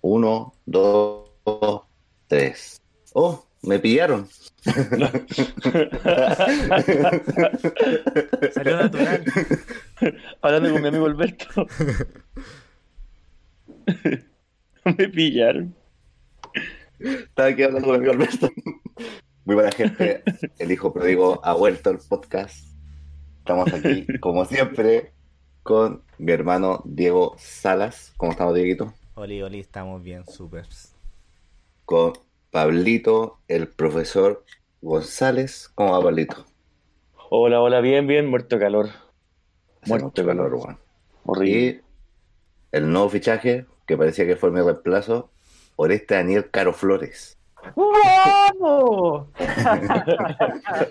Uno, dos, tres. Oh, me pillaron. Salió natural. Hablando con mi amigo Alberto. Me pillaron. Estaba aquí hablando con mi amigo Alberto. Muy buena gente. El hijo pródigo ha vuelto al podcast. Estamos aquí, como siempre, con mi hermano Diego Salas. ¿Cómo estamos, Dieguito? Oli, oli, estamos bien, súper. Con Pablito, el profesor González. ¿Cómo va, Pablito? Hola, hola, bien, bien, muerto calor. Hace Muerto mucho calor. weón. Horrible. Y el nuevo fichaje, que parecía que fue mi reemplazo, por este Daniel Caro Flores. ¡Vamos!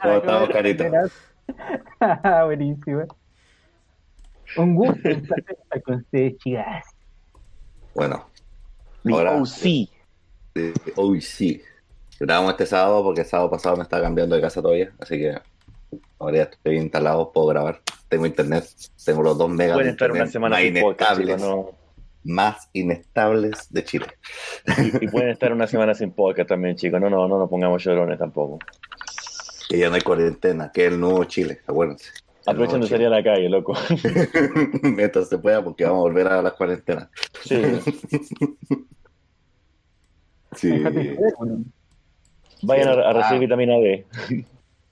¿Cómo estamos, Carito? Buenísimo. Un gusto estar con ustedes, chicas. Bueno, The ahora- OC. eh, hoy sí. Grabamos este sábado porque el sábado pasado me estaba cambiando de casa todavía, así que ahora ya estoy instalado, puedo grabar. Tengo internet, tengo los dos megas Pueden de estar una internet semana más sin podcast, inestables, chicos, no. más inestables de Chile. Y, y pueden estar una semana sin podcast también, chicos. No, no, no nos pongamos llorones tampoco. Que ya no hay cuarentena, que es el nuevo Chile, acuérdense. Aprovechen de salir a la calle, loco. Mientras se pueda, porque vamos a volver a las cuarentenas. Sí. Sí. Vayan a, a recibir Ah. vitamina D.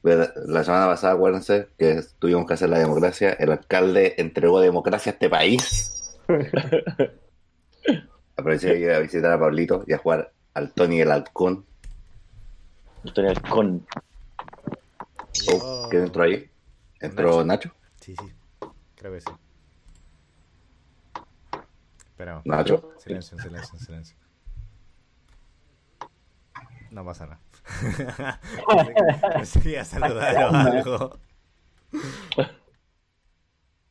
La semana pasada, acuérdense que tuvimos que hacer la democracia. El alcalde entregó democracia a este país. Aproveché de ir a visitar a Pablito y a jugar al Tony el Halcón. El con. Oh, ¿Quién entró ahí? ¿Entró Nacho? Sí, sí. Creo que sí. Esperamos. ¿Nacho? Silencio, silencio, silencio. No pasa nada. Pensé que iba a saludar o algo.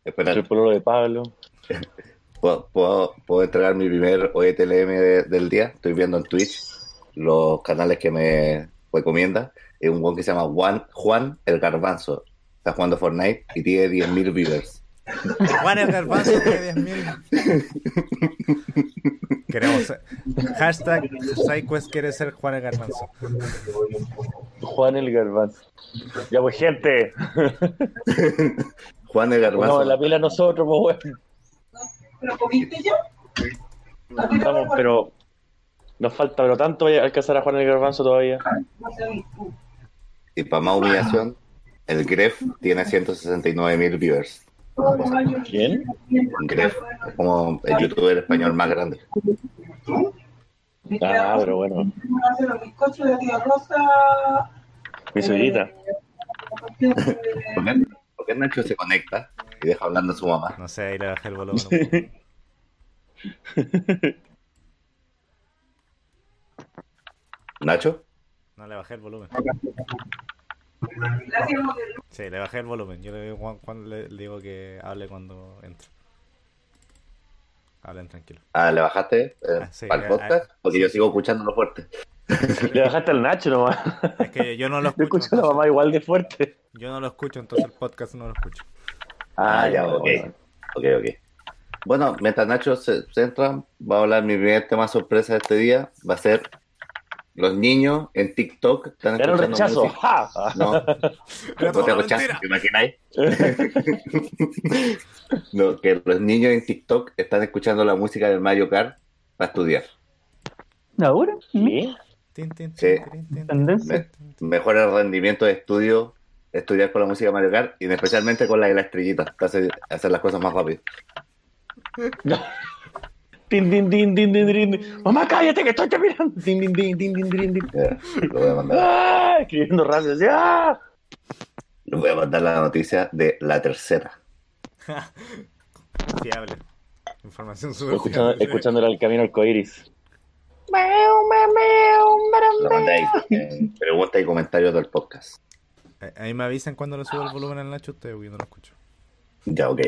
Espera, El pololo de Pablo. ¿puedo, puedo, puedo entregar mi primer OETLM de- del día? Estoy viendo en Twitch los canales que me recomienda. Es un buen que se llama Juan, Juan el Garbanzo. Está jugando Fortnite y tiene 10.000 viewers. Juan el Garbanzo de 10.000. Queremos. Hashtag SideQuest quiere ser Juan el Garbanzo. Juan el Garbanzo. Ya, pues, gente. Juan el Garbanzo. Pongamos la pila nosotros, pues, bueno. ¿Pero comiste ya? Vamos, pero. Nos falta, pero tanto voy a alcanzar a Juan el Garbanzo todavía. No. Y para más humillación, el Gref tiene 169.000 viewers. ¿Quién? Gref es como el youtuber español más grande. Ah, pero bueno. Hace los bizcochos de tía Rosa. Mi suegrita. ¿Por qué, Nacho se conecta y deja hablando a su mamá? No sé, ahí le bajé el volumen. ¿Nacho? No le bajé el volumen. Sí, le bajé el volumen. Yo le digo, Juan- Juan le, digo que hable cuando entre. Hablen tranquilo. Ah, ¿le bajaste eh, Ah, sí, para el ah, podcast? ah, Porque yo sigo escuchándolo fuerte. Le bajaste al Nacho nomás. Es que yo no lo Yo escucho. escucho a la mamá igual de fuerte. yo no lo escucho, entonces el podcast no lo escucho. Ah, ya, bueno, ok. Ok, ok. Bueno, mientras Nacho se, se entra, va a hablar mi primer tema sorpresa de este día. Va a ser los niños en TikTok están Era un escuchando rechazo. ¡Ja! No, Era no te rechazo. ¿te imagináis? no, que los niños en TikTok están escuchando la música del Mario Kart para estudiar. ¿Ahora? ¿Qué? Tin, tin, Sí. tin, tin, tin, Tendencia. tin, tin. Mejora el rendimiento de estudio, estudiar con la música de Mario Kart y especialmente con la de la estrellita, para hacer, hacer las cosas más rápido. Tin, tin, tin, tin, tin, tin. Mamá, cállate que estoy terminando. Tin, tin, tin, tin, tin, tin, tin. Ya, lo voy a mandar. ¡Ah! Escribiendo así, ¡ah! Les voy a mandar la noticia de la tercera. Fiable. Información súper Escuchando, fiable. al camino arcoiris. La mandé ahí. en preguntas y comentarios del podcast. Eh, Ahí me avisan cuando le subo el volumen al Nacho, usted, porque yo no lo escucho. Ya, ok.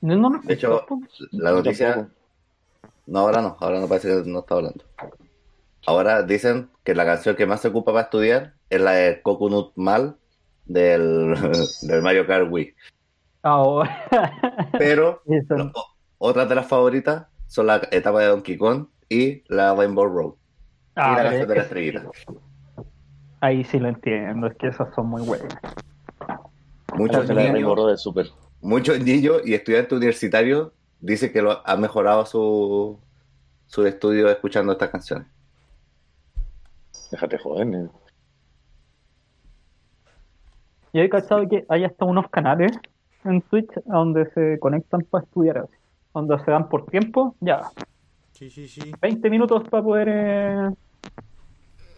No, no, no. De hecho, la noticia. No, ahora no, ahora no parece que no está hablando. Ahora dicen que la canción que más se ocupa para estudiar es la de Coconut Mal del, del Mario Kart Wii. Ahora. Pero lo- otras de las favoritas son la etapa de Donkey Kong y la Rainbow Road. Ah, y la pero canción de la es- estrellita. ahí sí lo entiendo, es que esas son muy buenas. Muchos niños, es súper. muchos niños y estudiantes universitarios dicen que lo, han mejorado su, su estudio escuchando estas canciones. Déjate joder, nene. Yo he cachado que hay hasta unos canales en Twitch a donde se conectan para estudiar así. Donde se dan por tiempo, ya, Sí, sí, sí. 20 minutos para poder eh,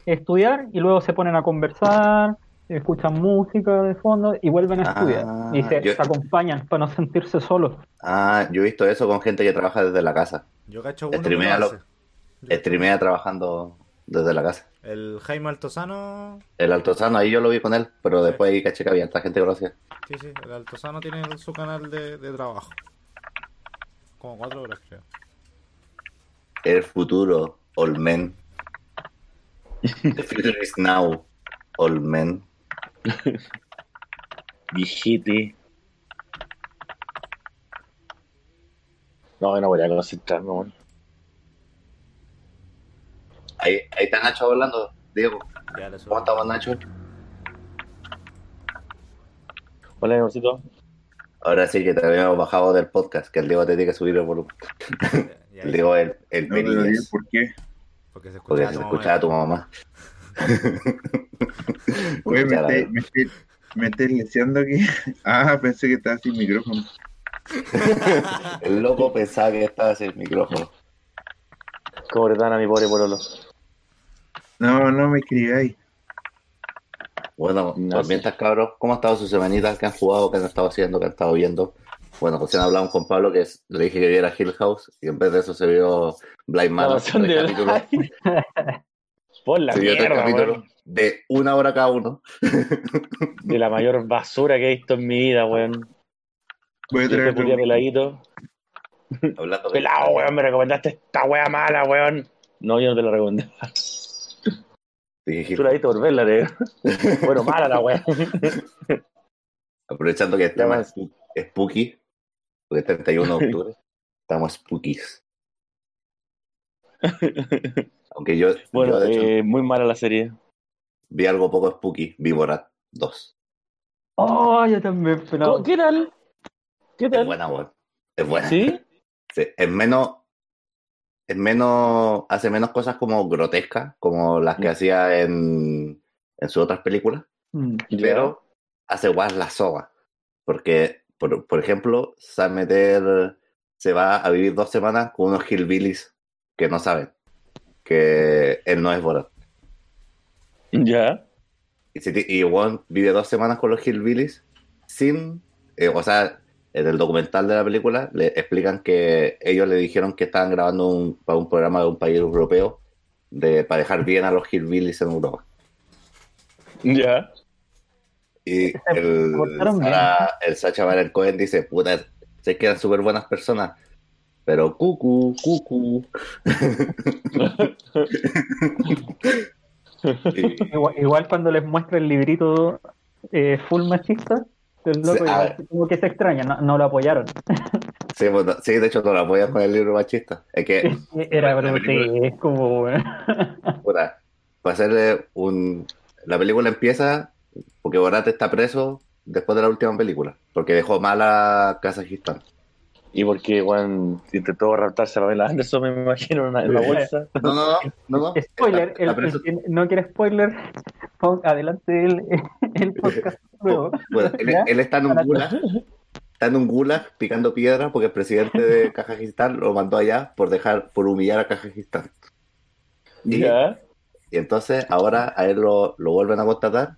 estudiar y luego se ponen a conversar, escuchan música de fondo y vuelven a Ah, estudiar. Y se, yo- se acompañan para no sentirse solos. Ah, yo he visto eso con gente que trabaja desde la casa. Yo cacho uno Streamea lo lo- hace. Streamea trabajando desde la casa. El Jaime Altozano. El Altozano, ahí yo lo vi con él, pero Sí. después ahí caché que había gente que lo hacía. Sí, sí, el Altozano tiene su canal de, de trabajo. Como cuatro horas, creo. El futuro, all men. The future is now, all Viejete. No, no voy a concentrarme, weón. Ahí, ahí está Nacho hablando, Diego. Ya le subo. ¿Cómo estamos, Nacho? Hola, amorcito. Ahora sí que te habíamos bajado del podcast, que el Diego te tiene que subir el volumen. El Diego el, el No, ¿por qué? porque se porque escucha se tu escuchaba a tu mamá. Oye, me la- me leseando aquí. Ah, pensé que estaba sin micrófono. El loco pensaba que estaba sin micrófono. ¿Cómo le dan a mi pobre pololo? No, no me escribáis. Bueno, No pues mientras cabros, ¿cómo ha estado su semanita? ¿Qué han jugado? ¿Qué han estado haciendo? ¿Qué han estado viendo? Bueno, recién hablamos con Pablo que es- le dije que viera Hill House y en vez de eso se vio Blind Manor. Por la mierda, capítulos weón. de una hora cada uno. De la mayor basura que he visto en mi vida, weón. Voy a este traer culiao peladito. Hablando de- Pelado, weón, me recomendaste esta wea mala, weón. No, yo no te la recomendé. Dije, Tú la por verla. Bueno, mala la wea. Aprovechando que el tema es spooky, porque es 31 de octubre, estamos spookies. Aunque yo, Bueno, yo, de hecho, eh, muy mala la serie. vi algo poco spooky, vi Borat 2. Oh, yo también, pero ¿Qué tal? ¿Qué Es tal? buena, weón. Es buena. ¿Sí? Sí, es menos. Es menos. Hace menos cosas como grotescas, como las que Mm. hacía en, en sus otras películas, mm, pero hace guas la soga. Porque, por, por ejemplo, se va a meter. Se va a vivir dos semanas con unos hillbillies que no saben que él no es Borat. Ya. Y, y Juan vive dos semanas con los hillbillies sin. eh, o sea, en el documental de la película le explican que ellos le dijeron que estaban grabando un, para un programa de un país europeo de, para dejar bien a los hillbillies en Europa. Ya. Y el. Sara- el Sacha Baron Cohen dice: Puta, sé que eran súper buenas personas, pero cucu, cucu. Igual, igual cuando les muestra el librito eh, full machista, el loco Sí, igual como que se extraña, no, no lo apoyaron. sí, bueno, sí, de hecho no la apoyan con el libro machista. Es que Era película- grotesco, weón. Puta, para hacerle un... La película empieza porque Borat está preso después de la última película, porque dejó mal a Kazajistán. Y porque, Juan intentó raptarse a Pamela Anderson, me imagino, en una, en una bolsa. No, no, no. Spoiler, el, el que no quiere spoiler, pon adelante el, el podcast luego. Bueno, él, está en un gulag, está en un gulag picando piedra porque el presidente de Kazajistán lo mandó allá por dejar, por humillar a Kazajistán. Y, Ya. y entonces ahora a él lo, lo vuelven a contratar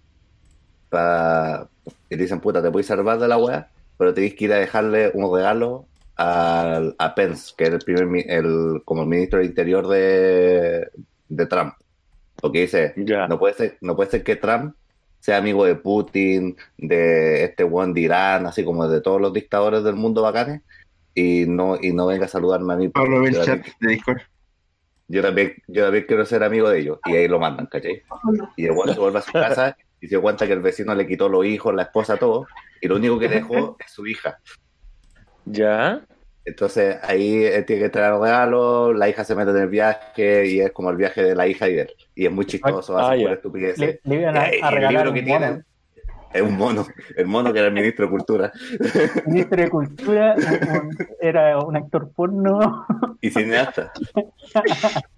pa- y dicen, puta, te puedes salvar de la wea, pero tenéis que ir a dejarle un regalo al- a, Pence, que es el primer, el, como el ministro del Interior de, de Trump. Porque dice, no puede ser, no puede ser que Trump sea amigo de Putin, de este one de Irán, así como de todos los dictadores del mundo bacanes, y no, y no venga a saludarme a mí. Pablo Yo chat también- de Discord. yo también, yo también quiero ser amigo de ellos. Y ahí lo mandan, ¿cachai? Y el se vuelve a su casa y se cuenta que el vecino le quitó los hijos, la esposa, todo. Y lo único que dejó es su hija. Ya. Entonces ahí él tiene que traer regalos, la hija se mete en el viaje y es como el viaje de la hija y él. Y es muy chistoso, Ah, por estupideces. Le, le iban a, Y- a el regalar libro un que tiene mono. es un mono, el mono que era el ministro de Cultura. Ministro de Cultura un- un- era un actor porno. Y cineasta.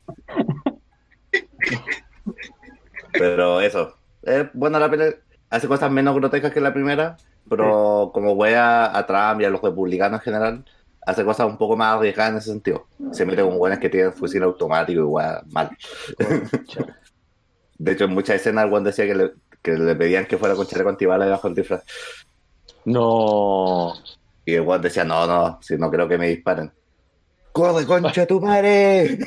Pero eso, es buena la pelea. Hace cosas menos grotescas que la primera, pero como wea a Trump y a los republicanos en general, hace cosas un poco más arriesgadas en ese sentido. Se mete con weones que tienen fusil automático y wea mal. De hecho, en muchas escenas el weón decía que le, que le pedían que fuera con chaleco antibalas debajo del disfraz. No. Y el weón decía, no, no, si no creo que me disparen. ¡Corre, concha tu madre!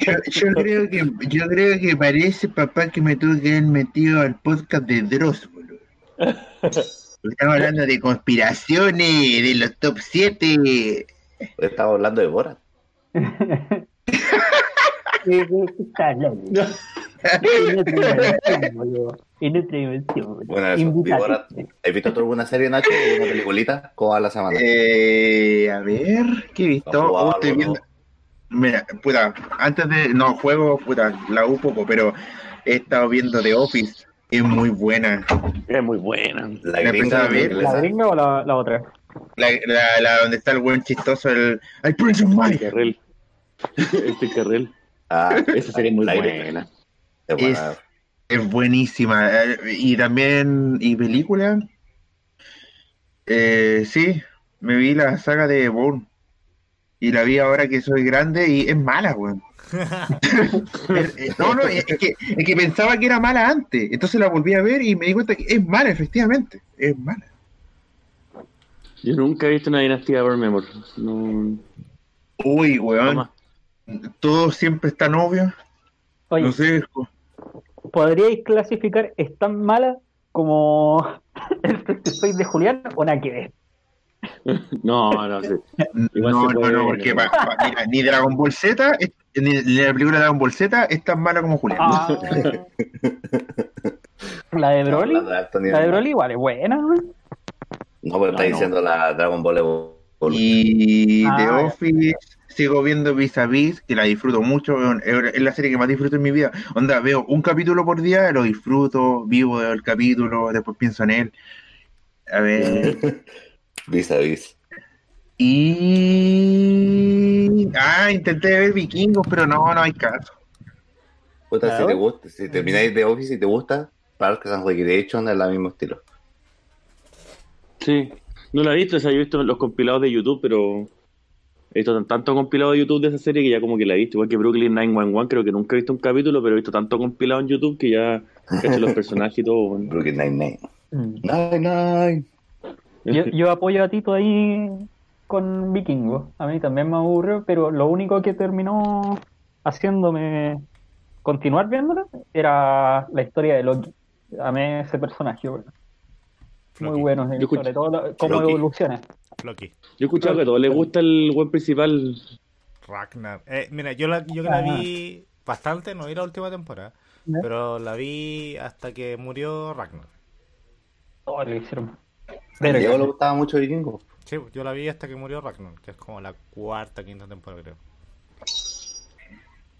Yo, yo creo que yo creo que parece, papá, que me tuve que haber metido al podcast de Dross, boludo. Estamos hablando de conspiraciones, de los top 7. Estaba hablando de Borat. En otra dimensión, boludo. En otra dimensión, boludo. Bueno, eso, Borat. ¿Has visto tú alguna serie, Nacho? ¿O una peliculita? ¿Cómo va la semana? Eh, a ver, ¿qué he visto? ¿Has jugado Oh, estoy algo, viendo. Mira, puta, antes de. No, juego, puta, la U poco, pero he estado viendo The Office. Es muy buena. Es muy buena. La la gringa a ver, ¿La gringa o la, la otra? La, la, la donde está el buen chistoso, el. ¡Ay, Prince of El Mike! Carrel. Este Carrel. Ah, Esa serie es muy buena. Es buena. Es, buenísima. Eh, Y también. ¿Y película? Eh, sí, me vi la saga de Bourne. Y la vi ahora que soy grande y es mala, weón. Es- eh, no, no, es es que, es que pensaba que era mala antes. Entonces la volví a ver y me di cuenta que es mala, efectivamente. Es mala. Yo nunca he visto una dinastía por Memory. No. Uy, weón. Todo siempre está novio. Oye, No sé. ¿podríais clasificar es tan mala como el 36 de Julián o nada que ver? No, no sé. Igual No, no, no, porque ¿no? pa- pa- mira, ni Dragon Ball Z, ni, ni la película de Dragon Ball Z es tan mala como Julián. Ah. la de Broly, de la de Broly igual es buena. ¿no? No, pero está diciendo la Dragon Ball Evolution. Y Ah, The ya. Office, sigo viendo Vis a Vis, que la disfruto mucho, es la serie que más disfruto en mi vida. Onda, veo un capítulo por día, lo disfruto, vivo el capítulo, después pienso en él. A ver. Vis a vis. Y. Ah, intenté ver vikingos, pero no, no hay caso. Si te gusta, si termináis de Office y te gusta, Parks and Recreation es el mismo estilo. Sí, no la he visto, o sea, yo he visto los compilados de YouTube, pero he visto tanto compilado de YouTube de esa serie que ya como que la he visto, igual que Brooklyn 911, creo que nunca he visto un capítulo, pero he visto tanto compilado en YouTube que ya caché los personajes y todo. Bueno. Brooklyn 99. 99. Mm. Yo, yo apoyo a Tito ahí con Vikingo. A mí también me aburrió, pero lo único que terminó haciéndome continuar viéndola era la historia de Loki. Amé ese personaje, bueno. Muy Floki. bueno, escuché- sobre todo lo- cómo Loki. evoluciona. Loki. Yo he escuchado que a todos les gusta el web principal. Ragnar. Eh, mira, yo, la, yo que la vi bastante, no vi la última temporada, pero la vi hasta que murió Ragnar. Oh, lo hicieron. A Pero Diego le gustaba mucho Vikingo. Sí, yo la vi hasta que murió Ragnar, que es como la cuarta, quinta temporada, creo.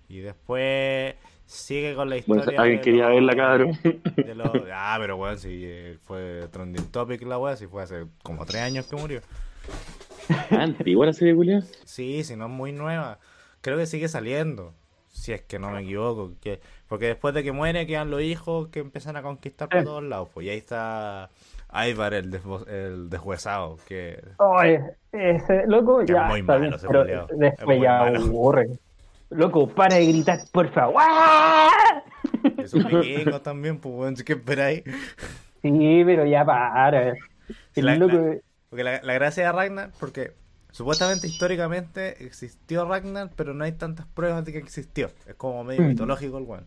Y después sigue con la Bueno, historia. alguien de quería los- verla, cabrón. de los- Ah, pero bueno, si eh, fue trending topic la wea, si fue hace como tres años que murió. Antigua la serie, Julia. Sí, si no es muy nueva. Creo que sigue saliendo. Si es que no me equivoco. Que, porque después de que muere quedan los hijos que empiezan a conquistar por Sí. todos lados. Pues y ahí está Ivar, el, desvo- el deshuesado. Que ese loco Que ya es muy está malo bien, ese pero culiao. Es después muy ya malo. aburre. Loco, para de gritar, por favor. Es un vikingo también, pues bueno, ¿qué esperáis? Sí, pero ya para. El La- loco, la- Porque la, la gracia de Ragnar, porque supuestamente históricamente existió Ragnar, pero no hay tantas pruebas de que existió. Es como medio Mm. mitológico el weón.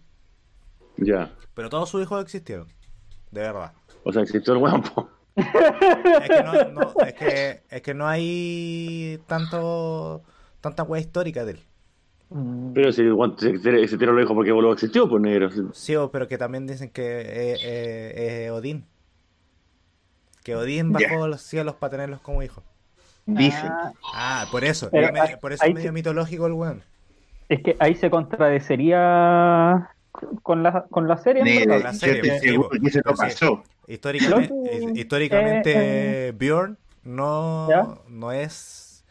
Ya. Pero todos sus hijos existieron. De verdad. O sea, existió el weón, po. Es que no, no- es que, es que no hay tanto tanta wea histórica de él. Mm, Pero si el weón se- se- existieron los hijos porque luego existió, pues negro. Sí, o- pero que también dicen que es es- es Odín. Que Odín bajó a los cielos para tenerlos como hijos. Dicen. Ah, por eso. Pero es medio- por eso es medio mitológico el weón. es que ahí se contradecería con la, con la serie. Históricamente, que- históricamente eh, Bjorn no, ¿Ya? no es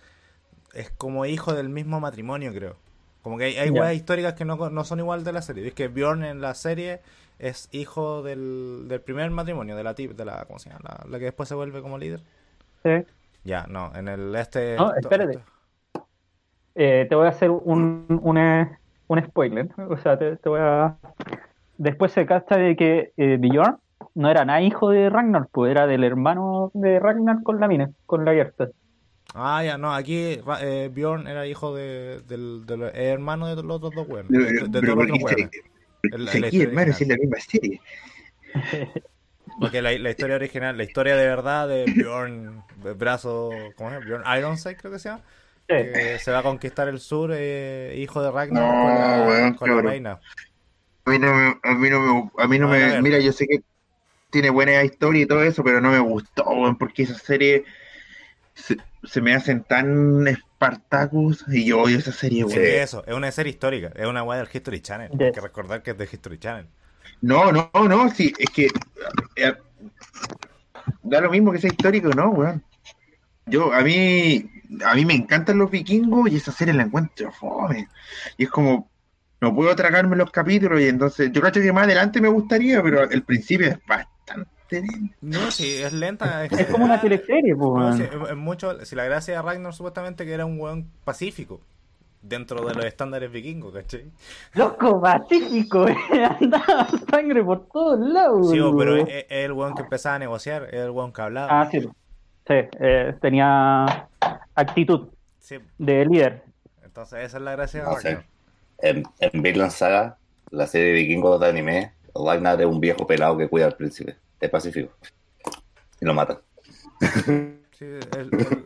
es como hijo del mismo matrimonio, creo. Como que hay, hay weas históricas que no, no son igual de la serie. Es que Bjorn en la serie es hijo del, del primer matrimonio, de la tip, de la, ¿cómo se llama? La, la que después se vuelve como líder. Sí. Ya, no, en el este... No, espérate. Eh, te voy a hacer un, un, eh, un spoiler. O sea, te, te voy a. Después se cacha de que eh, Bjorn no era nada hijo de Ragnar, pues era del hermano de Ragnar con la mina, con la Gerta. Ah, ya, no, aquí eh, Bjorn era hijo de, del, del hermano de los otros dos. Pero, De, los weones. se- En la- se en la quiere, historia hermano, es original. la misma serie. Porque la, la historia original, la historia de verdad de Bjorn, de brazo, ¿cómo es? Bjorn Ironside creo que se llama. Sí. Que se va a conquistar el sur, eh, hijo de Ragnar No, con, la, weón, con la reina. A mí no me, a mí no me, a mí no me, mira, yo sé que tiene buena historia y todo eso, pero no me gustó, porque esa serie se, se me hacen tan Spartacus y yo odio esa serie, weón. que eso, es una serie histórica, es una weá del History Channel. Ya. Hay que recordar que es del History Channel. No, no, no, sí, es que eh, da lo mismo que sea histórico, ¿no, weón? Yo, a mí, a mí me encantan los vikingos y esa serie la encuentro fome. Y es como, no puedo tragarme los capítulos y entonces, yo cacho que más adelante me gustaría, pero el principio es bastante lento. No, sí, es lenta. Es como una teleserie, pues. No, weón. sí, es- es mucho, si la gracia de Ragnar supuestamente que era un weón pacífico dentro de los estándares vikingos, ¿cachai? Loco, pacífico, andaba sangre por todos lados. Sí, pero es el weón que empezaba a negociar, es el weón que hablaba. Ah, sí. Sí, eh, tenía actitud Sí, de líder. entonces esa es la gracia No sé. En, en Vinland Saga, la serie de vikingos de anime, Ragnar es un viejo pelado que cuida al príncipe. Es pacífico. Y lo mata. Sí, el, el,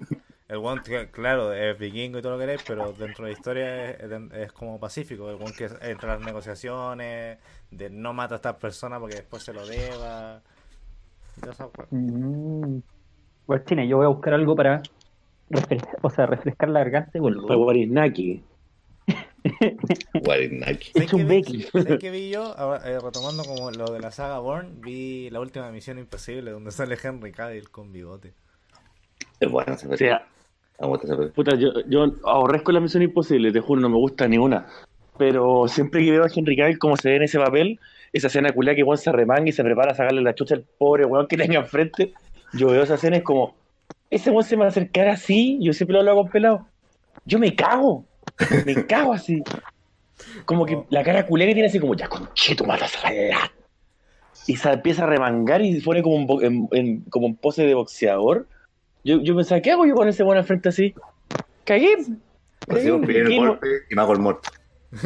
el que, claro, es vikingo y todo lo que queréis, pero dentro de la historia es, es- es como pacífico. El weón que entra a las negociaciones, de no mata a esta persona porque después se lo deba. y todas esas weas. Mm. Pues China, yo voy a buscar algo para refrescar, o sea, refrescar la garganta y vuelvo. Fue Warisnaki. Warinaki. ¿Sabes Hecho un Becky. ¿Sabes qué vi yo? Ahora, eh, retomando como lo de la saga Born, vi la última misión imposible donde sale Henry Cavill con bigote. Es bueno ese película. puta, yo, yo aborrezco la misión imposible, te juro, no me gusta ni una. Pero siempre que veo a Henry Cavill como se ve en ese papel, esa escena culia que Juan se remanga y se prepara a sacarle la chucha al pobre weón que tenga enfrente, yo veo esa escena y es como, ese weón se me va a acercar así, yo siempre lo hablo con pelado. Yo me cago, me cago así. Como que la cara culia que tiene así como, ya concheto, matas a la... Y se empieza a remangar y se pone como bo- en- en- como en pose de boxeador. Yo, yo pensaba, ¿qué hago yo con ese weón al frente así? Cagué. Recibo un primer golpe y me hago el muerto.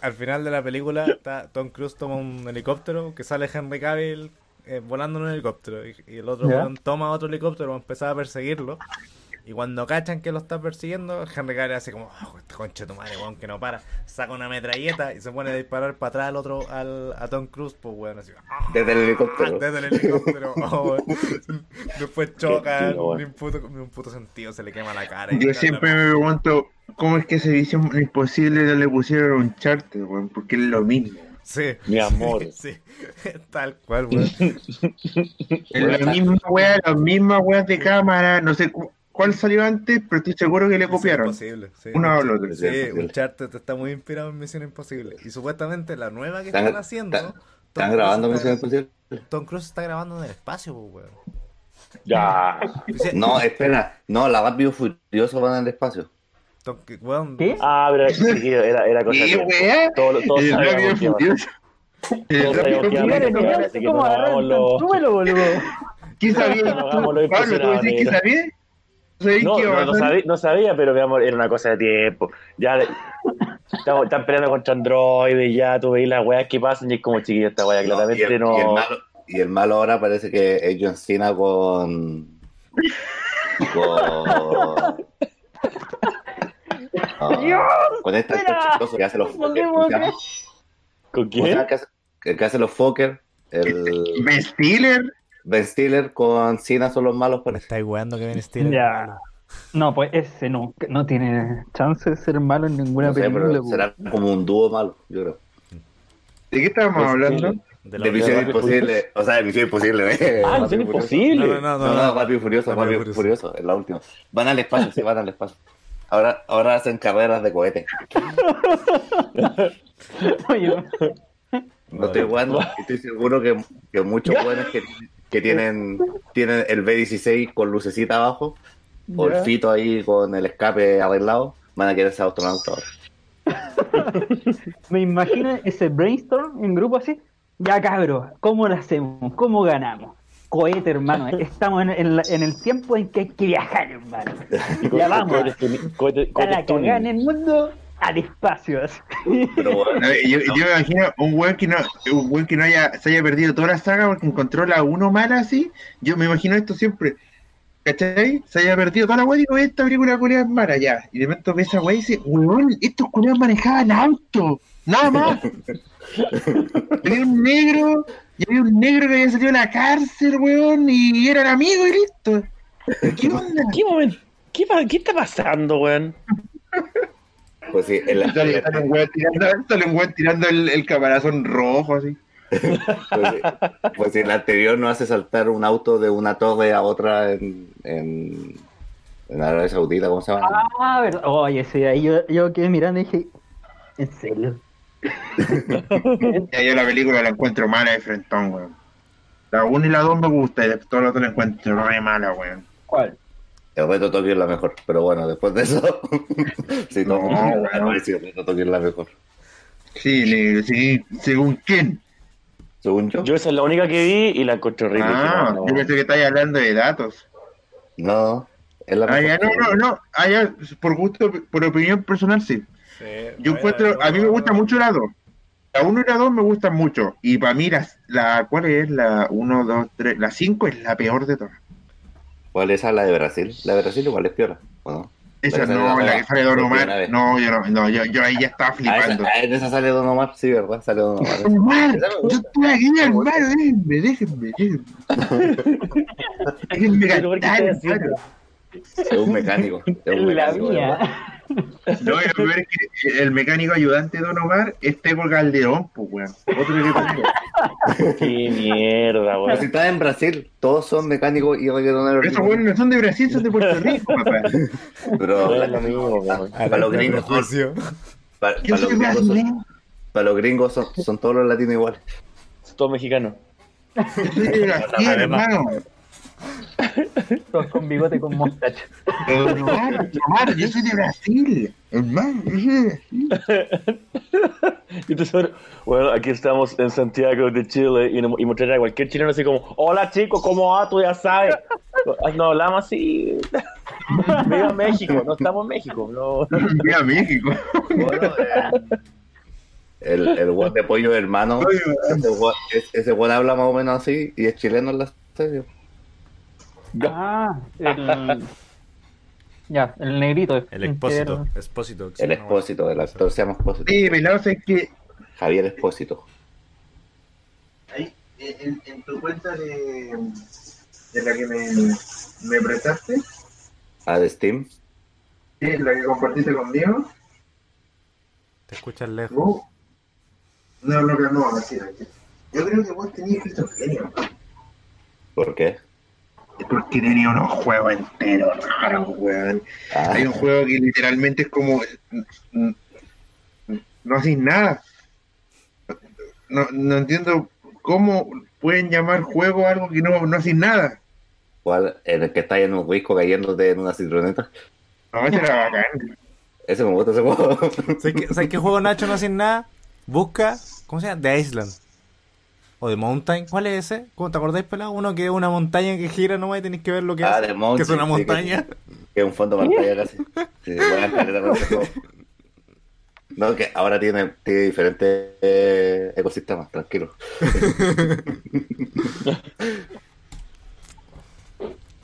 Al final de la película, está, Tom Cruise toma un helicóptero que sale Henry Cavill eh, volando en un helicóptero y, y el otro Ya. toma otro helicóptero y empezar a perseguirlo. Y cuando cachan que lo está persiguiendo, Henry Cavill hace como, oh, este concha de tu madre, weón, que no para. Saca una metralleta y se pone a disparar para atrás al otro, al, a Tom Cruise, pues weón, así. ¡ah! Desde el helicóptero. Desde el helicóptero. oh. Después choca, ni un, puto, ni un puto sentido, se le quema la cara. Yo siempre me pregunto, ¿cómo es que esa edición imposible no le pusieron un charter, weón? Porque es lo mismo. Sí. Mi amor. Sí, tal cual, weón. La misma weá, las mismas weas de cámara, no sé cu- cuál salió antes, pero estoy seguro que le copiaron. Imposible, sí. Una o la otra. Sí. Uncharted está muy inspirado en Misión Imposible. Y supuestamente la nueva que Están- están haciendo. están- Tom ¿Están Cruise grabando está- Misión Imposible? Tom Cruise está grabando en el espacio, pues, weón. Ya. No, espera. No, la Rápido Furioso van al espacio. Weón, ¿Qué? Ah, pero era, era cosa ¿Qué? Todos, todos El sabíamos que ¿cómo no sabía, no sabía, pero mi amor, era una cosa de tiempo. Ya estamos, están peleando contra androides, ya tú veis las weas que pasan y es como chiquilla esta wea, y, claramente el, no. y el malo, y el malo ahora parece que es John Cena con. con. ah, con este actor espera. chistoso que hace los ¿Por Fokker. qué, ¿Cómo se por llama? ¿Con ¿Cómo se llama quién? que hace, el que hace los Fokker? El. Ben Stiller. Ben Stiller con Cena son los malos por estáis weando que Ben Stiller. Ya. No, pues ese no, no tiene chance de ser malo en ninguna No sé, película. pero pues. será como un dúo malo, yo creo. ¿De qué estábamos hablando? De la De Misión Imposible, o sea, de Misión Imposible. ¿eh? Ah, Misión. Imposible. No, no, no, No, no. no, Rápido y Furioso, Rápido Furioso, es la última. Van al espacio, sí, van al espacio. Ahora, ahora hacen carreras de cohete. Oye, No estoy jugando, estoy seguro que, que muchos buenos que, que tienen, tienen el B16 con lucecita abajo, o el fito ahí con el escape arreglado, van a querer ser astronautas ahora. me imagino ese brainstorm en grupo así. Ya cabros, ¿cómo lo hacemos? ¿Cómo ganamos? Cohete, hermano. Estamos en, en la- en el tiempo en que hay que viajar, hermano. Ya vamos. Cohetes tuni- cohetes- A cohetes la tuning. cagada en el mundo al espacio. Pero bueno, Yo, yo me imagino un weón que no, un weón que no haya, se haya perdido toda la saga porque encontró la uno mala así. Yo me imagino esto siempre. ¿Cachai? Se haya perdido toda la weá y digo, esta película culiada es mala ya. Y de repente ve esa weá y dice, weón, estos culiados manejaban auto. Nada más. había un negro, y había un negro que había salido de la cárcel, weón, y era el amigo y listo. ¿Qué onda? ¿Qué momento? ¿Qué, ¿Qué está pasando, weón? pues sí, en la, Sale, sale un weón tirando, sale un weón tirando el, el caparazón rojo así. pues, sí, pues la anterior no hace saltar un auto de una torre a otra en, en, en Arabia Saudita, ¿cómo se llama? Ah, verdad. Oye, sí, ahí yo, yo quedé mirando y dije, ¿en serio? Ya yo la película la encuentro mala de frentón, weón. La 1 y la 2 me gusta y después todo lo otro la encuentro re mala, weón. ¿Cuál? El reto Tokio es la mejor, pero bueno, después de eso, sí, no, No, no, bueno. sí, el reto Tokio es la mejor. Sí, le- sí, según quién. Según yo, Yo esa es la única que vi y la encontré horrible. Ah, no, yo pensé que estáis hablando de datos. no, es la Ah, ya, mejor. no, no, no. Ah, ya, por gusto, por opinión personal, sí. Sí, Yo encuentro, a mí me gusta mucho la 2. La 1 y la 2 me gustan mucho. Y para mí, la, la, ¿cuál es? La 1, 2, 3, la 5 es la peor de todas. ¿Cuál es esa? La de Brasil. La de Brasil igual es ¿o no? Esa Esa es no, la- la que sale Don la Omar. No, yo no, no, yo, yo ahí ya estaba Ah, flipando. esa, ah, en esa sale Don Omar, sí, ¿verdad? Sale Don Omar. Omar, Esa me yo estoy aquí, hermano, déjenme, déjenme, déjenme. Déjenme Pero, ¿por qué cantar, hermano. Es un mecánico. Es un La mecánico, ¿verdad? mía. No, que el mecánico ayudante de Don Omar es Tego Calderón, pues, weón. Otro que tengo. Qué mierda, weón. si estás en Brasil, todos son mecánicos y reggaetoneros. Esos weones no son de Brasil, son de Puerto Rico, papá. Pero No es lo mismo, weón. para los gringos son, para, para los gringos son, para los gringos son, son todos los latinos iguales. Todo mexicano. yo soy de Brasil, hermano. Todos con bigote con mostacho. Don Omar, Omar, yo soy de Brasil, hermano, yo soy de Brasil. Entonces, bueno, aquí estamos en Santiago de Chile y, y mostrar a cualquier chileno así como, hola chicos, ¿cómo va? Tú ya sabes. No hablamos así. Viva México, no estamos en México. No. Viva México. Bueno, eh, el, el guan de pollo hermano, guan, ese guan habla más o menos así y es chileno en la serie. Ah, el. Ya, el negrito. El expósito. Expósito. El expósito, el actor se llama expósito. Sí, pelado, es que Javier Expósito. ahí, en, en tu cuenta de, de la que me, me prestaste, Ah, de Steam. sí, la que compartiste conmigo, Te escuchas lejos. tú, no, no, no, no, así. Yo creo que vos tenías esquizofrenia, ¿Por qué? Porque tenía unos juegos enteros raros, weón. Ah, Hay un juego que literalmente es como. mm, No haces nada. No, no entiendo cómo pueden llamar juego algo que no, no haces nada. ¿cuál? En el que estás en un risco cayéndote en una citroneta. No, ese era bacán. Ese me gusta ese juego. ¿Sabes qué, ¿Sabes qué juego Nacho no hace nada? Busca, ¿cómo se llama? The Island. O The Mountain. ¿Cuál es ese? ¿Cómo te acordáis, pelado? Uno que es una montaña que gira nomás y tenéis que ver lo que Ah, hace. The Mountain, que es una sí, que- montaña. que es un fondo de pantalla casi. Sí. No, que ahora tiene, tiene diferentes eh, ecosistemas, tranquilo.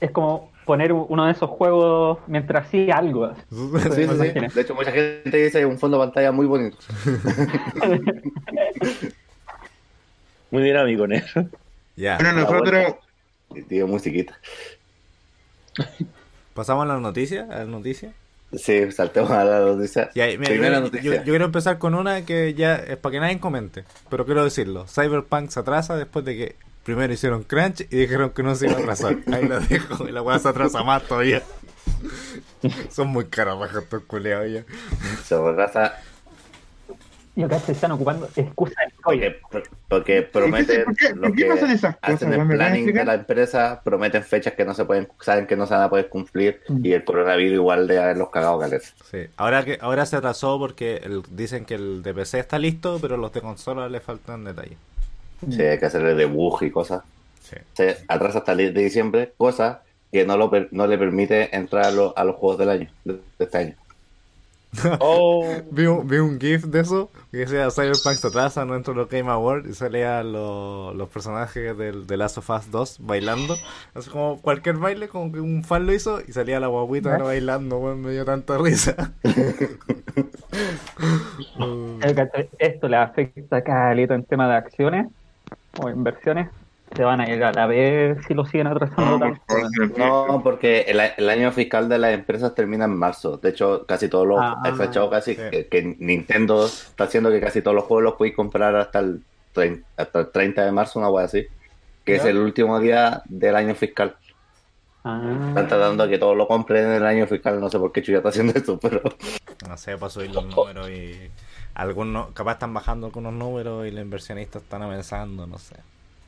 Es como poner uno de esos juegos mientras hacía algo. Sí, sí, sí. De hecho, mucha gente dice que es un fondo de pantalla muy bonito. Muy dinámico, ¿no? Ya. Bueno, Ah, nosotros, tiene musiquita. Pasamos a las noticias, a las noticias. Sí, saltemos a la noticia. Y ahí, mira, Primera yo, noticia. yo- yo quiero empezar con una que ya es para que nadie comente, pero quiero decirlo. Cyberpunk se atrasa después de que primero hicieron crunch y dijeron que no se iba a atrasar. Ahí la dejo y la weá se atrasa más todavía. Son muy carabajos estos culeados ya. Se retrasa Y acá se están ocupando excusas porque, porque prometen ¿Por qué- por lo qué que pasan esas cosas, hacen el planning de la empresa, prometen fechas que no se pueden, saben que no se van a poder cumplir Mm. y el coronavirus igual de haberlos cagado caleta. Sí. Ahora que ahora se atrasó porque el- dicen que el de PC está listo, pero los de consola le faltan detalles. Sí, hay que hacerle debug y cosas. Sí. Se atrasa hasta el 10 de diciembre, cosa que no, lo no le permite entrar a, lo- a los juegos del año, de, de este año. Oh, Vi un, vi un GIF de eso que decía Cyberpunk se atrasa, no entró en los Game Awards y salían los, los personajes del, de Last of Us 2 bailando. Así como cualquier baile, como que un fan lo hizo y salía la guaguita bailando, weón, me dio tanta risa. Esto le afecta a Calito en tema de acciones o inversiones. Se van a ir a la vez si lo siguen atrasando No, tanto. no, porque el, el año fiscal de las empresas termina en marzo. De hecho, casi todos los. Ah, he cachado casi sí. que, que Nintendo está haciendo que casi todos los juegos los podéis comprar hasta el, 30, hasta el 30 de marzo, una wea así. Que es el último día del año fiscal. Ah, Están tratando de que todos lo compren en el año fiscal. No sé por qué Chuya está haciendo esto, pero. No sé, para subir los números y algunos, capaz están bajando algunos números y los inversionistas están avanzando, no sé.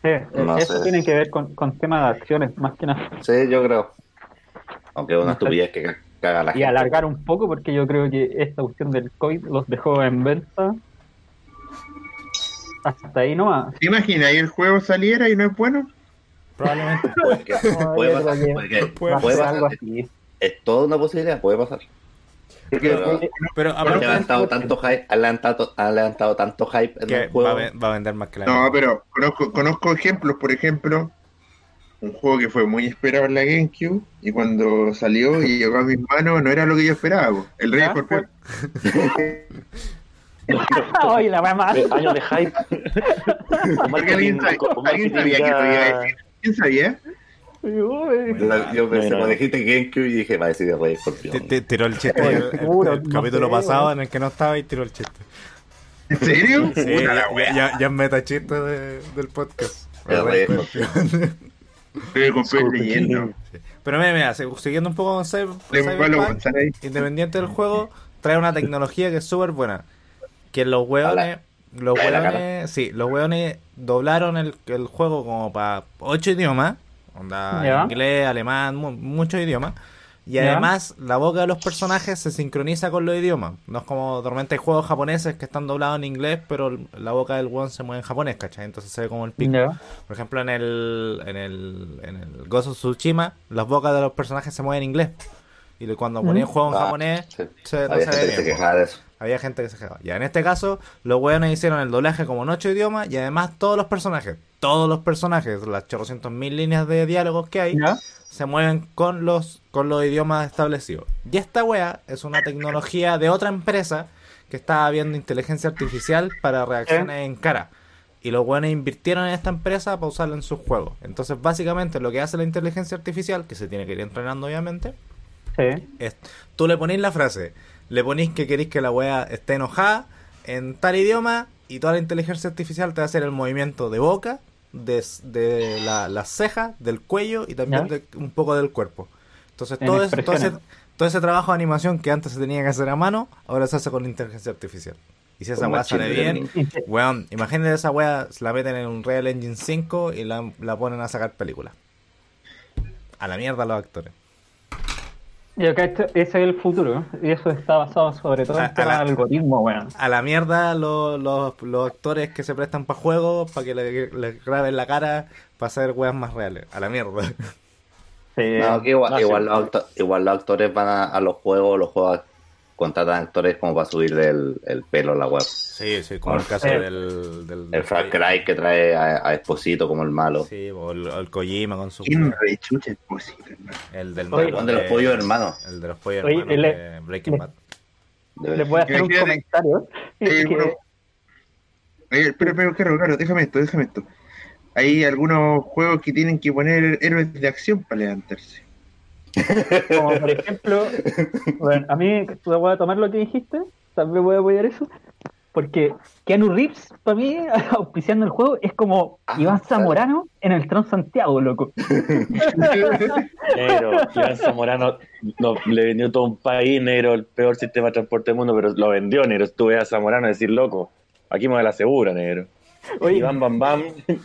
Sí, No eso sé. tiene que ver con, con tema de acciones, más que nada. Sí, yo creo. Aunque es una No estupidez que ca- caga la Y gente. alargar un poco, porque yo creo que esta cuestión del COVID los dejó en venta. Hasta ahí nomás. ¿Te imaginas y el juego saliera y no es bueno? Probablemente. Puede, que- pasar, puede pasar. algo así. Es toda una posibilidad, puede pasar. Pero- eh, aparte levantado tanto hype, han levantado, han levantado tanto hype en que el juego. va a, ve- va a vender más que la No, pero conozco, conozco ejemplos, por ejemplo, un juego que fue muy esperado en la GameCube y cuando salió y llegó a mis manos no era lo que yo esperaba, el Rey. Escorpión. Ay, la mamá. de- años de hype. Alguien, sabía que te iba a decir. ¿Quién sabía? Yo, pensé, cuando dijiste GameCube, y dije, va a decir Rey Escorpión. T- t- Tiró el chiste el, capítulo pasado en el que no estaba y tiró el chiste. ¿En serio? Sí, ya, ya, es meta chiste de- del podcast. El Rey Escorpión. Pero mira, mira, siguiendo un poco con Cyberpunk, independiente del juego, trae una tecnología que es súper buena. Que los hueones, los hueones, sí, los hueones doblaron el, el juego como para ocho idiomas, onda inglés, alemán, mu- muchos idiomas. Y además la boca de los personajes se sincroniza con los idiomas. No es como normalmente hay juegos japoneses que están doblados en inglés, pero la boca del weón se mueve en japonés, ¿cachai? Entonces se ve como el pico. Ya. Por ejemplo, en el, en el, en el Ghost of Tsushima, las bocas de los personajes se mueven en inglés. Y cuando ponía Mm. juego en Ah, japonés, sí. se, no Había gente que se quejaba de eso. había gente que se quejaba. Ya en este caso, los weones hicieron el doblaje como en ocho idiomas y además todos los personajes, todos los personajes, las 800 mil líneas de diálogos que hay, Ya. se mueven con los, con los idiomas establecidos. Y esta wea es una tecnología de otra empresa que estaba viendo inteligencia artificial para reacciones en cara. Y los weones invirtieron en esta empresa para usarla en sus juegos. Entonces, básicamente, lo que hace la inteligencia artificial, que se tiene que ir entrenando, obviamente, Sí. es, tú le ponís la frase, le ponís que queréis que la wea esté enojada en tal idioma y toda la inteligencia artificial te va a hacer el movimiento de boca, de, de la- las cejas, del cuello y también de- un poco del cuerpo. Entonces En todo, eso- todo, ese, todo ese trabajo de animación que antes se tenía que hacer a mano, ahora se hace con la inteligencia artificial. Y si esa wea sale bien, weón, imagínate esa wea, la meten en un Real Engine 5 y la, la ponen a sacar películas. A la mierda los actores. Y acá esto- ese es el futuro. Y eso está basado sobre todo A- en de algoritmo, weón. a la mierda los, los, los actores que se prestan para juegos, para que le, le graben la cara, para hacer weas más reales. A la mierda. Sí. No, que igual, no, igual, sí. los acto- igual los actores van a, a los juegos, los juegos contratan actores como para subirle el, el pelo a la web. Sí, sí, como el caso del... del El Far Cry que trae a, a Esposito como el malo. Sí, o el, el Kojima con su... ¿Quién rechucha es posible, hermano? El del Oye, malo El de los pollos hermanos. El de los pollos Oye, hermanos le- de Breaking le- Bad. Les voy a hacer un comentario. Eh, que- bueno, eh, pero, pero, claro, claro, déjame esto, déjame esto. hay algunos juegos que tienen que poner héroes de acción para levantarse. Como por ejemplo, bueno, a mí voy a tomar lo que dijiste, también voy a apoyar eso, porque Keanu Reeves, para mí, auspiciando el juego, es como Ah, Iván claro. Zamorano en el Tron Santiago, loco. Negro, Iván Zamorano no, le vendió todo un país, negro, el peor sistema de transporte del mundo, pero lo vendió, negro. Estuve a Zamorano a decir, loco, aquí me la asegura, negro. Oye, Iván Bam Bam me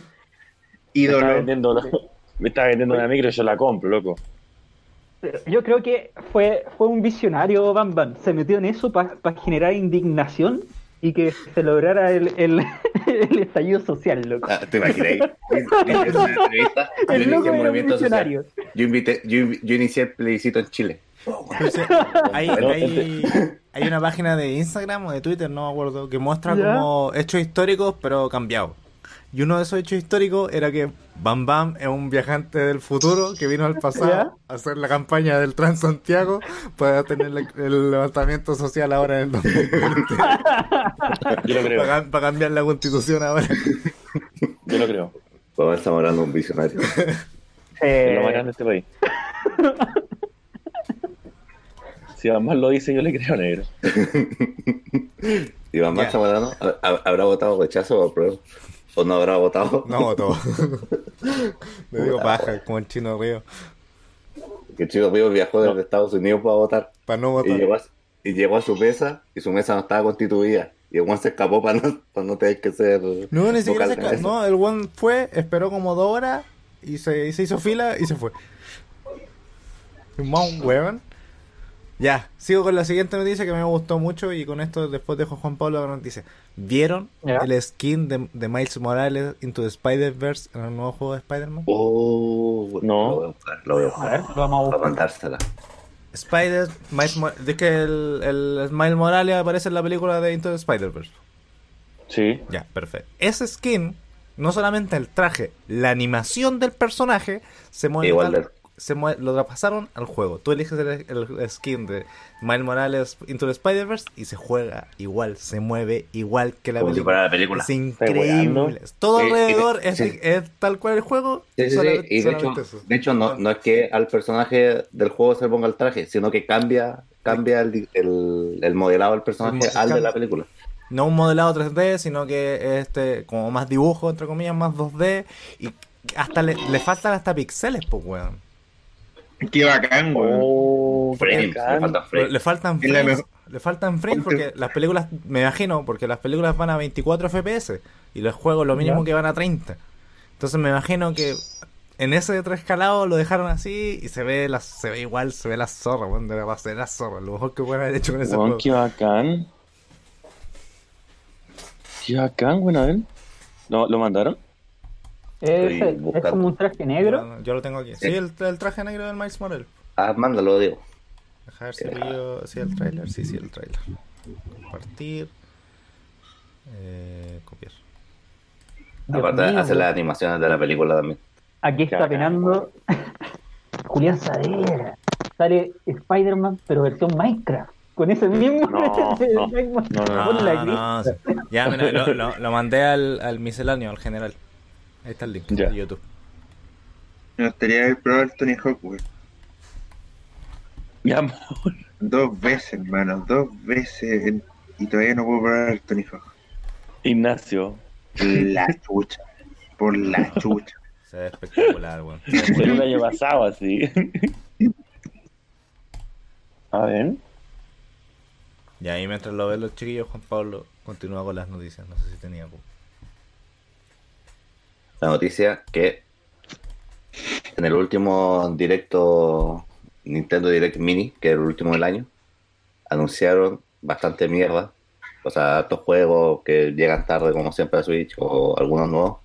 Ídolo. vendiendo, me estaba vendiendo una micro y yo la compro, loco. Yo creo que fue, fue un visionario Bam Bam. Se metió en eso para generar indignación y que se lograra el, el, el estallido social, loco. Ah, ¿Te imaginas? Yo inicié una entrevista, yo El inicié loco un era un movimiento social. visionario. Yo, invité, yo, yo inicié el plebiscito en Chile. Hay, hay, hay una página de Instagram o de Twitter, no me acuerdo, que muestra ¿Ya? como hechos históricos, pero cambiados. Y uno de esos hechos históricos era que Bam Bam es un viajante del futuro que vino al pasado a hacer la campaña del Transantiago para tener el levantamiento social ahora en el 2020. Yo lo creo, para, para cambiar la constitución ahora. yo lo creo. Vamos estamos hablando de un visionario. Es lo más Eh, grande de este país. Si además lo dice, yo le creo, negro. Zamorano, ¿ha- ha- ¿habrá votado rechazo o apruebo? ¿O no habrá votado? No votó. Le digo paja, como el chino río. Que Chico Río viajó desde Estados Unidos para votar. Para no Y votar. llegó, a, y llegó a su mesa y su mesa no estaba constituida. Y el Juan se escapó para no, para no tener que ser. No, ni siquiera se eso. No, el one fue, esperó como dos horas y se, y se hizo fila y se fue. Un mon huevón. Ya, sigo con la siguiente noticia que me gustó mucho y con esto después dejo a Juan Pablo la noticia. ¿Vieron el skin de, de Miles Morales Into the Spider-Verse en el nuevo juego de Spider-Man? Oh, No. Lo voy a buscar, lo voy a buscar. lo vamos a Para buscar. mandársela. Spider, Miles Mo- es que el, el Miles Morales aparece en la película de Into the Spider-Verse. Sí. Ya, perfecto. Ese skin, no solamente el traje, la animación del personaje se mueve Igual se mue- lo trapasaron al juego. Tú eliges el, el skin de Miles Morales Into the Spider-Verse y se juega igual, se mueve igual que la Como si película. fuera la película. Es increíble. Todo Sí, alrededor es, sí. es tal cual el juego. Sí, sí, sí, solamente- Y de hecho, eso. de hecho no, no es que al personaje del juego se le ponga el traje, sino que cambia cambia el, el, el modelado del personaje al de la película. No un modelado 3D, sino que este como más dibujo, entre comillas, más 2D. Y hasta le, le faltan hasta pixeles, pues, weón. Qué bacán, weón. Oh, Frames, bacán. le faltan frames. Le faltan frames, mejor- le faltan frames porque las películas, me imagino, porque las películas van a 24 FPS y los juegos lo mínimo Ya. que van a 30. Entonces me imagino que en ese tres escalado lo dejaron así y se ve la, se ve igual, se ve la zorra, weón, de a ser la zorra, lo mejor que pueden haber hecho con ese Weón, juego. qué bacán. Qué bacán, weón, a ver. ¿Lo, ¿Lo mandaron? Es buscando. como un traje negro. Yo, yo lo tengo aquí. Sí, el, el traje negro del Miles Morales. Ah, mándalo, digo. Deja ver si sí, el trailer. Sí, sí, el trailer. Compartir. Eh, copiar. Dios Aparte, mío, hace las animaciones de la película también. Aquí está penando Julián Sadera. Sale Spider-Man, pero versión Minecraft. Con ese mismo. No, no, no. Ya, mira, lo, lo- lo mandé al, al misceláneo, al general. Ahí está el link Ya. de YouTube. Me gustaría haber probado el Tony Hawk, weón. Mi amor. Dos veces, hermano, dos veces. en- Y todavía no puedo probar el Tony Hawk. Ignacio. La chucha. Por la chucha. Se ve espectacular, weón. El bien. año pasado, así. A ver. Y ahí mientras lo ven los chiquillos, Juan Pablo continúa con las noticias. No sé si tenía algo. La noticia que en el último directo Nintendo Direct Mini, que es el último del año, anunciaron bastante mierda. O sea, estos juegos que llegan tarde como siempre a Switch o algunos nuevos.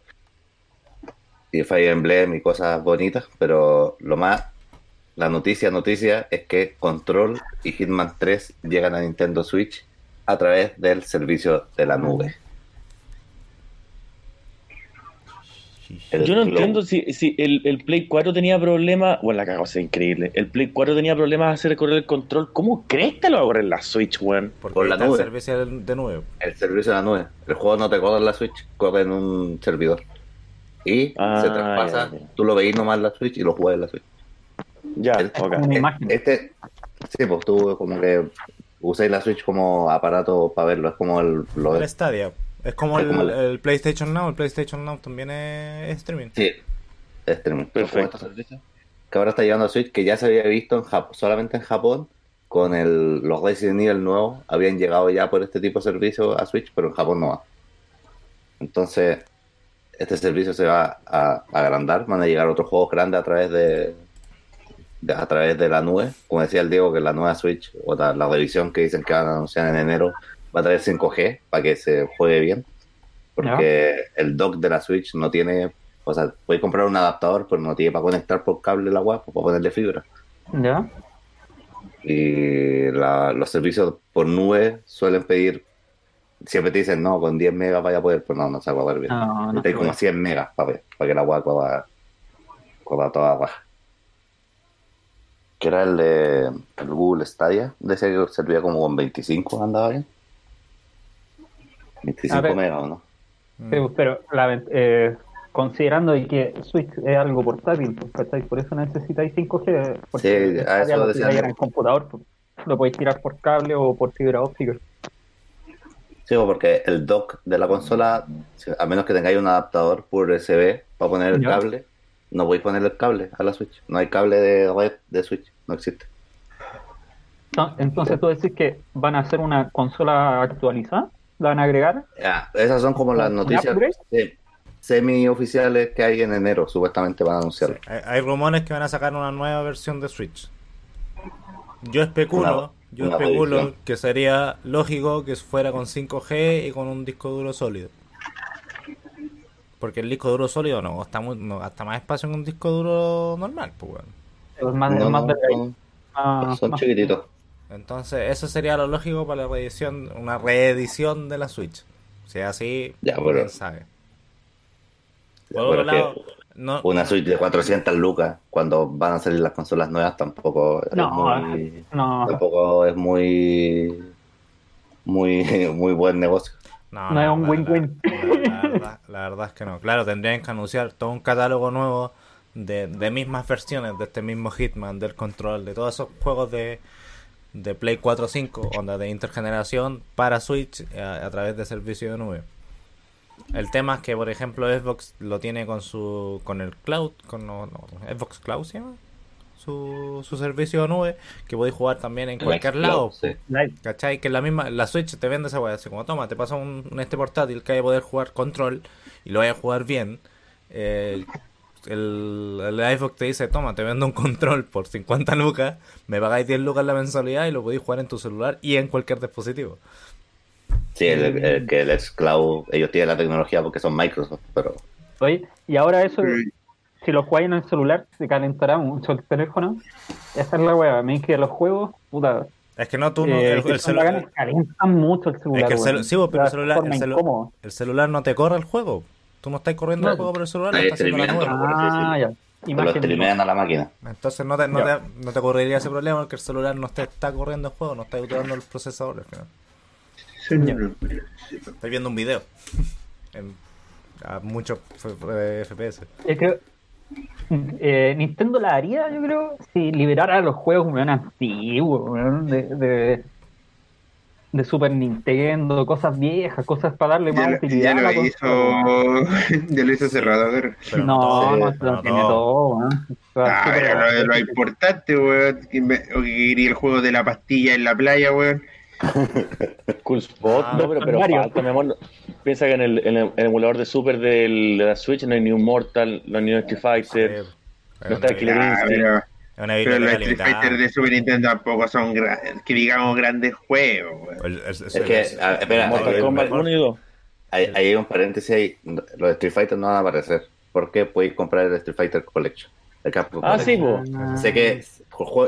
Y Fire Emblem y cosas bonitas, pero lo más, la noticia noticia es que Control y Hitman 3 llegan a Nintendo Switch a través del servicio de la nube. El Yo no Glow. entiendo si, si el, el Play 4 tenía problemas. Bueno, la cago, es increíble. El Play 4 tenía problemas de hacer correr el control. ¿Cómo crees que lo va a correr la Switch, weón? Porque Por la está el nube. servicio de nuevo. El servicio de la nube. El juego no te corre en la Switch, corre en un servidor. y Ah, se traspasa, ya, ya. tú lo veís nomás en la Switch y lo juegas en la Switch. Ya, El- ok. Una imagen. Este, sí, pues tú como que usáis la Switch como aparato para verlo, es como el, lo El Stadia. Es como, Es el, como el- el PlayStation Now. El PlayStation Now también es, es streaming. Sí, streaming. Perfecto. Servicios Que ahora está llegando a Switch, que ya se había visto en Jap- solamente en Japón, con el, los Resident Evil nuevos, habían llegado ya por este tipo de servicio a Switch, pero en Japón no va. Entonces, este servicio se va a, a agrandar, van a llegar otros juegos grandes a través de, de- a través de la nube. Como decía el Diego, que la nueva Switch, o la, la revisión que dicen que van a anunciar en enero, va a traer 5G para que se juegue bien. Porque el dock de la Switch no tiene, o sea, puedes comprar un adaptador, pero no tiene para conectar por cable la web, para ponerle fibra. ¿Ya? Y la- los servicios por nube suelen pedir, siempre te dicen, no, con 10 megas vaya a poder, pero no, no se va a poder bien. No, no como puede. 100 megas para, ver, para que la web pueda, pueda toda baja. Que era el de el Google Stadia, decía que servía como con 25, andaba bien. 25 A ver. megas, ¿o ¿no? Mm. Sí, pero la eh, considerando de que Switch es algo portátil, pues, por eso necesitáis 5G. Porque Sí, a eso ya lo decían. tiráis en el computador, pues. lo podéis tirar por cable o por fibra óptica. Sí, porque el dock de la consola, a menos que tengáis un adaptador por USB para poner el Ya. cable, no podéis poner el cable a la Switch. No hay cable de red de Switch, no existe. No, Entonces tú decís que van a hacer una consola actualizada, la van a agregar. Ya, esas son como las ¿Un noticias sí, semi-oficiales que hay en enero, supuestamente van a anunciar. Hay, hay rumores que van a sacar una nueva versión de Switch. Yo especulo, Una- yo una especulo que sería lógico que fuera con 5G y con un disco duro sólido. Porque el disco duro sólido no gasta, muy- no gasta más espacio que un disco duro normal, pues más, No, más no, delgadito, son, más- son más- chiquititos. Entonces, eso sería lo lógico para la reedición, una reedición de la Switch. Si es así, Ya, quién sabe. Por otro lado, no, Una Switch de 400 lucas, cuando van a salir las consolas nuevas, tampoco es muy... no, Tampoco es muy... Muy, muy buen negocio. No, No es un win-win. La, la verdad es que no. Claro, tendrían que anunciar todo un catálogo nuevo de, de mismas versiones de este mismo Hitman, del Control, de todos esos juegos de, de Play 4 o 5, onda de intergeneración para Switch eh, a, a través de servicio de nube. El tema es que, por ejemplo, Xbox lo tiene con su con el cloud, con no, no, Xbox Cloud se llama, su, su servicio de nube, que podéis jugar también en cualquier lado. Sí. ¿Cachai? Que la misma, la Switch te vende esa weá, así como toma, te pasa un, un este portátil que hay que poder jugar control y lo vaya a jugar bien. Eh, el, el Xbox te dice, toma, te vendo un control por 50 lucas, me pagáis 10 lucas la mensualidad y lo podéis jugar en tu celular y en cualquier dispositivo. Sí, el, el- que el xCloud, ellos tienen la tecnología porque son Microsoft, pero Oye, y ahora eso, si lo jugáis en el celular, se calentará mucho el teléfono. Esa es la wea. Me que los juegos, puta, Es que no, tú no, eh, el, el celular, bacanes, calientan mucho el celular. Es que el celu- sí, vos, pero el celular- el celu- el celular no te corre el juego. Tú no estás corriendo el juego por el celular, lo Ahí está haciendo la. Ah, ya. Imagen. a la máquina. Entonces no te, no, te, no te ocurriría ese problema porque el celular no te está corriendo el juego, no está utilizando el procesador. al final. Estoy viendo un video. en, a muchos eh, FPS. Yo creo- eh, Nintendo la haría, yo creo, si liberara los juegos weón, antiguos, de, de, de Super Nintendo, cosas viejas, cosas para darle Ya, más lo- utilidad. ya a la lo hizo, ya lo hizo cerrado, a ver. Pero no, no, no tiene todo. todo, weón. Ah, pero lo, lo importante, weón, que quería el juego de la pastilla en la playa, weón. Cool Spot, Ah, no, pero, pero Mario. falta, mi amor. Piensa que en el, en el- el emulador de Super del- de la Switch no hay ni un Mortal, no hay ni un Street Fighter. No está una Killer Instinct. Pero, es una pero los Street. Fighter de Super Nintendo tampoco son, que digamos, grandes juegos. El- el- el- Es que, a- espera, el- Mortal el- Kombat mejor- 1 y 2. Ahí, ahí hay un paréntesis ahí. Los Street Fighter no van a aparecer. Porque podéis comprar el Street Fighter Collection. El Capcom Ah, sí, po. Sé que,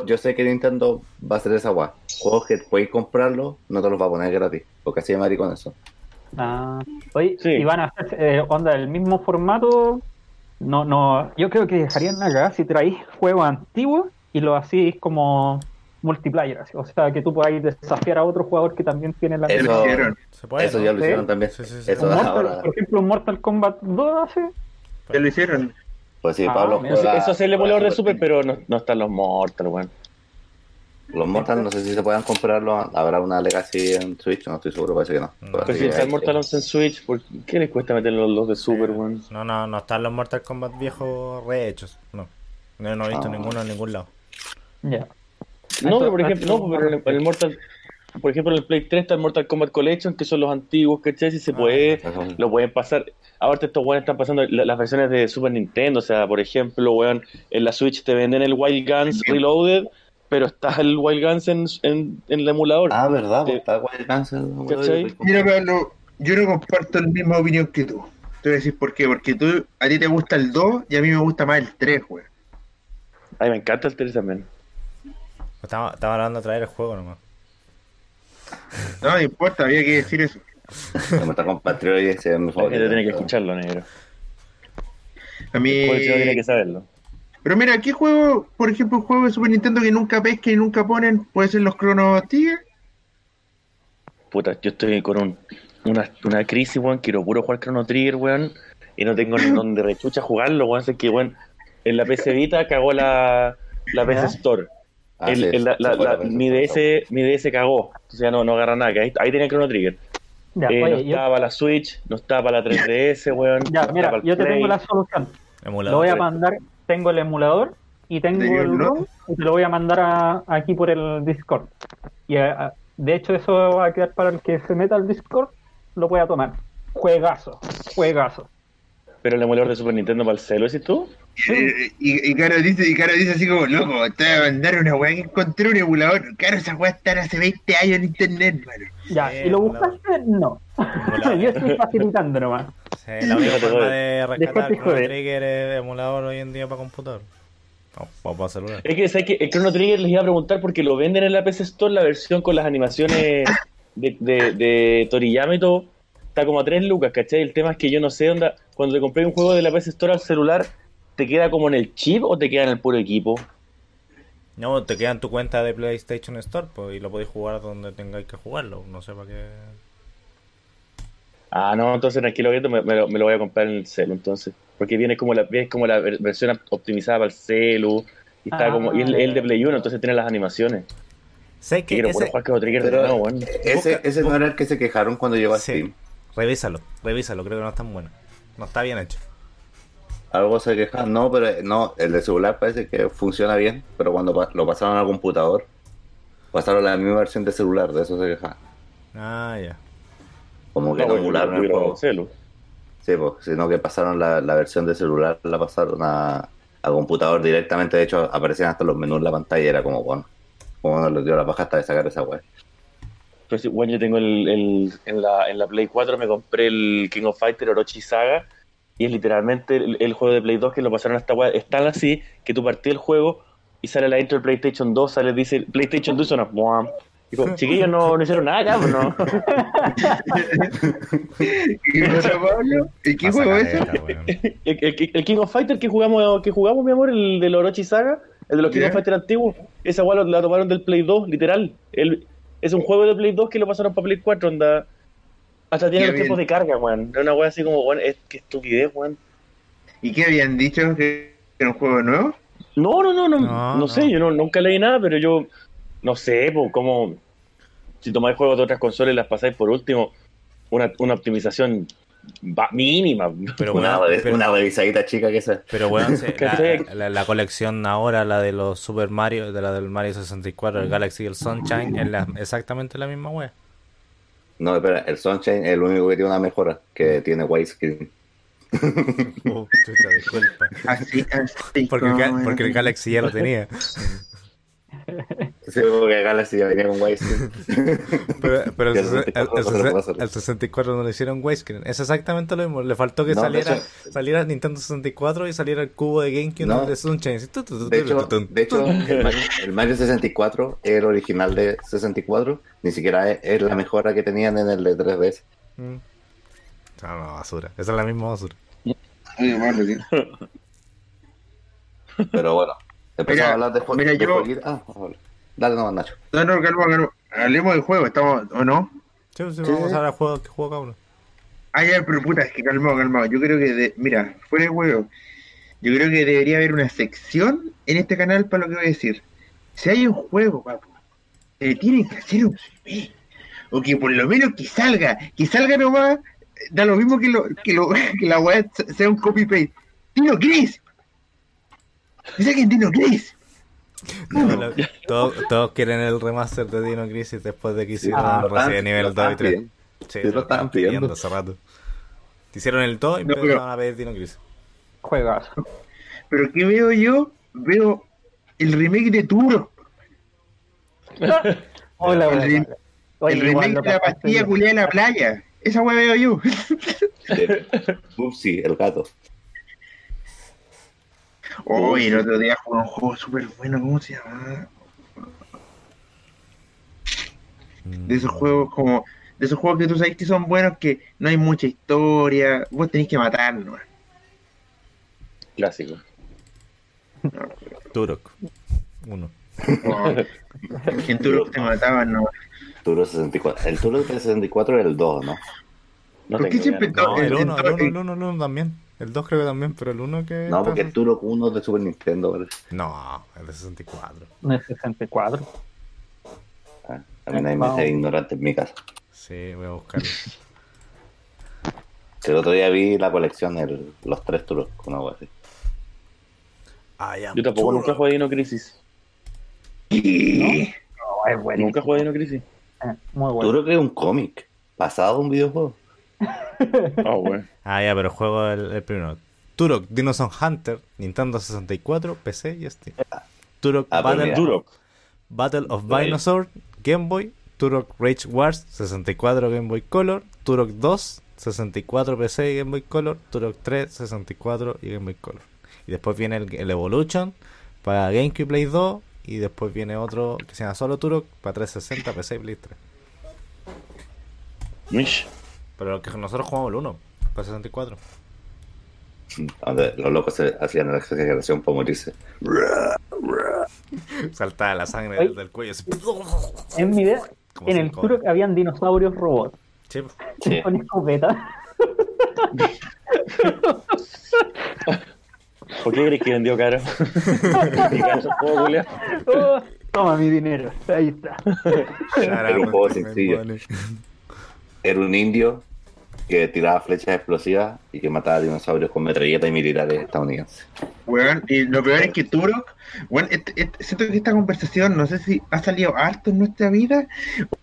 yo sé que Nintendo va a hacer esa guay. Juegos que podéis comprarlo, no te los va a poner gratis. Porque así de maricón eso. Ah, oye, Sí. y van a hacer eh, onda el mismo formato. No, no, yo creo que dejarían la cagada si traéis juegos antiguos y lo hacís como multiplayer, así. o sea que tú podáis desafiar a otro jugador que también tiene la Eso- se puede, eso ¿no? ya lo Sí. hicieron también. Sí, sí, sí. Eso Mortal- ahora. por ejemplo, un Mortal Kombat 2 hace Ya lo hicieron. Pues sí, Ah, Pablo mira, juega- Eso es el emulador de juega Super, pero no, no están los Mortal, weón. Los Mortal no sé si se puedan comprarlo. Habrá una Legacy en Switch, no estoy seguro, parece que no. No. Pero si está el Mortal 11 en Switch, ¿por qué les cuesta meter los, los de Super, weón? No, no, no están los Mortal Kombat viejos rehechos. No. No, no he visto Ah. ninguno en ningún lado. Ya. No, pero por ejemplo, no, pero en el, en el Mortal, por ejemplo, en el Play 3 está el Mortal Kombat Collection, que son los antiguos, ¿cachai? Si se Ah, puede, lo pueden pasar. Ahora estos weones están pasando la- las versiones de Super Nintendo, o sea, por ejemplo, weón, en la Switch te venden el Wild Guns Reloaded, pero está el Wild Guns en, en, en el emulador. Ah, ¿verdad? Está Wild Guns en- ¿Cachai? Mira, Pablo, yo no comparto la misma opinión que tú. Te voy a decir por qué. Porque tú, a ti te gusta el 2 y a mí me gusta más el 3, güey. Ay, me encanta el 3 también. Estaba, estaba hablando de traer el juego nomás. No, no importa, había que decir eso. Me está con Patriot y ese es mi favorito. tiene que escucharlo, negro. A mí... Tiene que saberlo. Pero mira, ¿qué juego, por ejemplo, un juego de Super Nintendo que nunca pesca y nunca ponen? Puede ser los Chrono Trigger. Puta, yo estoy con un, una, una crisis, weón. Quiero puro jugar Chrono Trigger, weón. Y no tengo ni donde rechucha jugarlo, weón. Así que, weón, en la PC Vita cagó la, la PC. Store. Ah, El- sí, el- la- se la- fue la- la PC, mi, DS, mi DS cagó. O sea, no, no agarra nada. que Ahí, ahí tenía Chrono Trigger. Ya, Eh, no yo, estaba para la Switch, no estaba para la 3DS, weón. ya, no mira, yo te Play. tengo la solución. Emulador. Lo voy a mandar, tengo el emulador y tengo ¿De el? ROM y te lo voy a mandar a- aquí por el Discord. Y a- a- de hecho eso va a quedar para el que se meta al Discord, lo pueda tomar. Juegazo, juegazo. Pero el emulador de Super Nintendo para el celo, ¿decís tú? Eh, Y, y Caro dice, y Caro dice así como, loco, te voy a mandar una weá que encontré un emulador. Caro, esa weá está hace 20 años en internet, mano. Ya, Sí, ¿y lo buscaste? No. Yo estoy facilitando nomás. Sí, la única forma de rescatar Chrono. Trigger es emulador hoy en día para computador. O para celular. Es que, ¿sabes qué? El Chrono Trigger les iba a preguntar porque lo venden en la PC Store, la versión con las animaciones de, de, de Toriyama y todo. Está como a 3 lucas, ¿cachai? El tema es que yo no sé, onda, cuando te compré un juego de la PC Store al celular, ¿te queda como en el chip o te queda en el puro equipo? No, te queda en tu cuenta de PlayStation Store pues, y lo podéis jugar donde tengáis que jugarlo. No sé para qué. Ah, no, entonces tranquilo, que me, me lo, me lo voy a comprar en el celu, entonces. Porque viene como la, viene como la ver- versión optimizada para el celu. Y, está Ah. como, y es el de Play 1, entonces tiene las animaciones. Sé que quiero ese... jugar Chrono Trigger de Pero- nuevo, weón. Ese, Busca- ese no era el que se quejaron cuando llegó a Sí. Steam. Revísalo, revísalo, creo que no es tan bueno. No está bien hecho. Algo se quejaron, no, pero no, el de celular parece que funciona bien, pero cuando pa- lo pasaron al computador, pasaron la misma versión de celular, de eso se quejaron. Ah, ya. Como que No, no, emularon el juego. celu. Sí, pues, sino que pasaron la, la versión de celular, la pasaron a, a computador directamente. De hecho, aparecían hasta los menús en la pantalla y era como, bueno, como nos les dio la paja hasta de sacar esa web. Sí, bueno, yo tengo el, el- en, la, en la Play 4 me compré el King of Fighter Orochi Saga y es literalmente el, el juego de Play 2 que lo pasaron a esta weá. Es tan así que tú partí el juego y sale la intro del PlayStation 2, sale, dice PlayStation 2 y suena. Digo, chiquillos, no, no hicieron nada, cabrón, no. ¿Qué cosa, Pablo? ¿Y qué juego es. El, King of Fighter que jugamos, que jugamos, mi amor, el de Orochi Saga, el de los King of Fighter antiguos, esa weá lo- la tomaron del Play 2, literal. El- es un juego de Play 2 que lo pasaron para Play 4, onda. Hasta tiene los tiempos de carga, weón. Una weá así como, weón, es, qué estupidez, weón. ¿Y qué habían dicho? ¿Que era un juego nuevo? No, no, no, no, No, no, no. sé, yo no, nunca leí nada, pero yo no sé, pues, como si tomáis juegos de otras consolas y las pasáis por último, una, una optimización mínima. Pero una, bueno, pero, una revisadita chica que esa. pero ¿Cachai? la, la- la colección ahora, la de los Super Mario, de la del Mario 64, el Galaxy y el Sunshine, es la- exactamente la misma wea. No, espera, el Sunshine es el único que tiene una mejora, que tiene widescreen. Oh, chucha, disculpa. Así, así. Porque, el porque. Galaxy ya lo tenía. Sí, porque Galaxy ya venía con widescreen. Pero, pero el- 64 el no se lo sesen- puede hacer. el 64 no le hicieron widescreen. Es exactamente lo mismo. Le faltó que No, saliera, hecho- saliera Nintendo 64 y saliera el cubo de GameCube No. de Sunshine. De hecho, de hecho el, Mario, el Mario 64 era el original de 64, ni siquiera es, es la mejora que tenían en el de 3DS. Mm. No, no, basura. Esa es la misma basura. Pero bueno, empezamos Mira, a hablar de, mira, de yo-. Ah, hablar. Dale nomás, Nacho. No, no, calma, calma. Hablemos de juego, ¿estamos o no? Sí, sí, Sí, vamos a ver el juego que juega cada uno. Ah, ya, pero puta, es que calmado, calmado. Yo creo que, de, mira, fuera de huevo. Yo creo que debería haber una sección en este canal para lo que voy a decir. Si hay un juego, papu, le tienen que hacer un remake. O que por lo menos que salga, que salga nomás, da lo mismo que, lo, que, lo, que la weá sea un copy-paste. Dino Gris. Que Dino. No, lo- todos, todos quieren el remaster de Dino Crisis después de que hicieron Ah, Resident Evil lo 2 y estaban 3. pidiendo. Sí, lo estaban pidiendo. hace rato. Hicieron el 2 y No, empezaron pero- a pedir Dino Crisis. Juegazo. Pero ¿qué veo yo? Veo el remake de Turo. Hola, El hola. rem- Oye, el igual remake de la pastilla culiada de la playa. Esa weá veo yo. Bubsy, el gato. Oye, el otro día jugué un juego súper bueno. ¿Cómo se llama? De esos juegos como. De esos juegos que tú sabes que son buenos, que no hay mucha historia. Vos tenés que matarnos. Clásico. Turok. Uno. En Turok te mataban, ¿no? Turo 64. El Turo de 64 era el 2, ¿no? No ¿Por qué siempre No, el el- 1, el el- 1, el 1, el 1 también. El 2 creo que también, pero el 1 que... No, porque el Turo 1 de Super Nintendo, parece. No, el de 64. No es 64. Ah, También hay meses ignorantes en mi casa. Sí, voy a buscarlo. El otro día vi la colección, el, los tres Turos, con agua así. Ah, ya. Yo tampoco nunca jugué Dino Crisis. Y- No, es bueno. Nunca jugué Dino Crisis. Muy bueno. Turo que es un cómic, pasado de un videojuego. Ah, bueno. Ah, ya, pero juego el, el primero. Turok Dinosaur Hunter, Nintendo 64, PC y Steam. Turok Ah, Battle. Turok. Battle of. Dinosaur, Game Boy. Turok Rage Wars, 64 Game Boy Color. Turok 2, 64 PC y Game Boy Color. Turok 3, 64 y Game Boy Color. Y después viene el, el Evolution para GameCube Play 2. Y después viene otro que se llama solo Turok para 360, PC y Play 3. Mish. Pero lo que nosotros jugamos el 1 para 64. Donde los locos se hacían la exageración para morirse. Saltaba la sangre Oye. del, cuello. así. En mi idea, en el. Turok habían dinosaurios robots Sí, Sí. con escopeta. ¿Por qué crees que vendió caro? ¿Qué caro ese juego, Julia? Oh, toma mi dinero. Ahí está. Era un juego sencillo. Era un indio que tiraba flechas explosivas y que mataba dinosaurios con metralletas y militares estadounidenses. Weón, y lo peor es que Turok, weón, este- este- siento que esta conversación, no sé si ha salido harto en nuestra vida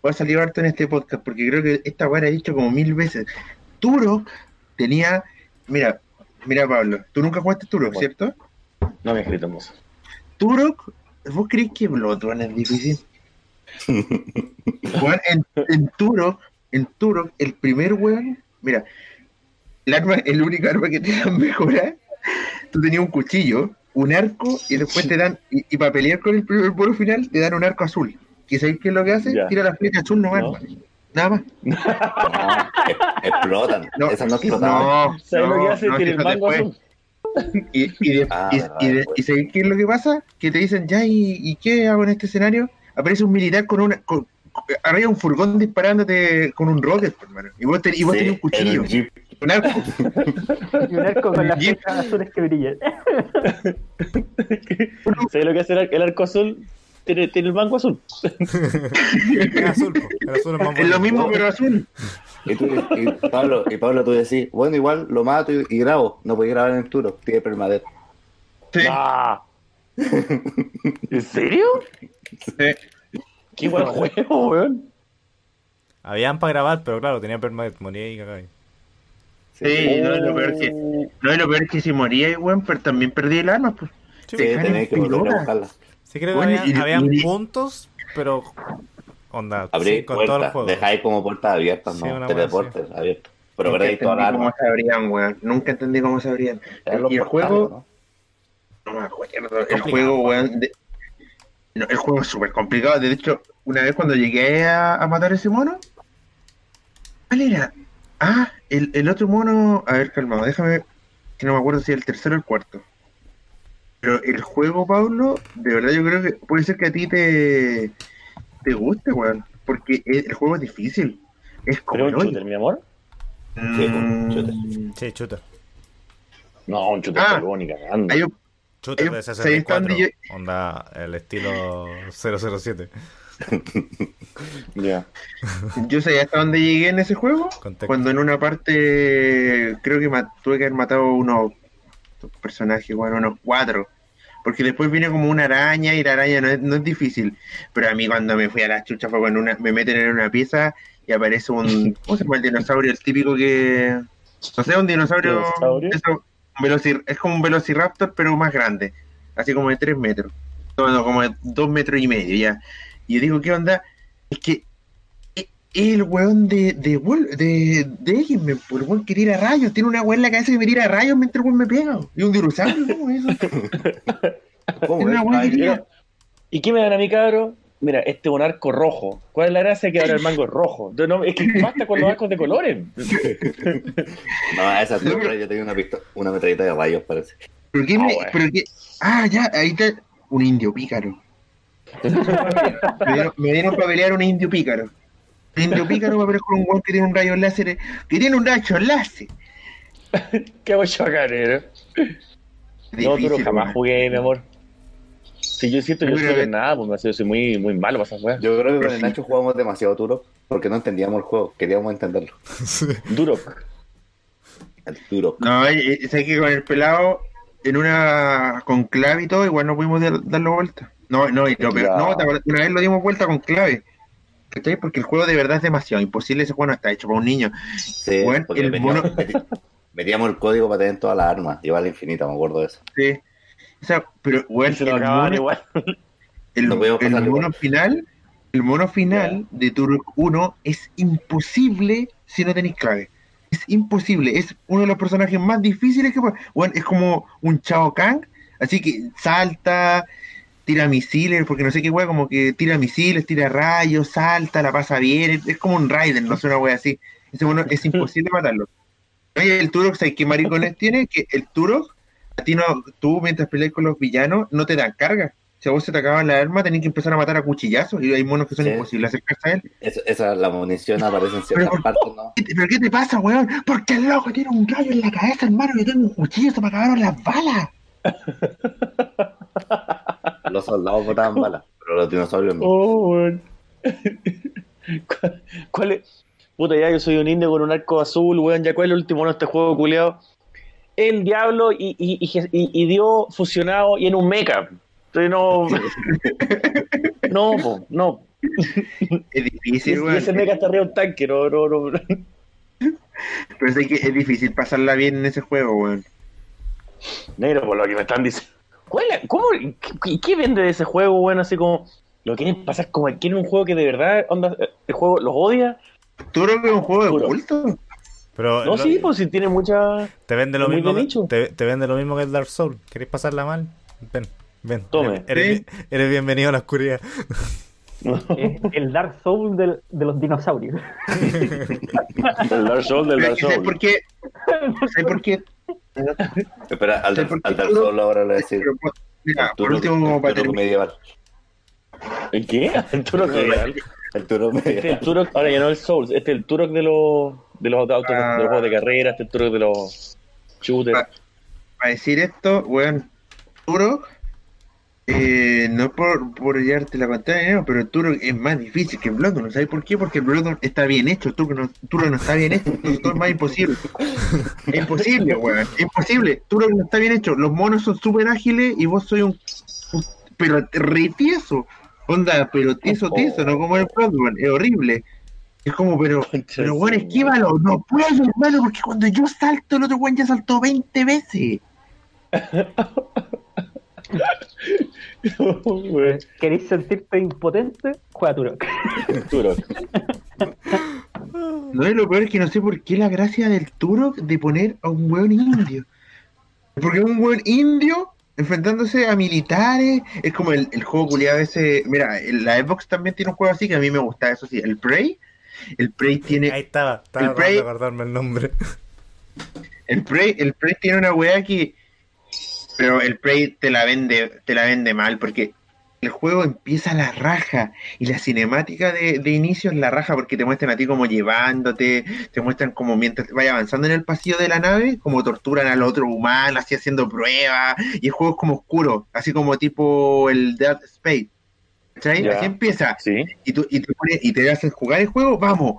o ha salido harto en este podcast, porque creo que esta weá la he dicho como mil veces. Turok tenía, mira, mira Pablo, tú nunca jugaste Turok, Bueno. ¿cierto? No me he escrito eso. Turok, ¿vos crees que Bloodborne es difícil? En, en Turok, en Turok, el primer weón, mira, el arma, el único arma que te dan mejorar, tú tenías un cuchillo, un arco, y después te dan, y, y para pelear con el primer bolo final, te dan un arco azul. ¿Y sabéis qué es lo que hace? Ya. Tira la flecha azul nomás, No. Nada más. No, explotan. No, Esas no explotaban. no, ¿Sabes lo que hace? no, Tiene el mango después. azul. Y, y, de- Ah, y, verdad, y de- después. y ¿sabéis qué es lo que pasa? Que te dicen, ya, ¿y, y qué hago en este escenario? Aparece un militar con una. Con, arriba un furgón disparándote con un rocket, hermano. Y vos, ten- y vos Sí, tenés un cuchillo, un arco. Y un arco con las flechas azules que brillan. ¿Sabes lo que hace el, ar- el arco azul? Tiene, tiene el mango azul. El azul es más Es lo mismo, pero azul. Y, tú, y, Pablo, y Pablo, tú decís, bueno, igual lo mato y, y grabo. No podía grabar en el Turo, tiene permadeath. Sí, ¡Ah! ¿En serio? sí. ¡Qué buen juego, weón! Habían para grabar, pero claro, tenía permadeath, moría y cagaba. Sí, no es lo peor que. No es lo peor que si moría, y weón, pero también perdí el arma, pues. Sí, Te caen tenéis que volver a buscarla. Sí, creo que Bueno, habían, y- habían y- puntos, pero. Onda, Abrí sí, con todo el juego. dejáis como puertas abiertas, Sí, no teleportes abiertos. Pero perdéis toda la arma. se abrían, weón. Nunca entendí cómo se abrían. Y el portales, juego, ¿no? no me acuerdo. El juego, weón. de- no, el juego es súper complicado. De hecho, una vez cuando llegué a, a matar ese mono, ¿cuál era? Ah, el, el otro mono. A ver, calmado, déjame. Que no me acuerdo si era el tercero o el cuarto. Pero el juego, Pablo, de verdad yo creo que puede ser que a ti te, te guste, weón. Porque el, el juego es difícil. Es como ¿Pero un shooter, mi amor? Mm, shooter. Sí, shooter. No, un chute Ah. ni cagando. hay un- Shooter Yo- de ¿sabes 64. dónde Onda, el estilo 007. Ya. Yo sé hasta dónde llegué en ese juego. Contexto. Cuando en una parte creo que tuve que haber matado unos personajes, bueno, unos cuatro. Porque después viene como una araña y la araña no es, no es difícil. Pero a mí cuando me fui a la chucha fue cuando una, me meten en una pieza y aparece un... ¿Cómo se llama el dinosaurio? El típico que... No sé, un dinosaurio... ¿Dinosaurio? eso, es como un velociraptor pero más grande. Así como de tres metros. No, no, como de dos metros y medio ya. Y yo digo, ¿qué onda? Es que es el weón de, de, de, de X-Men, pues, el weón que tira rayos, tiene una weón en la cabeza que me tira rayos mientras el weón me pega. Y un dinosaurio, ¿cómo es eso? ¿Cómo una weón que Ay, tira- Mira, ¿Y qué me dan a mí, cabro? Mira, este es un arco rojo. ¿Cuál es la gracia que ahora el mango es rojo? Yo no- es que basta con los arcos de colores. No, esa es otra, yo tenía una pistola, una metralleta de rayos, parece. ¿Pero qué Ah, me, bueno. pero qué? Ah, ya, ahí está un indio pícaro. me, dieron, me dieron para pelear un indio pícaro. Un indio pícaro va a pelear con un weón que tiene un rayo láser, que tiene un rayo láser. Qué. No, tú no jamás weón. jugué, mi amor. Si yo siento que yo soy de nada, pues yo soy muy, muy malo para esas weas. Yo creo que con el. Nacho jugábamos demasiado duro porque no entendíamos el juego, queríamos entenderlo. Duro. El duro. No, sé que con el pelado, en una con clave y todo, igual no pudimos dar- darlo vuelta. No, no, y lo peor- no, ¿te acuerdas? una vez lo dimos vuelta con clave. ¿Cachai? Porque el juego de verdad es demasiado imposible. Ese juego no está hecho para un niño. Sí, Bueno, porque el metíamos, mono- metíamos el código para tener todas las armas, iba a la infinita, me acuerdo de eso. Sí. O sea, pero, bueno, Se lo el acababan mono, igual. el, No el mono igual. final, el mono final de Turok 1 es imposible si no tenéis clave. Es imposible. Es uno de los personajes más difíciles que. Bueno, es como un Chao Kang, así que salta, tira misiles, porque no sé qué wea, como que tira misiles, tira rayos, salta, la pasa bien. Es, es como un Raiden, no sé una wea así. Ese mono es imposible matarlo. Oye, el Turok, ¿sabes qué maricones tiene? Que el Turok, a ti no, tú mientras peleas con los villanos, no te dan carga. Si a vos se te acaba la arma, tenés que empezar a matar a cuchillazos y hay monos que son Sí. imposibles acercarse a él. Esa, la munición aparece en ciertas Pero- partes, ¿no? ¿Qué te- ¿Pero qué te pasa, weón? Porque el loco tiene un rayo en la cabeza, hermano, y yo tengo un cuchillo, se me acabaron las balas. Los soldados botaban balas, pero los dinosaurios no. Oh, weón. ¿Cuál, cuál es? Puta, ya yo soy un indio con un arco azul, weón. ¿Ya cuál es el último en este juego, culeado? El diablo y, y, y, y- Dios fusionado y en un mecha. Entonces no. no, po, no. Es difícil, y weón. ese mecha está arriba un tanque, no, no, no. Pero es que es difícil pasarla bien en ese juego, weón. Negro, por lo que me están diciendo. ¿Cuál ¿Cómo? ¿Qué, qué vende de ese juego, weón? Así como. ¿Lo quieren pasar como quieren un juego que de verdad, onda, el juego los odia? ¿Turok es un juego de culto? Pero No, lo- sí, pues si tiene mucha. te vende lo mismo que, te, te vende lo mismo que el Dark Souls. ¿Queréis pasarla mal? Ven, ven. Tome. Eres, Sí. eres bienvenido a la oscuridad. Es el Dark Soul del- de los dinosaurios. Del Dark Souls, del Dark es que ¿sabes Souls. por qué? ¿Sabes por qué? Espera, al, ¿Sabes por qué al Dark Turok- Souls ahora le voy a decir. Pero, pues, Mira, por Turok- último, como el para Turok terminar. medieval. ¿El qué? El Turok real. El Turok Este es el medieval. Turok, ahora ya no el Souls, este es el Turok de los de los autos, de los juegos de carrera, este Turok de los shooters. Ah. para decir esto, weón, Turok, eh, no por, por llevarte la no, pero Turok es más difícil que el Bloodborne, ¿sabes por qué? Porque el Bloodborne está bien hecho, Turok no, Turok no está bien hecho, todo es más imposible. Es imposible, weón, es imposible, Turok no está bien hecho, los monos son súper ágiles y vos soy un, un- pero retieso, onda, pero tieso, tieso, no como el Bloodborne, es horrible. Es como, pero, pero bueno, esquívalo, no puedo, hermano, porque cuando yo salto, el otro weón ya saltó 20 veces. Weón, ¿Queréis sentirte impotente? Juega Turok. Turok. No, y lo peor es que no sé por qué la gracia del Turok de poner a un weón indio. Porque un weón indio enfrentándose a militares. Es como el, el juego culiado ese. Mira, la Xbox también tiene un juego así que a mí me gusta, eso sí. El Prey. El Prey Ahí tiene. estaba, estaba El Prey- acordarme el nombre. El Prey, el Prey tiene una weá que. Pero el Prey te la vende, te la vende mal, porque el juego empieza a la raja y la cinemática de, de inicio es la raja porque te muestran a ti como llevándote, te muestran como mientras vaya avanzando en el pasillo de la nave, como torturan al otro humano, así haciendo pruebas, y el juego es como oscuro, así como tipo el Dead Space. ¿Cachai? Ya. Así empieza. Sí. Y, tú, y, te pone- y te hacen jugar el juego, vamos.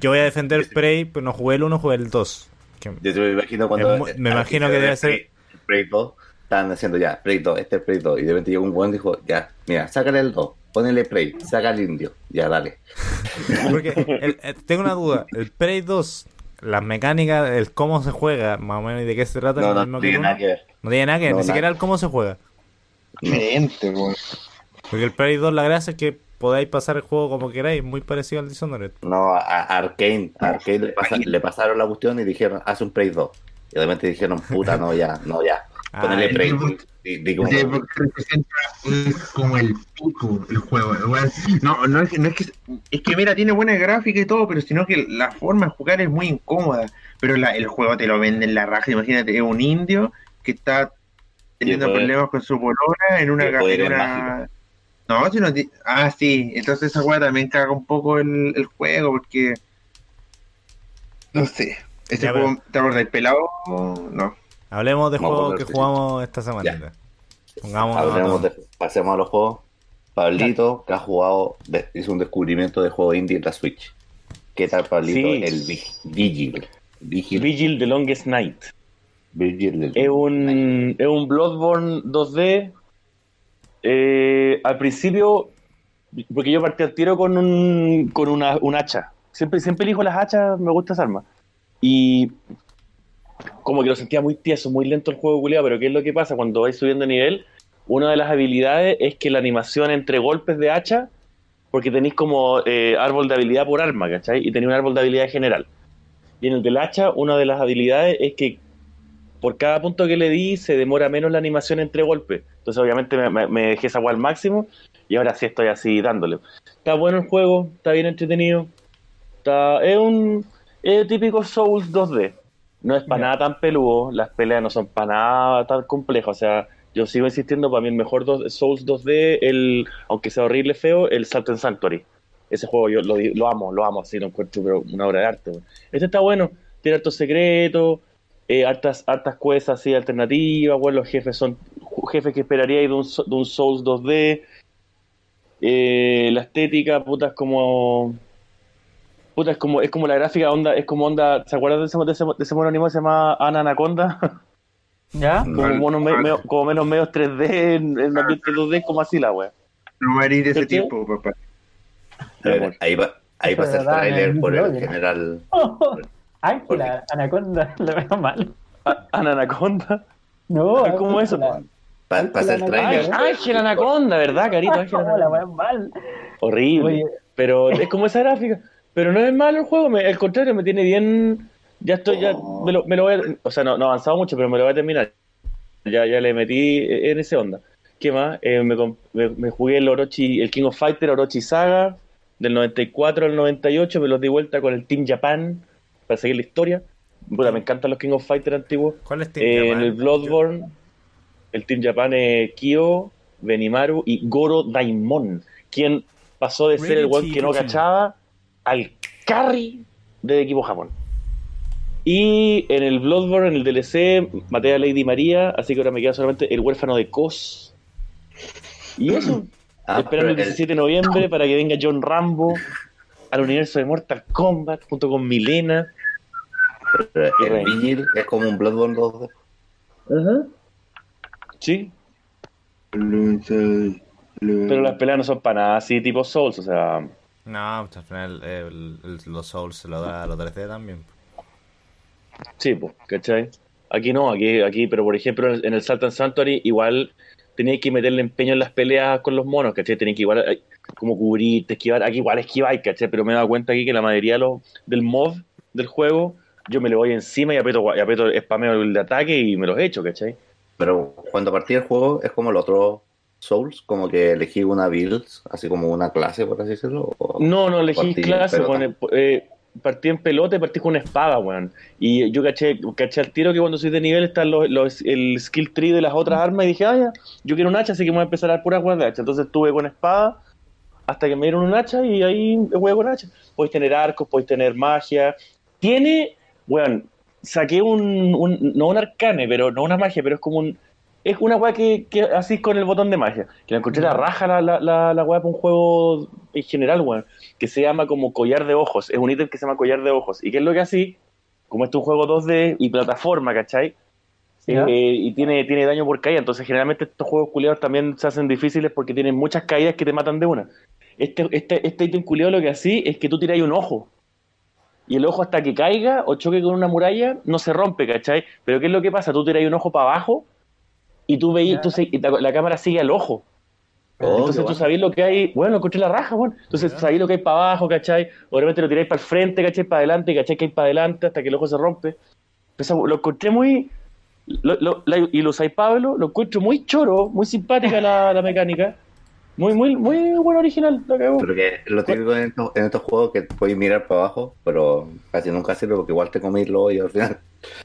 Yo, voy a defender Prey, pero no jugué el 1, jugué el 2. Que- Yo me imagino cuando. Me imagino que debe ser- Prey- Prey 2, estaban haciendo ya, Prey 2, este es Prey 2. Y de repente llegó un buen y dijo, ya, mira, sácale el 2, ponele Prey, saca el indio, ya, dale. Porque el- el- tengo una duda. El Prey 2, las mecánicas, el cómo se juega, más o menos, y de qué se trata, No, no que tiene nada que ver. No tiene nada que ver, No, ni nada. siquiera el cómo se juega. Diferente, weón. Porque el Prey 2, la gracia es que podáis pasar el juego como queráis, muy parecido al Dishonored. No, a, Arkane, a Arkane le, pasa- le pasaron la cuestión y dijeron, haz un Prey 2. Y de repente dijeron, puta, no, ya, no, ya. Ah, di como- Sí, porque representa es como el pico el juego. No, no es, no es que es que mira, tiene buena gráfica y todo, pero sino que la forma de jugar es muy incómoda. Pero la- el juego te lo vende en la raja. Imagínate, es un indio que está teniendo problemas con su polona en una una- No, si no ah, sí, entonces esa weá también caga un poco el, el juego porque no sé. Ese Ya, juego, ¿te acuerdas del pelado? No. Hablemos de Vamos juegos que jugamos esta semanita. Pongamos Hablemos de- pasemos a los juegos. Pablito, que ha jugado, de- hizo un descubrimiento de juego indie en la Switch. ¿Qué tal, Pablito? Sí. El Vi- Vigil. Vigil. Vigil The Longest Night. Vigil del- Es un, es un Bloodborne 2D. Eh, al principio, porque yo partí al tiro con un, con una, un hacha. Siempre, siempre elijo las hachas, me gusta esa arma. Y como que lo sentía muy tieso, muy lento el juego culiado, pero ¿qué es lo que pasa? Cuando vais subiendo de nivel, una de las habilidades es que la animación entre golpes de hacha, porque tenéis como eh, árbol de habilidad por arma, ¿cachai? Y tenéis un árbol de habilidad general. Y en el del hacha, una de las habilidades es que por cada punto que le di se demora menos la animación entre golpes. Entonces obviamente me, dejé esa al máximo y ahora sí estoy así dándole. Está bueno el juego, está bien entretenido. Está, es un es típico Souls 2D. No es para nada tan peludo, las peleas no son para nada tan complejas. O sea, yo sigo insistiendo, para mí el mejor dos- Souls 2D, el, aunque sea horrible feo, el Salt and Sanctuary. Ese juego yo lo, lo amo, lo amo, así lo encuentro pero una obra de arte. Este está bueno, tiene hartos secretos, eh, hartas, hartas quests así alternativas, bueno, los jefes son jefes que esperaría de un, de un Souls 2D. Eh, la estética, puta, es como. Puta, es como, es como la gráfica, onda, es como onda. ¿Se acuerdan de ese, de ese, de ese mono animado que se llama Ana Anaconda? ¿Ya? No, como, Vale. monos me- medio- como menos medios 3D, en, en ambiente 2D, como así la wea. No me de ese tiempo, papá. A ver, ahí va, ahí pasa el trailer en por el general. Ángela, Anaconda, lo veo mal. Ana Anaconda. No, Ay, ¿cómo eso? Ángela. Pa- pasa el Ángela Ay, trailer. Ángel Anaconda, ¿verdad, carito? Ángel No, la mal. Horrible. Oye, Pero es como esa gráfica. Pero no es malo el juego, me- al contrario, me tiene bien. Ya estoy, ya me lo, me lo voy a. O sea, no, no he avanzado mucho, pero me lo voy a terminar. Ya, ya le metí en ese onda. ¿Qué más? Eh, me, comp- me- me jugué el Orochi, el King of Fighter Orochi Saga, del 94 al 98, me los di vuelta con el Team Japan, para seguir la historia. Puta, me encantan los King of Fighter antiguos. ¿Cuál es Team Eh, en Japan? el Bloodborne, el Team Japan es Kyo, Benimaru y Goro Daimon, quien pasó de ser el weón que no cachaba al carry del equipo Japón. Y en el Bloodborne, en el DLC, maté a Lady María, así que ahora me queda solamente el huérfano de Kos. Y eso, Ah, esperando el pero 17 de noviembre para que venga John Rambo al universo de Mortal Kombat junto con Milena. pero el. Vigil es como un Bloodborne 2D. Sí, pero las peleas no son para nada así tipo Souls, o sea, No, pues al final el- el- los Souls se lo da a los 3D también. Sí, pues, ¿cachai? Aquí no, aquí, aquí, pero por ejemplo en el Salt and Sanctuary igual tenías que meterle empeño en las peleas con los monos, ¿cachai? Tenías que igual eh, como cubrirte, esquivar, aquí igual esquivar, ¿cachai? Pero me he dado cuenta aquí que la mayoría de los, del mod del juego, yo me le voy encima y aprieto, y aprieto spameo el de ataque y me los echo, ¿cachai? Pero cuando partí el juego es como el otro Souls, como que elegí una build, así como una clase, por así decirlo. No, no elegí clase, pone- eh, partí en pelota y partí con una espada, weón. Y yo caché, caché al tiro que cuando soy de nivel están los, los- el skill tree de las otras armas y dije, ah, ya, yo quiero un hacha, así que me voy a empezar a dar puras de hacha. Entonces estuve con espada hasta que me dieron un hacha y ahí juego con hacha. Podéis tener arcos, podéis tener magia. Tiene, weón, saqué un, un- no un arcane, pero no una magia, pero es como un, es una weá que, que así con el botón de magia. Que la encontré la raja la, la, la, la weá para un juego en general, weón. Que se llama como collar de ojos. Es un ítem que se llama collar de ojos. ¿Y qué es lo que así? Como este es un juego 2D y plataforma, ¿cachai? Eh, y tiene, tiene daño por caída. Entonces, generalmente estos juegos culiados también se hacen difíciles porque tienen muchas caídas que te matan de una. Este, este, este ítem culiado lo que así es que tú tiras un ojo. Y el ojo hasta que caiga o choque con una muralla no se rompe, ¿cachai? Pero ¿qué es lo que pasa? Tú tiras un ojo para abajo y tú Ya. tú se- y la, la cámara sigue al ojo. Oh, Entonces tú bueno. sabés lo que hay, bueno, encontré la raja, bueno. Entonces Ya. sabéis lo que hay para abajo, ¿cachai? O de repente lo tiráis para el frente, ¿cachai? Para adelante, ¿cachai? Que hay para adelante hasta que el ojo se rompe. Lo encontré muy... lo- lo- la- y lo usáis Pablo, lo encuentro muy choro, muy simpática la, la mecánica. Muy, muy, muy bueno original, la cagó. Pero que lo típico en estos, en estos juegos que podéis mirar para abajo, pero casi nunca sirve porque igual te comís lo y al final.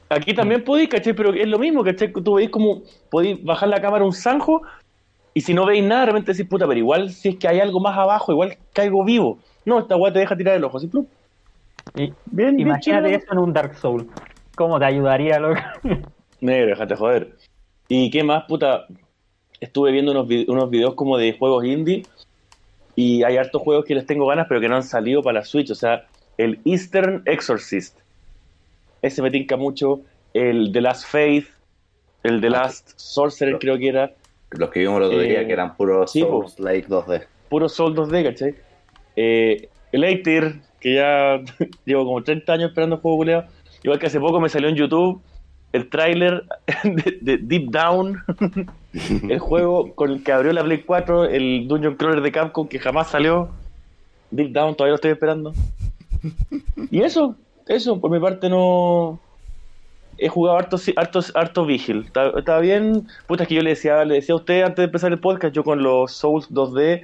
Aquí también podéis, ¿cachai? Pero es lo mismo, ¿cachai? Tú veis como podéis bajar la cámara un zanjo y si no veis nada, de repente decís, puta, pero igual si es que hay algo más abajo, igual caigo vivo. No, esta weá te deja tirar el ojo, así, plup. Y- Bien, bien Imagínate eso en un Dark Soul. ¿Cómo te ayudaría, loco? Negro, déjate joder. ¿Y qué más, puta? Estuve viendo unos, vi- unos videos como de juegos indie y hay hartos juegos que les tengo ganas, pero que no han salido para la Switch. O sea, el Eastern Exorcist. Ese me tinca mucho. El The Last Faith. El The Ah, Last Sorcerer, creo que era. Los que vimos el otro Eh, día que eran puros sí, po. Souls like 2D. Puro Soul 2D, ¿cachai? Eh, el Eightir, que ya llevo como 30 años esperando el juego culeado. Igual que hace poco me salió en YouTube el tráiler de, de Deep Down, el juego con el que abrió la Play 4, el Dungeon Crawler de Capcom que jamás salió. Deep Down, todavía lo estoy esperando. Y eso, eso, por mi parte no... He jugado harto, harto, harto Vigil. Está, está bien. Puta, es que yo le decía, le decía a usted antes de empezar el podcast, yo con los Souls 2D,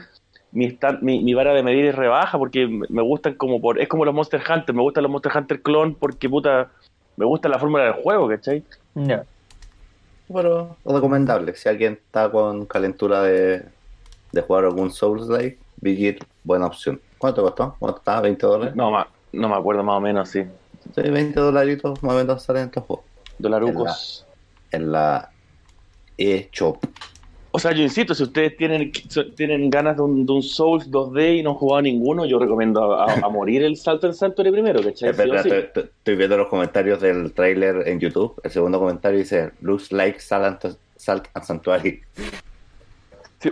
mi, mi, mi vara de medir es rebaja porque me gustan como por... Es como los Monster Hunter, me gustan los Monster Hunter clon porque, puta, me gusta la fórmula del juego, ¿cachai? Ya. Pero recomendable. Si alguien está con calentura de, de jugar algún Souls like, Vigil, buena opción. ¿Cuánto costó? ¿Cuánto estaba? ¿20 dólares? No, ma- no me acuerdo más o menos, sí. Sí, 20 dolaritos más o menos salen estos juegos. Dolarucos. En la eShop. O sea, yo insisto, si ustedes tienen, tienen ganas de un, de un Souls 2D y no han jugado ninguno, yo recomiendo a, morir el salto en de primero, ¿cachai? Es verdad, sí. estoy, estoy- estoy viendo los comentarios del tráiler en YouTube. El segundo comentario dice, looks like Salt and, Salt and Sanctuary. Sí,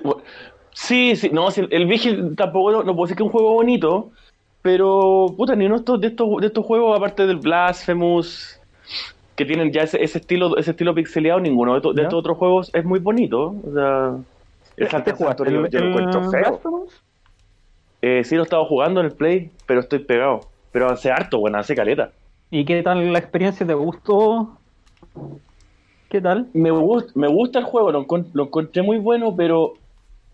Sí, sí, no, el Vigil tampoco, no, no puedo decir que es un juego bonito, pero, puta, ni uno de estos, de estos, de estos juegos, aparte del Blasphemous, que tienen ya ese, ese estilo ese estilo pixeleado, ninguno de, estos- de ¿Ya? estos otros juegos es muy bonito, o sea, el ¿Te Salto jugaste yo, lo encuentro feo. Eh, sí lo he estado jugando en el Play, pero estoy pegado, pero hace harto, bueno, hace caleta. ¿Y qué tal la experiencia? ¿Te gustó? ¿Qué tal? Me, gust- me gusta el juego, lo, encon- lo encontré muy bueno, pero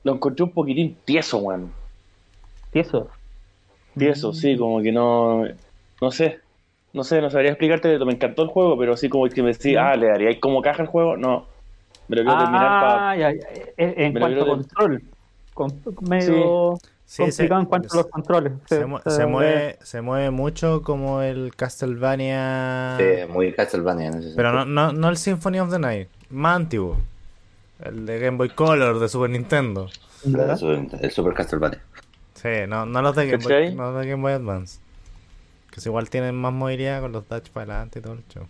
lo encontré un poquitín tieso, weón. ¿Y eso? Tieso, sí, como que no. No sé. No sé, no sabría explicarte. Me encantó el juego, pero así como que me decía, ah, ¿le daría como caja el juego? No. Me lo quiero terminar para. Ah, ya, ya. En, Me cuanto a control. Con- medio Sí, complicado se- en cuanto a los controles. Se, mu- se mueve, se mueve mucho como el Castlevania. Eh, muy Castlevania ese Pero no, no, no el Symphony of the Night, más antiguo. El de Game Boy Color de Super Nintendo. ¿verdad? El Super- Castlevania. Sí, no, no los de Game Boy, no los de Game Boy Advance. Que si igual tienen más movilidad con los dash para adelante y todo el show.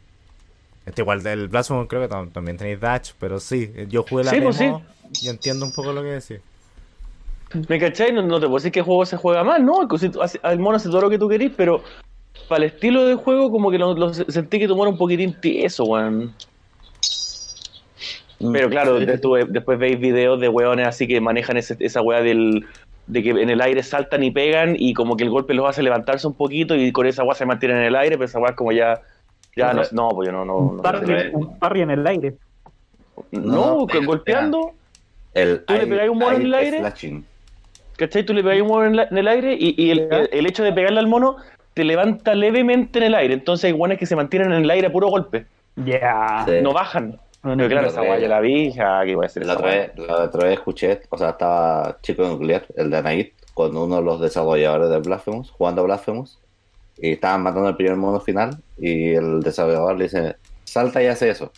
Este igual del Blasphemous creo que tam- también tenéis dash, pero sí, yo jugué la Sí, pues demo y entiendo un poco lo que decís. ¿Me cachai? No, no te puedo decir que el juego se juega mal, ¿no? El mono hace todo lo que tú querís, pero para el estilo de juego, como que lo, lo sentí que tomara un poquitín tieso, weón. Pero claro, eh, después veis videos de weones así que manejan ese- esa weá del, de que en el aire saltan y pegan y como que el golpe los hace levantarse un poquito y con esa weá se mantienen en el aire, pero esa weá es como ya... Ya no, no, pues yo no... no, Un no, parry, sé. un parry en el aire. no, No, que golpeando, El Tú le pegáis un mono en el aire. slashing. ¿cachai? Tú le pegas un mono en, la- en el aire y, y el, Ya. el- el hecho de pegarle al mono te levanta levemente en el aire. Entonces hay guanes que se mantienen en el aire a puro golpe. Ya. Sí. No bajan. No, Pero claro, no, esa no, guay no. yo la vi, ya, ¿qué voy a hacer La otra, vez, la otra vez escuché, o sea, estaba Chico Nuclear, el de Anaid, con uno de los desarrolladores de Blasphemous, jugando a Blasphemous, y estaban matando el primer modo final, y el desarrollador le dice, salta y hace eso.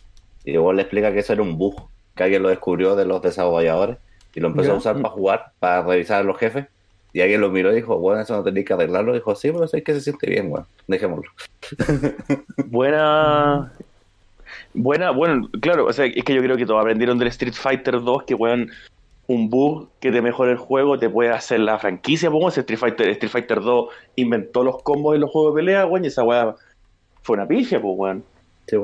Y luego le explica que eso era un bug, que alguien lo descubrió de los desarrolladores, y lo empezó Ya. a usar para jugar, para revisar a los jefes, y alguien lo miró y dijo, bueno, eso no tenéis que arreglarlo, dijo, sí, pero es que se siente bien, bueno, dejémoslo. Buena. Buena, bueno, claro, o sea, es que yo creo que todos aprendieron del Street Fighter 2 que, weón, un bug que te mejora el juego te puede hacer la franquicia, pues, ese Street Fighter, Street Fighter 2 inventó los combos en los juegos de pelea, weón, y esa weá fue una pifia, pues, weón. Sí.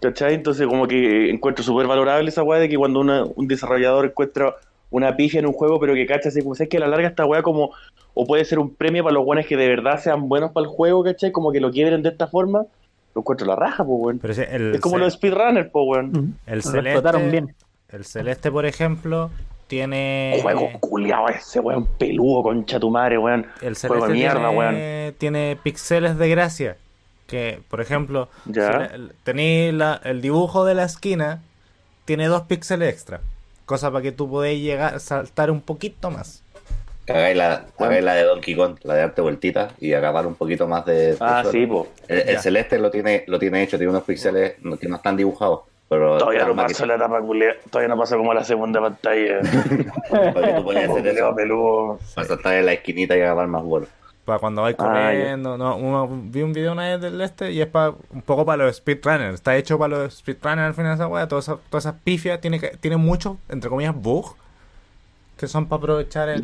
¿Cachai? Entonces, como que encuentro súper valorable esa weá de que cuando una- un desarrollador encuentra una pifia en un juego, pero que cacha así, como es que a la larga esta weá como, o puede ser un premio para los buenos que de verdad sean buenos para el juego, ¿cachai? Como que lo quiebren de esta forma, lo encuentro la raja, pues, weón. Pero sí, el, Es como los speedrunners, pues, weón. El celeste, bien. el celeste, por ejemplo, tiene... Juego culiado ese, weón, peludo, concha tu madre, weón. El Juego celeste de mierda, tiene, tiene píxeles de gracia. Que, por ejemplo, Ya. si tenéis la- el dibujo de la esquina, tiene dos píxeles extra. Cosa para que tú podáis llegar, saltar un poquito más. Hagáis la, hagáis la de Donkey Kong, la de darte vueltita y agarrar un poquito más de... de Ah, suelo. sí, pues. El, celeste lo tiene, lo tiene hecho, tiene unos píxeles no- que no están dibujados, pero Todavía no que, la etapa culiada, todavía no pasó como la segunda pantalla. para que tú hacer eso, peludo. para saltar en la esquinita y agarrar más vuelo. Para cuando vais Ah, corriendo. no, uno- vi un video una vez del este y es para un poco para los speedrunners. Está hecho para los speedrunners al final de esa weá. Todas esas, todas esas pifias tiene, que- tiene muchos, entre comillas, bugs que son para aprovechar el,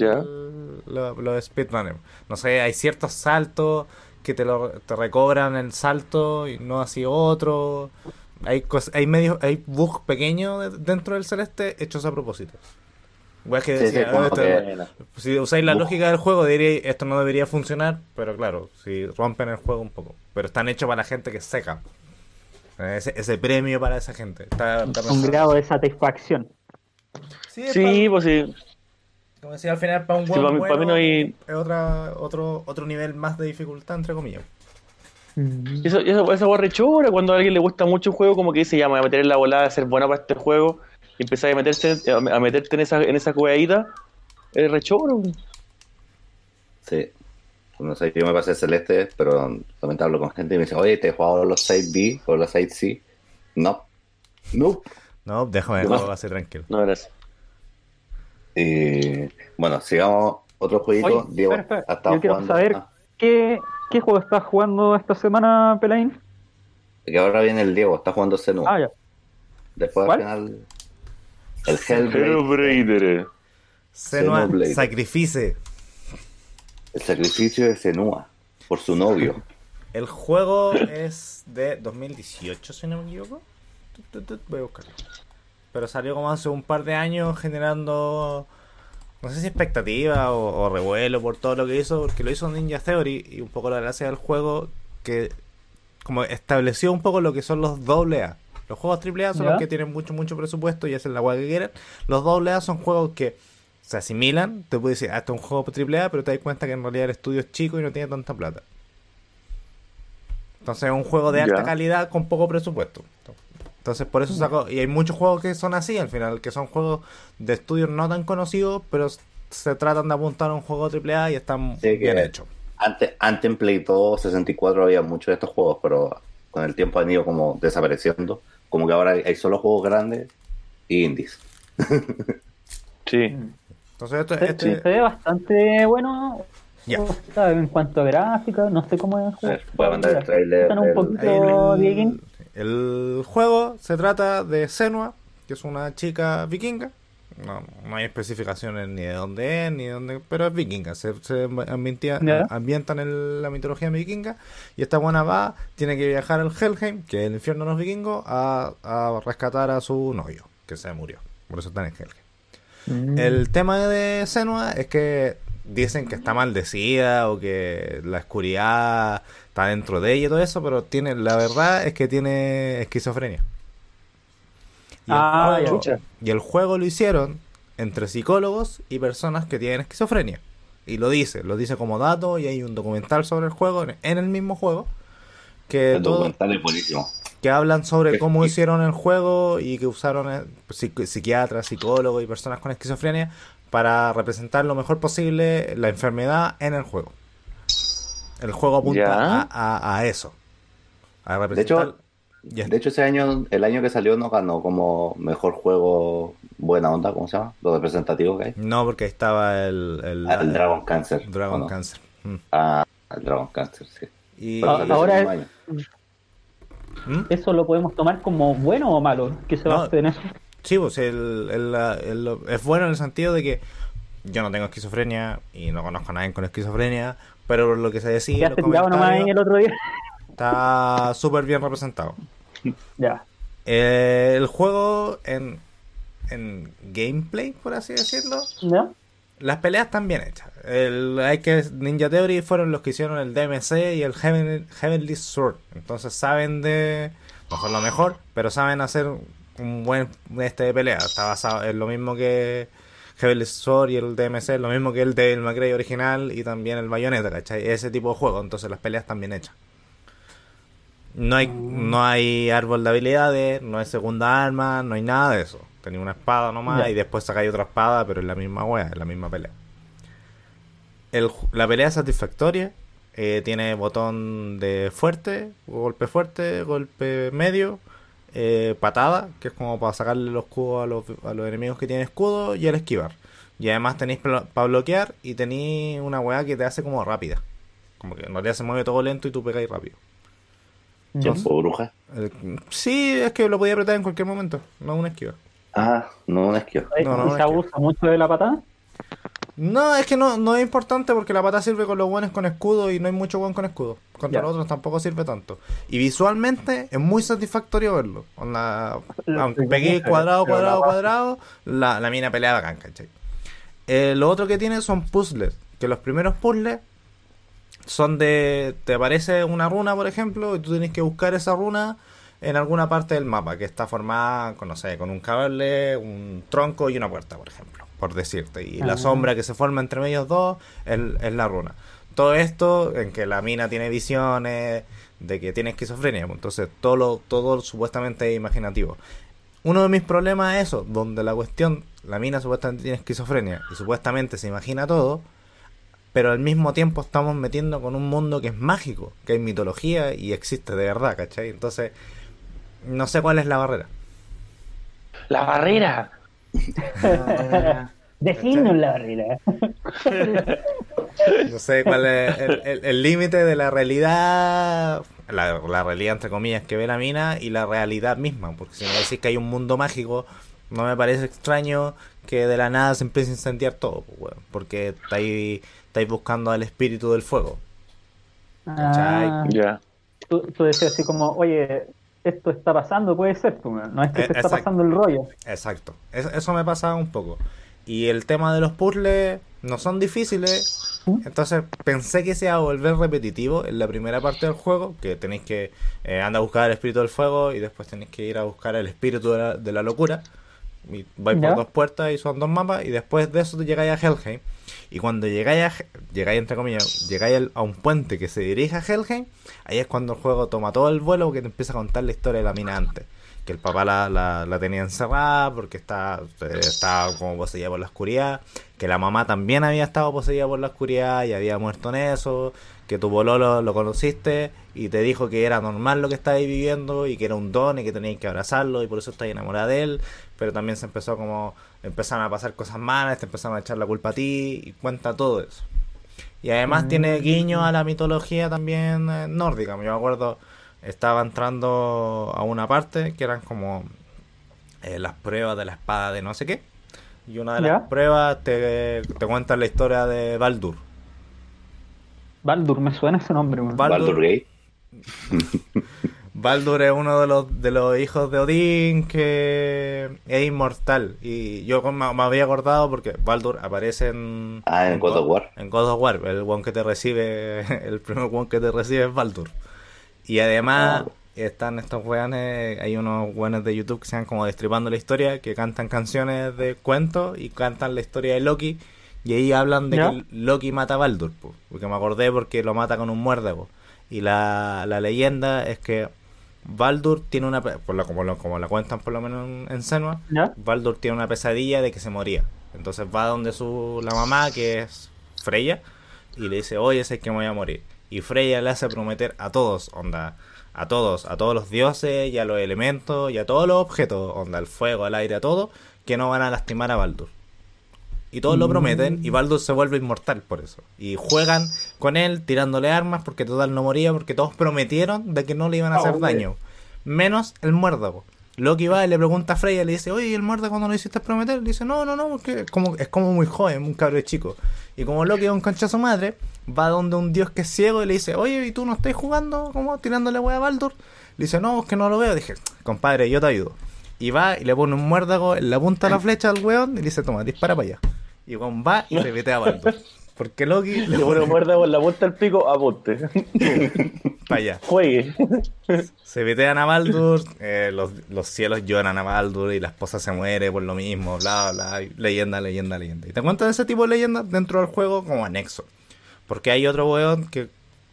lo- los speedrunners. No sé, hay ciertos saltos que te, lo, te recobran el salto y no así otro. Hay, cos- hay, medios, hay bugs pequeños de- dentro del celeste hechos a propósito. Weas que Sí, sí, decía, como "Oh, que- esto- Buena. si usáis la lógica del juego, diréis esto no debería funcionar, pero claro, si rompen el juego un poco. Pero están hechos para la gente que es seca. Ese, ese premio para esa gente. Está, está Un grado de satisfacción. Sí, pues sí. Como decía al final, para un Sí, buen para mí- para mí no hay- es otra, otro, otro nivel más de dificultad, entre comillas. Mm. Eso, eso, esa weá rechora cuando a alguien le gusta mucho un juego, como que dice, ya me voy a meter en la volada de ser bueno para este juego y empezar a meterse a meterte en esa, en esa juegadita, es rechoro. Sí. No sé, yo me pasé celeste, pero también te hablo con gente y me dice, oye, ¿te he jugado los 6B o los 6C? No. No. No, déjame No. así tranquilo. No, gracias. Y bueno, sigamos otro jueguito. Oye, Diego, espera, espera. Yo quiero jugando- saber ah, ¿qué, qué juego estás jugando esta semana, Pelaín. que ahora viene el Diego, está jugando Senua. Ah, ya. Después ¿Cuál? al final. El Hellblade. Hellblade. Senua. Sacrifice. El sacrificio de Senua por su novio. El juego es de 2018, si no me equivoco. Voy a buscarlo. Pero salió como hace un par de años generando, no sé si expectativa o, o revuelo por todo lo que hizo, porque lo hizo Ninja Theory y un poco la gracia del juego que como estableció un poco lo que son los AA. Los juegos AAA son ¿Ya? los que tienen mucho, mucho presupuesto y hacen la hueá que quieran. Los AA son juegos que se asimilan. Te puedes decir, ah, esto es un juego AAA, pero te das cuenta que en realidad el estudio es chico y no tiene tanta plata. Entonces es un juego de alta Ya. calidad con poco presupuesto. Entonces por eso sacó... Y hay muchos juegos que son así al final, que son juegos de estudios no tan conocidos, pero se tratan de apuntar a un juego AAA y están Sí, bien hechos. Antes, antes en Play 2, 64 había muchos de estos juegos, pero con el tiempo han ido como desapareciendo. Como que ahora hay, hay solo juegos grandes y indies. Sí. Entonces esto, Se, este- se ve bastante bueno. Sea, En cuanto a gráfica, no sé cómo es el A juego. ver, voy a mandar el trailer. Un poquito, Dieguín. El juego se trata de Senua, que es una chica vikinga. No, no hay especificaciones ni de dónde es, ni de dónde, pero es vikinga. Se, se ambientia- ambientan en la mitología vikinga. Y esta buena va, tiene que viajar al Helheim, que es el infierno de los vikingos, a, a rescatar a su novio, que se murió. Por eso están en Helheim. Mm. El tema de Senua es que dicen que está maldecida o que la oscuridad está dentro de ella y todo eso, pero tiene la verdad es que tiene esquizofrenia. Y el, Ah, juego, chucha. y el juego lo hicieron entre psicólogos y personas que tienen esquizofrenia. Y lo dice, lo dice como dato y hay un documental sobre el juego en- el mismo juego que El todo, documental es buenísimo. que hablan sobre cómo hicieron el juego y que usaron eh, psiqui- psiquiatras, psicólogos y personas con esquizofrenia para representar lo mejor posible la enfermedad en el juego. El juego apunta a, a- a eso. A De hecho, de hecho ese año, el año que salió no ganó como mejor juego buena onda, ¿cómo se llama? Lo representativo que hay. No, porque ahí estaba el, el, Ah, el Dragon Cancer. Dragon ¿o no? Cancer. Mm. Ah, el Dragon Cancer, sí. Y, Ah, ahora es-. ¿Mm? ¿Eso lo podemos tomar como bueno o malo? ¿Qué se No. basa en eso? Sí, pues el, el- el- es bueno en el sentido de que yo no tengo esquizofrenia y no conozco a nadie con esquizofrenia, pero lo que se decía en los Quedaste tirado nomás ahí comentarios el otro día. está súper bien representado. Ya. Eh, el juego en, en gameplay, por así decirlo, ¿No? las peleas están bien hechas. El, hay que Ninja Theory fueron los que hicieron el DMC y el Heaven- Heavenly Sword. Entonces saben de. No son lo mejor, pero saben hacer un buen este de pelea. Está basado en lo mismo que Heavenly Sword y el DMC, lo mismo que el May Cry original y también el Bayonetta, ¿cachai? Ese tipo de juego. Entonces las peleas están bien hechas. No hay, no hay árbol de habilidades, no hay segunda arma, no hay nada de eso. Tenía una espada nomás y después sacáis otra espada, pero es la misma wea, es la misma pelea. El la pelea es satisfactoria. eh, tiene botón de fuerte, golpe fuerte, golpe medio, eh, patada, que es como para sacarle los escudos a los, a los enemigos que tienen escudo, y el esquivar. Y además tenéis para bloquear y tenéis una weá que te hace como rápida. Como que en realidad se mueve todo lento y tú pegáis rápido. Tiempo bruja. El- sí, es que lo podía apretar en cualquier momento, no una esquiva. Ah, no, un esquio. No, no, ¿Y es se abusa mucho de la patada? No, es que no, no es importante porque la pata sirve con los buenos con escudo y no hay mucho buen con escudo. Contra los otros tampoco sirve tanto. Y visualmente es muy satisfactorio verlo. Onda, Lo aunque que pegué cuadrado, la cuadrado, cuadrado, la, la mina pelea bacán, ¿cachai? Eh, lo otro que tiene son puzzles. Que los primeros puzzles son de. Te aparece una runa, por ejemplo, y tú tienes que buscar esa runa en alguna parte del mapa, que está formada, con, no sé, con un cable, un tronco y una puerta, por ejemplo, por decirte. Y la sombra que se forma entre ellos dos es, es la runa. Todo esto en que la mina tiene visiones, de que tiene esquizofrenia, pues, entonces todo, lo, todo supuestamente es imaginativo. Uno de mis problemas es eso, donde la cuestión, la mina supuestamente tiene esquizofrenia y supuestamente se imagina todo, pero al mismo tiempo estamos metiendo con un mundo que es mágico, que hay mitología y existe de verdad, ¿cachai? Entonces, no sé cuál es la barrera. La barrera. Definnos la barrera. No sé cuál es el- límite de la realidad, la, la realidad entre comillas que ve la mina y la realidad misma, porque si me decís que hay un mundo mágico, no me parece extraño que de la nada se empiece a incendiar todo, pues, porque estáis, estáis buscando al espíritu del fuego. Ah, Ya. tú, tú decías así como, oye, esto está pasando, puede ser, pues, no es que Eh, se está exacto. pasando el rollo. Exacto, Es- eso me pasa un poco. Y el tema de los puzzles no son difíciles, entonces pensé que se iba a volver repetitivo en la primera parte del juego, que tenéis que eh, andar a buscar el espíritu del fuego y después tenéis que ir a buscar el espíritu de la, de la locura. Y vais por dos puertas y son dos mapas y después de eso llegáis a Helheim. Y cuando llegáis, a, llegáis entre comillas, llegáis a un puente que se dirige a Helheim, ahí es cuando el juego toma todo el vuelo porque te empieza a contar la historia de la mina antes. Que el papá la, la, la tenía encerrada porque está, eh, estaba como poseída por la oscuridad. Que la mamá también había estado poseída por la oscuridad y había muerto en eso. Que tu bololo lo conociste y te dijo que era normal lo que estabais viviendo y que era un don y que teníais que abrazarlo y por eso estáis enamorada de él. Pero también se empezó como, empezaron a pasar cosas malas, te empezaron a echar la culpa a ti y cuenta todo eso. Y además tiene guiño a la mitología también eh, nórdica. Yo me acuerdo, estaba entrando a una parte que eran como eh, las pruebas de la espada de no sé qué. Y una de las ¿Ya? pruebas te, te cuenta la historia de Baldur. Baldur, me suena ese nombre. Baldur- Baldur Gate. Baldur es uno de los, de los hijos de Odín que es inmortal. Y yo me, me había acordado porque Baldur aparece en. Ah, en God of War. En God of War. El one que te recibe. El primer one que te recibe es Baldur. Y además. Ah. Están estos weones, hay unos weones de YouTube que se van como destripando la historia, que cantan canciones de cuentos y cantan la historia de Loki, Y ahí hablan de ¿Ya? que Loki mata a Baldur, po, porque me acordé porque lo mata con un muérdago. Y la, la leyenda es que Baldur tiene una, por la, como, lo- como la cuentan por lo menos en, en Senua, ¿Ya? Baldur tiene una pesadilla de que se moría. Entonces va donde su la mamá, que es Freya, y le dice, oye, sé que me voy a morir. Y Freya le hace prometer a todos, onda, a todos, a todos los dioses y a los elementos y a todos los objetos, onda, al fuego, al aire, a todo, que no van a lastimar a Baldur. Y todos lo prometen y Baldur se vuelve inmortal por eso. Y juegan con él tirándole armas porque total no moría porque todos prometieron de que no le iban a hacer Oh, daño. Menos el muérdago. Loki va y le pregunta a Freya, le dice, oye, ¿y el muérdago cuando lo hiciste prometer? Le dice, no, no, no, porque es como, es como muy joven, un cabro chico. Y como Loki es un conchazo madre, va donde un dios que es ciego y le dice, oye, ¿y tú no estás jugando como tirándole wea a Baldur? Le dice, no, es que no lo veo. Dije, compadre, yo te ayudo. Y va y le pone un muérdago en la punta de la flecha al weón y le dice, toma, dispara para allá. Y weón va y se mete a Baldur. Porque Loki le pone muerda con la punta del pico, apunte. para allá. Juegue. Se vetean a Baldur, eh, los, los cielos lloran a Baldur y la esposa se muere por lo mismo, bla, bla, y leyenda, leyenda, leyenda. Y te cuentan ese tipo de leyendas dentro del juego como anexo. Porque hay otro weón que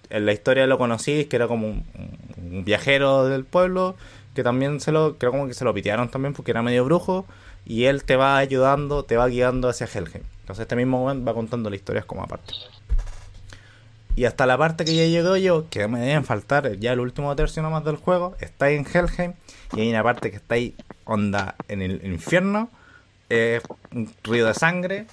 en la historia lo conocí, que era como un, un viajero del pueblo, que también se lo, creo como que se lo pitearon también porque era medio brujo, y él te va ayudando, te va guiando hacia Helheim. Entonces este mismo weón va contando las historias como aparte. Y hasta la parte que ya llego yo, que me deben faltar ya el último tercio nomás del juego, está en Helheim y hay una parte que está ahí onda en el infierno, eh, un río de sangre,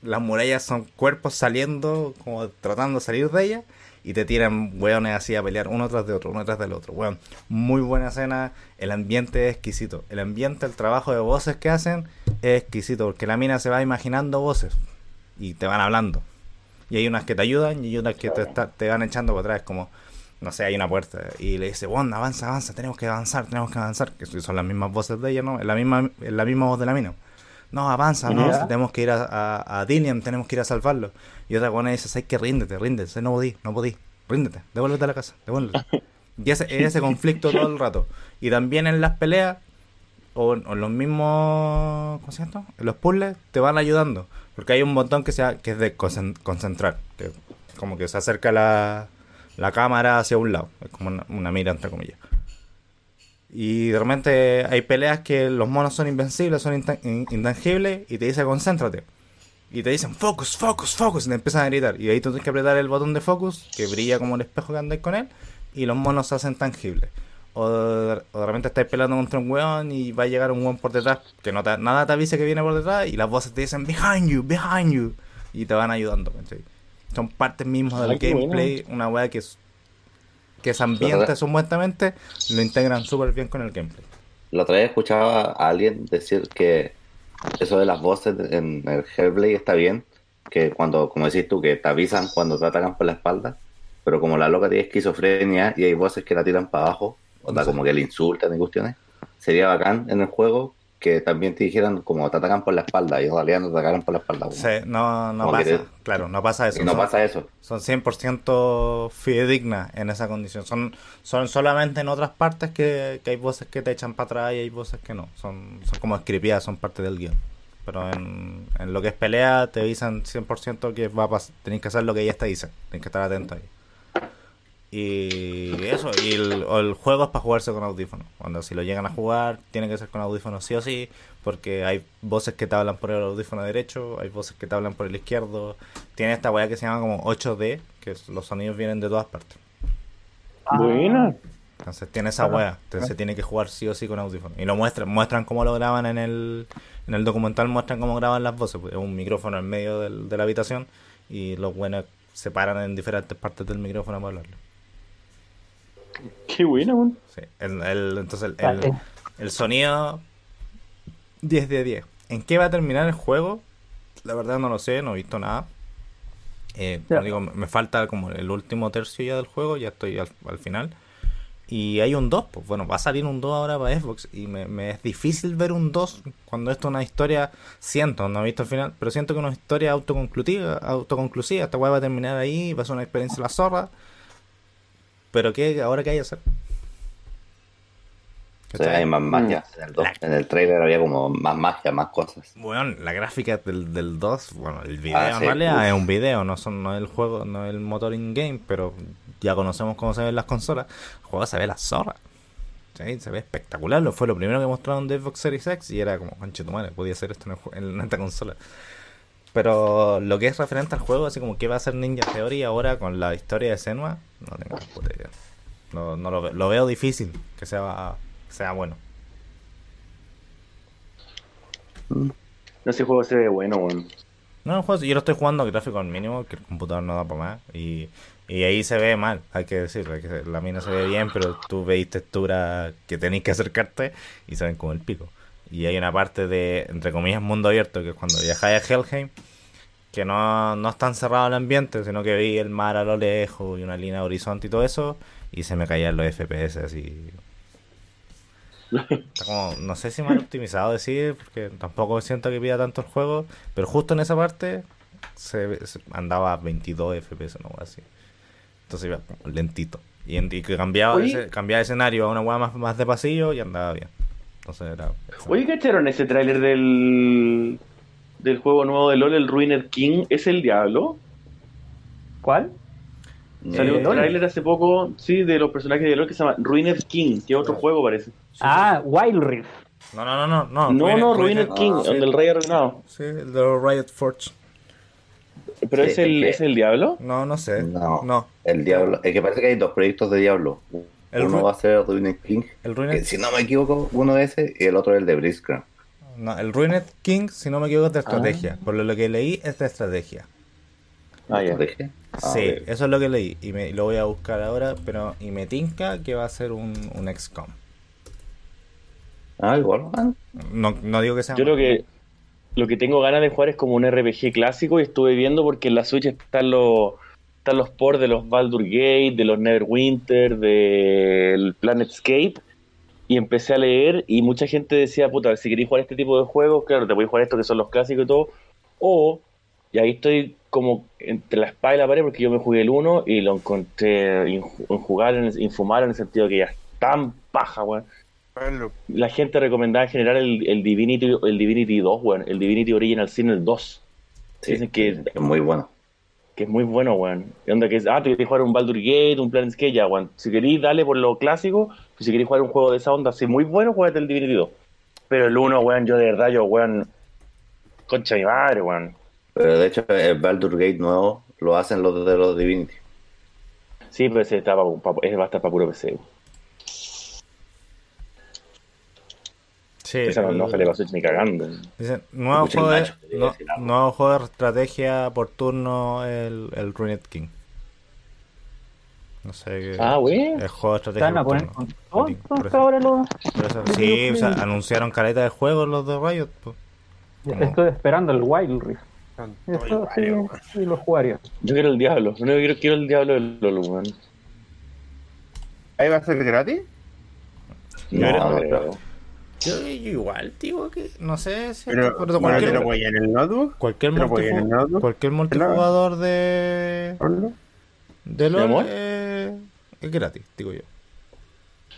las murallas son cuerpos saliendo, como tratando de salir de ellas, y te tiran hueones así a pelear uno tras de otro, uno tras del otro. Weón, muy buena escena, el ambiente es exquisito. El ambiente, el trabajo de voces que hacen es exquisito, porque la mina se va imaginando voces y te van hablando. Y hay unas que te ayudan y hay unas que te, te van echando para atrás, como, no sé, hay una puerta y le dice, bueno, avanza, avanza, tenemos que avanzar, tenemos que avanzar, que son las mismas voces de ella, ¿no? Es la misma, es la misma voz de la mina. No, avanza, no, Ya. tenemos que ir a, a, a Dillian, tenemos que ir a salvarlo. Y otra buena dice, hay que ríndete, ríndete, no podí, no podí, ríndete, devuélvete a la casa, devuélvete. y ese, ese conflicto todo el rato. Y también en las peleas, o, o en los mismos, ¿cómo se llama los puzzles, te van ayudando. Porque hay un botón que, sea, que es de concen- concentrar, que como que se acerca la, la cámara hacia un lado, es como una, una mira entre comillas. Y de repente hay peleas que los monos son invencibles, son intan- in- intangibles, y te dice concéntrate. Y te dicen focus, focus, focus, y te empiezan a gritar. Y ahí tú tienes que apretar el botón de focus, que brilla como el espejo que andáis con él, y los monos se hacen tangibles. O de, o de repente estáis peleando contra un weón y va a llegar un weón por detrás que no te- nada te avisa que viene por detrás y las voces te dicen behind you, behind you y te van ayudando. ¿cachai? Son partes mismas del Ay, qué gameplay, una weá que es que es ambiente verdad. supuestamente, lo integran súper bien con el gameplay. La otra vez escuchaba a alguien decir que eso de las voces en el Hellblade está bien, que cuando, como decís tú, que te avisan cuando te atacan por la espalda, pero como la loca tiene esquizofrenia y hay voces que la tiran para abajo, o sea, como que le insultan y cuestiones, sería bacán en el juego que también te dijeran como te atacan por la espalda y en realidad no te atacaran por la espalda. Sí, no, pasa, te- claro, no pasa eso. y no son, pasa eso. son 100% fidedignas en esa condición. Son, son solamente en otras partes que, que hay voces que te echan para atrás y hay voces que no. Son, son como escripidas, son parte del guion. Pero en, en lo que es pelea te avisan 100% que va a tenéis que hacer lo que ellas te dicen. Tenéis que estar atento ahí. Y eso, y el, el juego es para jugarse con audífonos. Cuando si lo llegan a jugar, tiene que ser con audífonos sí o sí, porque hay voces que te hablan por el audífono derecho, hay voces que te hablan por el izquierdo. Tiene esta weá que se llama como 8D, que los sonidos vienen de todas partes. Buena. Entonces tiene esa weá, entonces se tiene que jugar sí o sí con audífonos. Y lo muestran, muestran cómo lo graban en el, en el documental, muestran cómo graban las voces. pues, Es un micrófono en medio del- de la habitación y los buenos se paran en diferentes partes del micrófono para hablarlo. Qué buena, weón. Sí, el, el- entonces el, el- el sonido 10 de 10. ¿En qué va a terminar el juego? La verdad no lo sé, no he visto nada. Eh, como digo, me falta como el último tercio ya del juego, ya estoy al, al final. Y hay un 2, pues bueno, va a salir un 2 ahora para Xbox y me, me es difícil ver un 2 cuando esto es una historia, siento, no he visto el final, pero siento que es una historia autoconclusiva, autoconclusiva, esta weá va a terminar ahí, va a ser una experiencia la zorra. Pero qué, ahora qué hay que hacer? O sea, hay más magia. Mm. En el, dos. En el trailer había como más magia, más cosas. Bueno, la gráfica del, del 2, bueno, el video Ah, en sí, realidad uf. es un video, no son no es el juego, no es el motor in-game, pero ya conocemos cómo se ven las consolas. El juego se ve la zorra. Sí, se ve espectacular. Lo fue lo primero que mostraron de Xbox Series X y era como, conche tu madre, podía hacer esto en, el jue- en esta consola. Pero lo que es referente al juego, así como que va a ser Ninja Theory ahora con la historia de Senua, no tengo puta idea. No, no lo, ve- lo veo difícil que sea, que sea bueno. No, ese juego se ve bueno, weón. No, el juego, yo lo estoy jugando a gráfico al mínimo, que el computador no da para más. Y, y ahí se ve mal, hay que decirlo. la mina se ve bien, pero tú veis texturas que tenéis que acercarte y se ven como el pico. Y hay una parte de, entre comillas, mundo abierto, que es cuando viajáis a Helheim, que no, no es tan cerrado el ambiente, sino que veis el mar a lo lejos y una línea de horizonte y todo eso, y se me caían los FPS así. Está como, no sé si mal optimizado decir, porque tampoco siento que pida tanto el juego, pero justo en esa parte se, se- andaba a 22 FPS, no así. Entonces iba lentito. Y, que cambiaba, ese- cambiaba de escenario a una hueá más, más de pasillo y andaba bien. Entonces era. Oye, ¿cacharon ese tráiler del, del juego nuevo de LoL, el Ruined King? ¿Es el diablo? ¿Cuál? Salió un Eh, tráiler hace poco, sí, de los personajes de LoL que se llama Ruined King, que es otro juego parece. Ah, Wild Rift. No, no, no, no. No, No, no, Ruined- Ruined King, sí. donde el rey arruinado. Sí, el de los Riot Forge. ¿Pero Sí, es, el, es el diablo? No, no sé. No. No. El Diablo. Es que parece que hay dos proyectos de Diablo. El uno Ru- va a ser Ruined King. El que, Ruined, si no me equivoco, uno es ese y el otro es el de Blitzcrank. no, el Ruined King, si no me equivoco, Ah. es de estrategia. Por lo que leí, es de estrategia. Ah, ya. ¿Dije? Ah, sí, eso es lo que leí. Y, me, lo voy a buscar ahora, pero. Y me tinca que va a ser un, un XCOM. Ah, igual. ah, No, no digo que sea. Yo creo que lo que tengo ganas de jugar es como un RPG clásico y estuve viendo porque en la Switch están los están los ports de los Baldur Gate, de los Neverwinter, del Planetscape y empecé a leer y mucha gente decía, puta, si queréis jugar este tipo de juegos, claro, te voy a jugar esto que son los clásicos y todo, o, y ahí estoy como entre la espada y la pared porque yo me jugué el 1 y lo encontré inju- injugable, en el- infumable en el sentido que ya es tan paja, weón. La gente recomendaba en general el, el Divinity el Divinity 2, weón, el Divinity Original Sin el 2, Sí, Dicen que- es muy bueno. Que es muy bueno, weón. Y onda que es, ah, tú querés jugar un Baldur Gate, un Planescape, ya, weón. Si queréis, dale por lo clásico, pues si queréis jugar un juego de esa onda así muy bueno, juegate el Divinity 2. Pero el 1, weón, yo de verdad, yo, weón, concha mi madre, weón. Pero de hecho, el Baldur Gate nuevo lo hacen los de los Divinity. Sí, pero ese, está pa- pa- ese va a estar para puro PC, weón. Sí, Ese no, sale para Switch ni cagando. Dicen, nuevo juego, de, no- nuevo juego de estrategia por turno, el, el Ruined King. No sé qué. Ah, weón. El juego de ¿Se estrategia van a poner con todo ahora los... sí, o sea, anunciaron caleta de juegos los de Riot. pues. Como- Estoy esperando el Wild Rift. Eso sí, sí lo jugaría. Yo quiero el Diablo, no quiero, quiero el Diablo del LoL, weón. ¿Ahí va a ser gratis? No, No, no. Yo, yo igual, digo que no sé si Pero, pero bueno, ¿te cualquier, lo voy en el notebook? cualquier, ¿te lo voy en el multijugador, notebook? cualquier multijugador de de. LoL eh, es gratis, digo yo.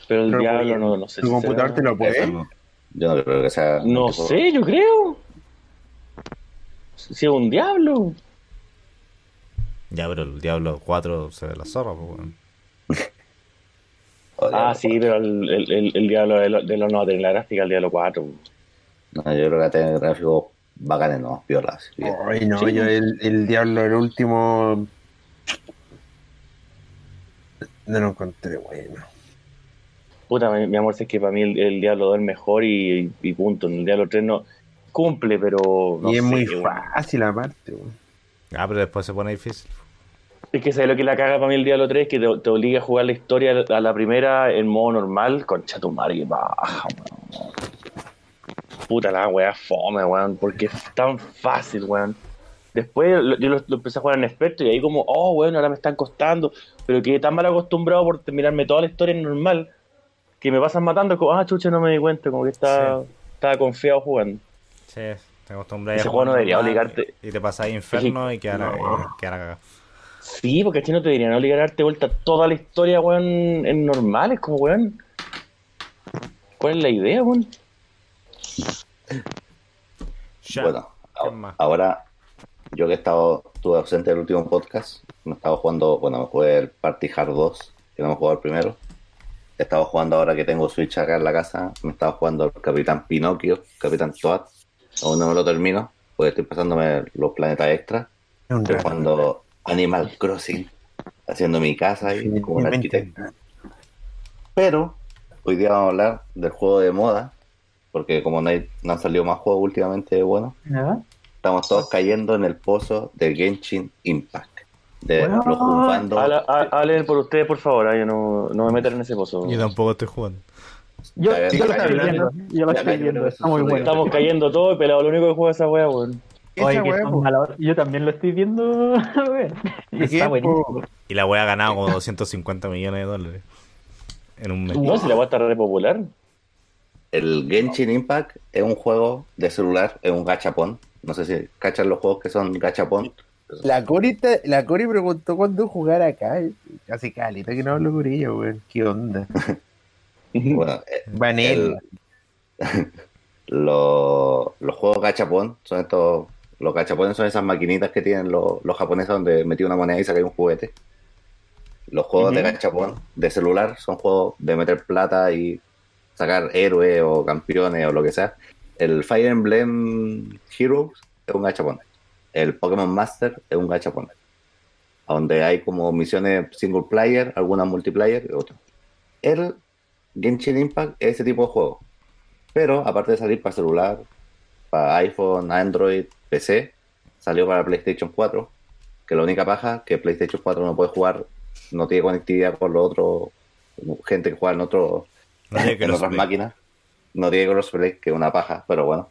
Pero el Pero Diablo no, no sé ¿Tu si computador será- te lo puede? Yo no creo que sea. No sé, yo creo. Si es un diablo. Ya, pero el Diablo 4 se ve la zorra, pues, weón. Ah, sí, pero el, el, el, el diablo de los de los no va a tener la gráfica, el diablo 4. No, yo creo que tiene gráficos bacanes, no, violas. Ay, no, Sí. yo el, el Diablo, el último. No lo encontré bueno. Puta, mi, mi amor, si es que para mí el, el diablo 2 es mejor y, y punto. El diablo 3 no cumple, pero no y es sé, muy fácil aparte. weón. Ah, pero después se pone difícil. Es que sabes lo que la caga para mí el diablo 3 que te, te obliga a jugar la historia a la primera en modo normal. Concha tu madre, que baja, weón. Puta la weá, fome, weón, porque es tan fácil, weón. Después lo- yo lo, lo empecé a jugar en experto y ahí como, oh, weón, ahora me están costando. Pero quedé tan mal acostumbrado por terminarme toda la historia en normal que me pasan matando. Como, ah, chucha, no me di cuenta, como que estaba, estaba confiado jugando. Sí, te acostumbras Ese a juego no jugar debería obligarte. Y te pasáis inferno y quedar No. quedar cagado. Sí, porque aquí no te deberían obligar a darte vuelta toda la historia, weón, en normal. Es como, weón. ¿Cuál es la idea, weón? Ya. Bueno, ahora yo que he estado, estuve ausente del último podcast, me he estado jugando, bueno, me jugué el Party Hard 2, que no me jugado el primero. He estado jugando ahora que tengo Switch acá en la casa, me he estado jugando el Capitán Pinocchio, Capitán Toad. Aún no me lo termino, pues estoy pasándome los planetas extra. Es un Estoy jugando Animal Crossing, haciendo mi casa ahí como un arquitecto. Pero hoy día vamos a hablar del juego de moda, porque como no, hay- no han salido más juegos últimamente ¿Verdad? estamos todos cayendo en el pozo de Genshin Impact. De Bueno. los jugando. Hablen por ustedes, por favor. ah, yo no, no me metan en ese pozo. Yo tampoco estoy jugando. Yo, yo lo estoy viendo. Yo lo estoy viendo. Está muy bueno. Estamos cayendo todo y pelado lo único que juega esa wea, weón. Oye, Esa que son Yo también lo estoy viendo. weón. ¿De qué, Está buenísimo. Y la wea ha ganado como 250 millones de dólares. En un mes. No, si la wea está re popular. El Genshin Impact es un juego de celular, es un gachapón. No sé si cachan los juegos que son gachapón. La Cori, te- la Cori preguntó cuándo jugar acá. Hace calita que no hablo con ella, weón. ¿Qué onda? Bueno, eh, Vanel. los, los juegos gachapón son estos. Los gachapones son esas maquinitas que tienen los, los japoneses donde metí una moneda y saqué un juguete. Los juegos de gachapón de celular son juegos de meter plata y sacar héroes o campeones o lo que sea. El Fire Emblem Heroes es un gachapón. El Pokémon Master es un gachapón. Donde hay como misiones single player, algunas multiplayer y otras. El Genshin Impact es ese tipo de juego. Pero aparte de salir para celular, para iPhone, Android, PC, salió para PlayStation 4. Que la única paja que PlayStation 4 no puede jugar, no tiene conectividad con los otros, gente que juega en, otro, No en otras máquinas. No tiene crossplay, que es una paja, pero bueno.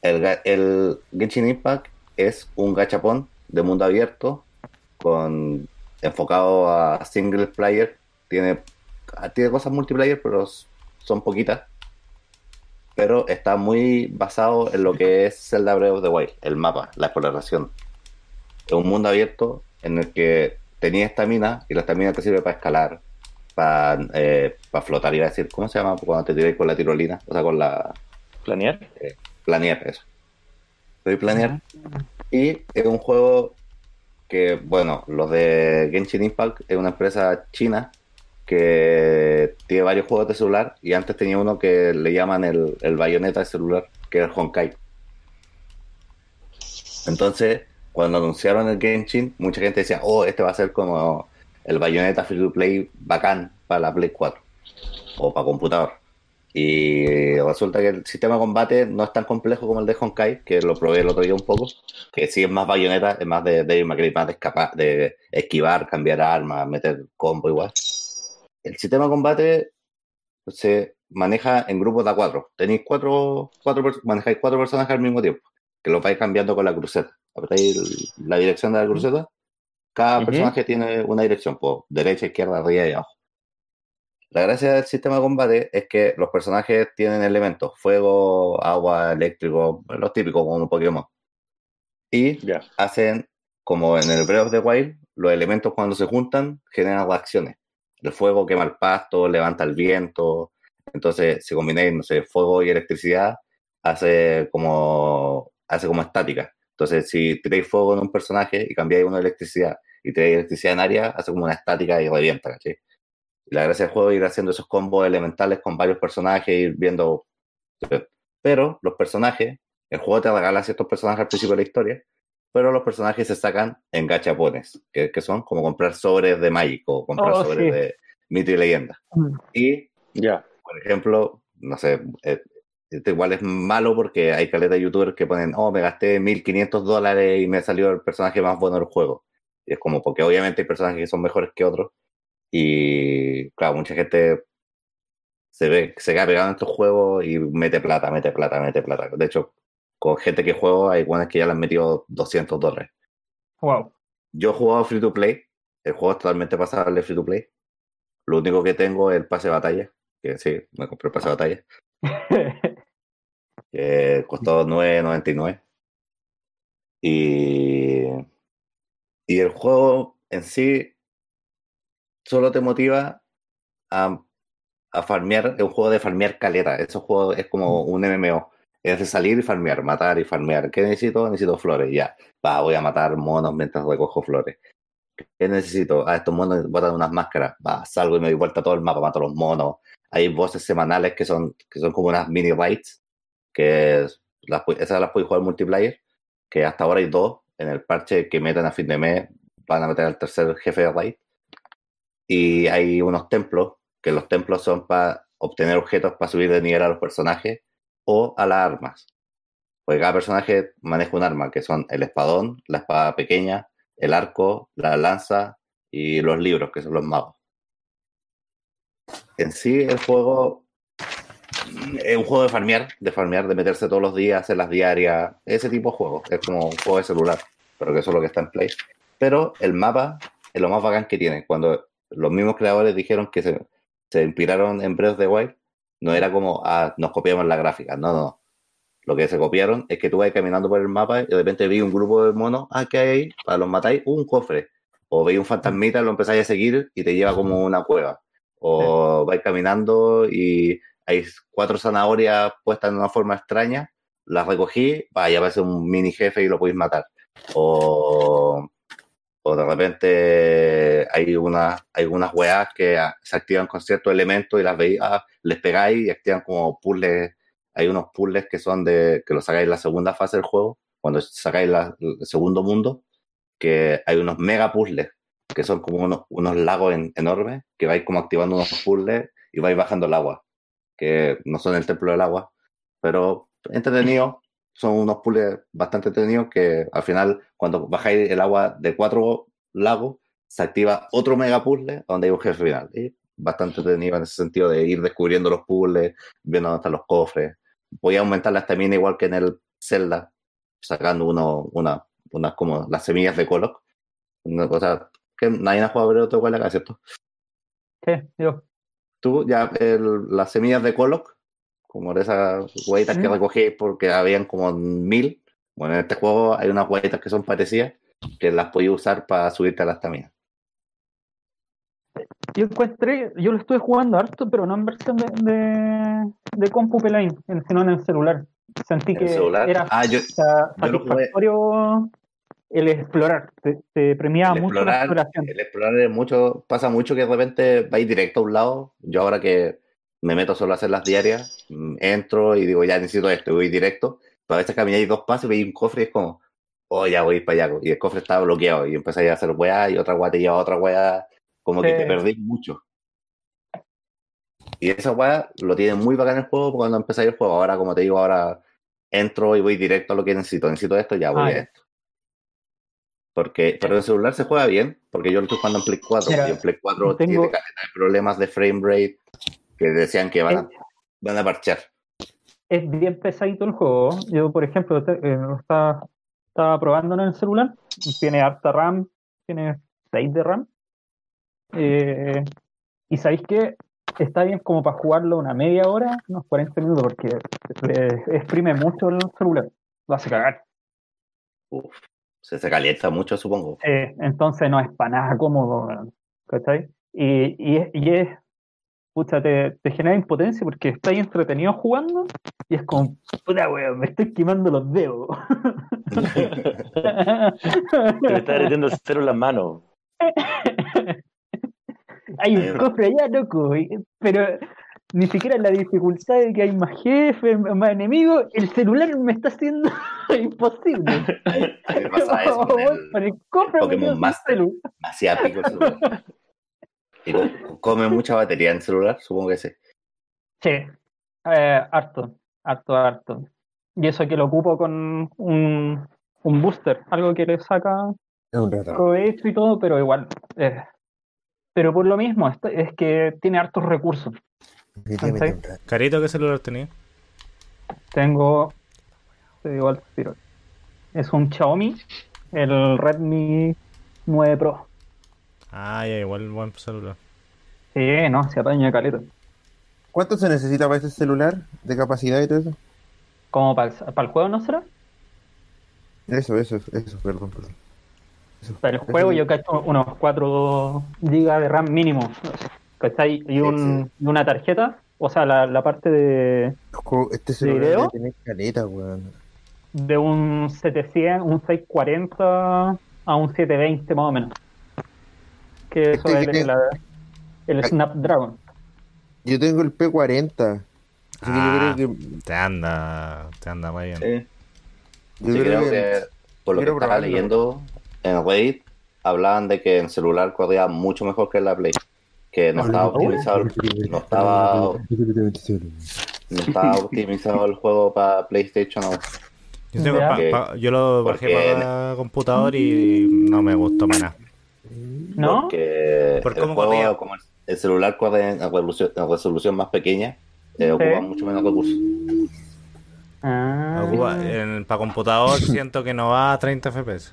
El, el Genshin Impact es un gachapón de mundo abierto con enfocado a single player. Tiene, tiene cosas multiplayer, pero son poquitas. Pero está muy basado en lo que es Zelda Breath of the Wild, el mapa, la exploración. Es un mundo abierto en el que tenía estamina y la estamina te sirve para escalar, para eh, para flotar, iba a decir, ¿cómo se llama? Cuando te tiras con la tirolina, o sea, con la ¿Planear? planear eso. Soy planear. Y es un juego que, bueno, los de Genshin Impact es una empresa china que tiene varios juegos de celular y antes tenía uno que le llaman el, el bayoneta de celular, que es el Honkai. Entonces, cuando anunciaron el Genshin, mucha gente decía, oh, este va a ser como el bayoneta free to play bacán para la Play 4 o para computador. Y resulta que el sistema de combate no es tan complejo como el de Honkai, que lo probé el otro día un poco, que sí es más bayoneta, es más de Devil May Cry, más de, escapar, de esquivar, cambiar armas, meter combo igual. El sistema de combate se maneja en grupos de a cuatro. Tenéis cuatro, cuatro manejáis cuatro personajes al mismo tiempo, que lo vais cambiando con la cruceta. Apretáis la dirección de la cruceta, cada personaje tiene una dirección, pues, derecha, izquierda, arriba y abajo. La gracia del sistema de combate es que los personajes tienen elementos, fuego, agua, eléctrico, los típicos como Pokémon. Y hacen, como en el Breath of the Wild, los elementos cuando se juntan generan reacciones. El fuego quema el pasto, levanta el viento. Entonces, si combináis, no sé, fuego y electricidad, hace como, hace como estática. Entonces, si tiráis fuego en un personaje y cambiáis uno de electricidad y tiráis electricidad en área, hace como una estática y revienta, ¿cachai? Y la gracia del juego es ir haciendo esos combos elementales con varios personajes, ir viendo. Pero los personajes, el juego te regala ciertos personajes al principio de la historia, pero los personajes se sacan en gachapones, que, que son como comprar sobres de Magic o comprar Oh, sobres sí. de mito y leyenda. Mm. Y, Ya. por ejemplo, no sé, eh, esto igual es malo porque hay caleta de youtubers que ponen, oh, me gasté 1500 dólares y me salió el personaje más bueno del juego. Y es como porque obviamente hay personajes que son mejores que otros. Y claro, mucha gente se ve, se queda pegado en estos juegos y mete plata, mete plata, mete plata. De hecho, con gente que juego hay buenas que ya le han metido 200 dólares. Wow. Yo he jugado free to play. El juego es totalmente pasable free to play. Lo único que tengo es el pase de batalla. Que sí, me compré el pase de batalla. Que costó 9.99. Y, y el juego en sí solo te motiva a, a farmear, es un juego de farmear caleta. Ese juego es como un MMO. Es de salir y farmear, matar y farmear. ¿Qué necesito? Necesito flores, ya. Va, voy a matar monos mientras recojo flores. ¿Qué necesito? Ah, estos monos botan unas máscaras. Va, salgo y me doy vuelta todo el mapa, mato a los monos. Hay voces semanales que son, que son como unas mini raids, que las, esas las puedes jugar multiplayer, que hasta ahora hay dos. En el parche que meten a fin de mes van a meter al tercer jefe de raid. Y hay unos templos, que los templos son para obtener objetos para subir de nivel a los personajes o a las armas. Porque cada personaje maneja un arma, que son el espadón, la espada pequeña, el arco, la lanza y los libros, que son los magos. En sí, el juego mm, es un juego de farmear, de farmear, de meterse todos los días, hacer las diarias, ese tipo de juego. Es como un juego de celular, pero que eso es lo que está en Play. Pero el mapa es lo más bacán que tiene. Cuando los mismos creadores dijeron que se, se inspiraron en Breath of the Wild, no era como, ah, nos copiamos la gráfica. No, no. Lo que se copiaron es que tú vas caminando por el mapa y de repente vi un grupo de monos, ah, ¿qué hay ahí? Para los matáis, un cofre. O veis un fantasmita, lo empezáis a seguir y te lleva como una cueva. O vais caminando y hay cuatro zanahorias puestas en una forma extraña, las recogí, vaya, aparece un mini jefe y lo podéis matar. O, o de repente hay unas hay unas weas que se activan con ciertos elementos y las veis, ah, les pegáis y activan como puzzles. Hay unos puzzles que son de que los sacáis en la segunda fase del juego, cuando sacáis la- el segundo mundo, que hay unos mega puzzles que son como unos, unos lagos en- enormes, que vais como activando unos puzzles y vais bajando el agua, que no son el templo del agua, pero entretenidos, son unos puzzles bastante entretenidos que al final, cuando bajáis el agua de cuatro lagos, se activa otro mega puzzle donde hay un jefe final. Y bastante entretenido en ese sentido de ir descubriendo los puzzles, viendo dónde están los cofres. Voy a aumentar la estamina igual que en el Zelda, sacando uno, una, unas como las semillas de Coloc. Una cosa que nadie ha jugado a ver otro cual acá, ¿cierto? Sí, yo. Tú, ya el- las semillas de Coloc, como de esas huevitas que recogí porque habían como mil. Bueno, en este juego hay unas huevitas que son parecidas que las podías usar para subirte a la estamina. Yo encontré, yo lo estuve jugando harto, pero no en versión de, de, de compu Pelain, sino en el celular. Sentí ¿En que el celular? era Ah, yo, sa- yo satisfactorio el explorar, te, te premiaba el mucho la explorar, exploración. el explorar es mucho, pasa mucho que de repente vais directo a un lado. Yo ahora que me meto solo a hacer las diarias, mm, entro y digo, ya necesito esto, voy directo. Pero a veces camináis dos pasos y veis un cofre y es como, oh, ya voy para allá. Y el cofre está bloqueado y empezáis a hacer weá y otra weá te lleva a otra weá. Como que te perdís mucho. Y esa weá lo tiene muy bacán el juego cuando empezáis el juego. Ahora, como te digo, ahora entro y voy directo a lo que necesito. Necesito esto, ya voy Ah, a ya. esto. Porque, pero en celular se juega bien, porque yo lo estoy jugando en Play 4, Mira, y en Play 4 tengo- tiene problemas de frame rate que decían que van a, van a parchar. es bien pesadito el juego. Yo, por ejemplo, te- eh, estaba, estaba probando en el celular. Tiene harta RAM, tiene 6 de RAM. Eh, y sabéis que está bien como para jugarlo una media hora, unos 40 minutos, porque le exprime mucho el celular. Lo hace cagar. Uf, se, se calienta mucho, supongo. Eh, entonces no es para nada cómodo, ¿cachai? Y, y es pucha, te, te genera impotencia porque estás entretenido jugando y es como, puta weón, me estoy quemando los dedos. Le está derritiendo el cero en las manos. hay un cofre allá, loco, pero ni siquiera la dificultad de que hay más jefes, más enemigos, el celular me está haciendo imposible. Pasa eso con el- Con el cofre Pokémon Master. celu. hacía pico el celular. Y co- come mucha batería en celular, supongo que sí. Sí, eh, harto, harto, harto. Y eso que lo ocupo con un, un booster, algo que le saca provecho y todo, pero igual. eh, pero por lo mismo, esto- es que tiene hartos recursos. Carito, ¿qué celular tenía? Tengo, te digo al tiro, es un Xiaomi, el Redmi 9 Pro. Ah, ya, igual buen celular. Sí, no, se apaña caleta. ¿Cuánto se necesita para ese celular de capacidad y todo eso? Como para el, para el juego, ¿no será? Eso, eso, eso, perdón, perdón. Eso, Para el eso juego sí. yo cacho unos 4 GB de RAM mínimo. ¿cachai? Y, un, y una tarjeta, o sea, la, la parte de, Este celular ¿Video? debe tener caleta, weón. de un 700, un 640 a un 720 más o menos. Que eso Este es la- el Ay. Snapdragon. Yo tengo el P40. Así Ah, que yo creo que. te anda, te anda muy bien. Sí. Yo Sí, creo creo que. que por lo que estaba probarlo. leyendo en Reddit, hablaban de que en celular corría mucho mejor que en la Play. Que no estaba optimizado, el- no estaba, no estaba optimizado el juego para PlayStation aún. Yo, tengo Ya. pa- pa- yo lo bajé para computador y no me gustó para nada. ¿No? Porque ¿Por el cómo juego, corría? como el, el celular corre en resolución, en resolución más pequeña, eh, ocupa mucho menos recursos. Ah, para computador siento que no va a 30 FPS.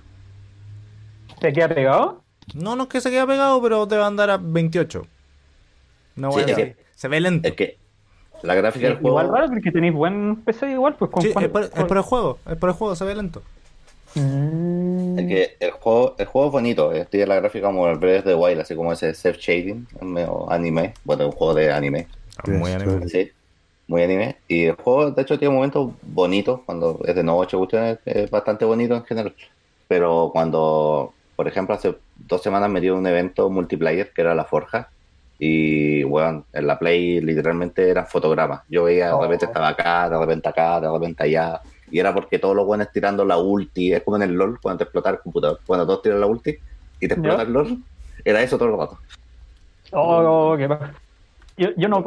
¿Se queda pegado? No, no es que se quede pegado, pero te va a andar a 28. No, Sí, bueno, es que- se ve lento. Es que la gráfica del juego. Igual raro porque tenéis buen PC igual, pues con Sí, cuál- es por, es por el juego, es por el juego, se ve lento. Mm. Es que el juego, el juego es bonito, eh, tiene la gráfica como el Breath of the Wild, así como ese self shading, medio anime, bueno, es un juego de anime, Muy animado. sí, muy anime. Y el juego, de hecho, tiene momentos bonitos, cuando es de noche, cuestiones, es bastante bonito en general. Pero cuando, por ejemplo, hace dos semanas me dio un evento multiplayer que era la Forja. Y, bueno, en la Play literalmente eran fotogramas. Yo veía, de repente estaba acá, de repente acá, de repente allá. Y era porque todos los buenos tirando la ulti. Es como en el LOL, cuando te explota el computador. Cuando todos tiran la ulti y te explota Ya. el LOL. Era eso todo el rato. Oh, qué pa- Yo, yo no,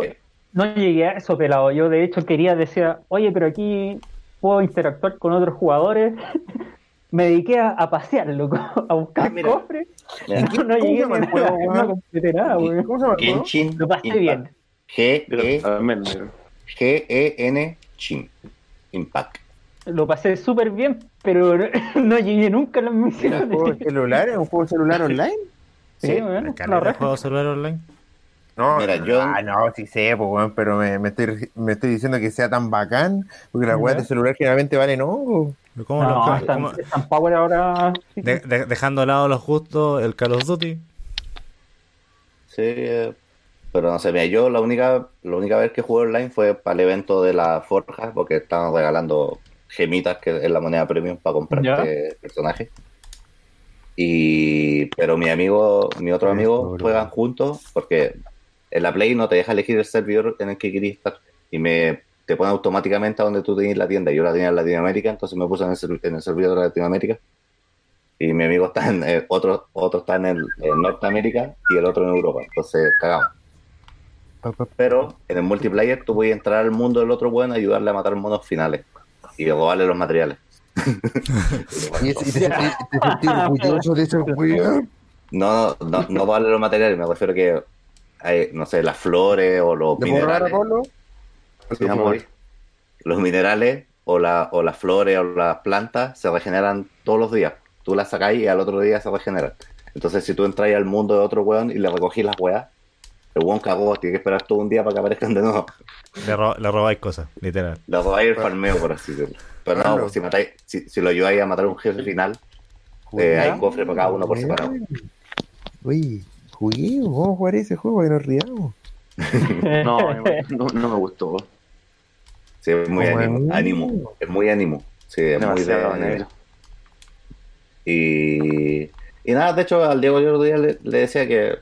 no llegué a eso, pelado. Yo, de hecho, quería decir, oye, pero aquí puedo interactuar con otros jugadores. Me dediqué a, a pasear, loco, a buscar Ah, mira. cofres. Mira, No, ¿Cómo se llegué el juego, no completé nada, weón. ¿Cómo se llama el juego? Genshin Lo pasé Impact. bien. G-E- También, negro. G-E-N Chin. Impact. Lo pasé súper bien, pero no llegué nunca a las ¿Es un misiones. juego celular? ¿Es un juego celular online? Sí, Sí, bueno, raja. juego celular online. No, Mira, yo- Ah, no, sí sé, pues, weón, pero me, me estoy, me estoy diciendo que sea tan bacán, porque las weas de celular generalmente valen hongo. ¿Cómo No, lo- cómo- están, cómo- están power ahora. sí. de- de- dejando de lado los gustos, el Call of Duty. Sí, eh, pero no sé, mira, yo la única, la única vez que jugué online fue para el evento de la Forja, porque estaban regalando gemitas, que es la moneda premium para comprar este personaje. Y, pero mi amigo, mi otro amigo juegan juntos, porque en la Play no te deja elegir el servidor en el que querías estar. Y me te pone automáticamente a donde tú tenías la tienda. Yo la tenía en Latinoamérica, entonces me puse en el, ser- en el servidor de Latinoamérica. Y mi amigo está en eh, otro, otro está en, el, en Norteamérica y el otro en Europa. Entonces cagamos. Pero en el multiplayer tú puedes entrar al mundo del otro bueno y ayudarle a matar monos finales. Y robarle los materiales. Y, es- y te, te sentí orgulloso de. No, no, no robarle los materiales, me refiero que hay, no sé, las flores o los ¿Le puedo robar a minerales. Sí. Los minerales o, la, o las flores o las plantas se regeneran todos los días. Tú las sacáis y al otro día se regeneran. Entonces, si tú entras al mundo de otro weón y le recogís las weas, el weón cagó, tiene que esperar todo un día para que aparezcan de nuevo. Le, ro- le robáis cosas, literal. Le robáis el farmeo, por así decirlo. Pero no, Claro. pues, si, matáis, si, si lo ayudáis a matar a un jefe final, eh, hay cofre para cada uno por separado. Oye, juguemos, vamos a jugar ese juego que nos riamos. No, no, no me gustó. Sí, es muy ánimo, es- ánimo. Es muy ánimo. Sí, es muy Demasiado de. Y, y nada, de hecho, al Diego yo el otro día le, le decía que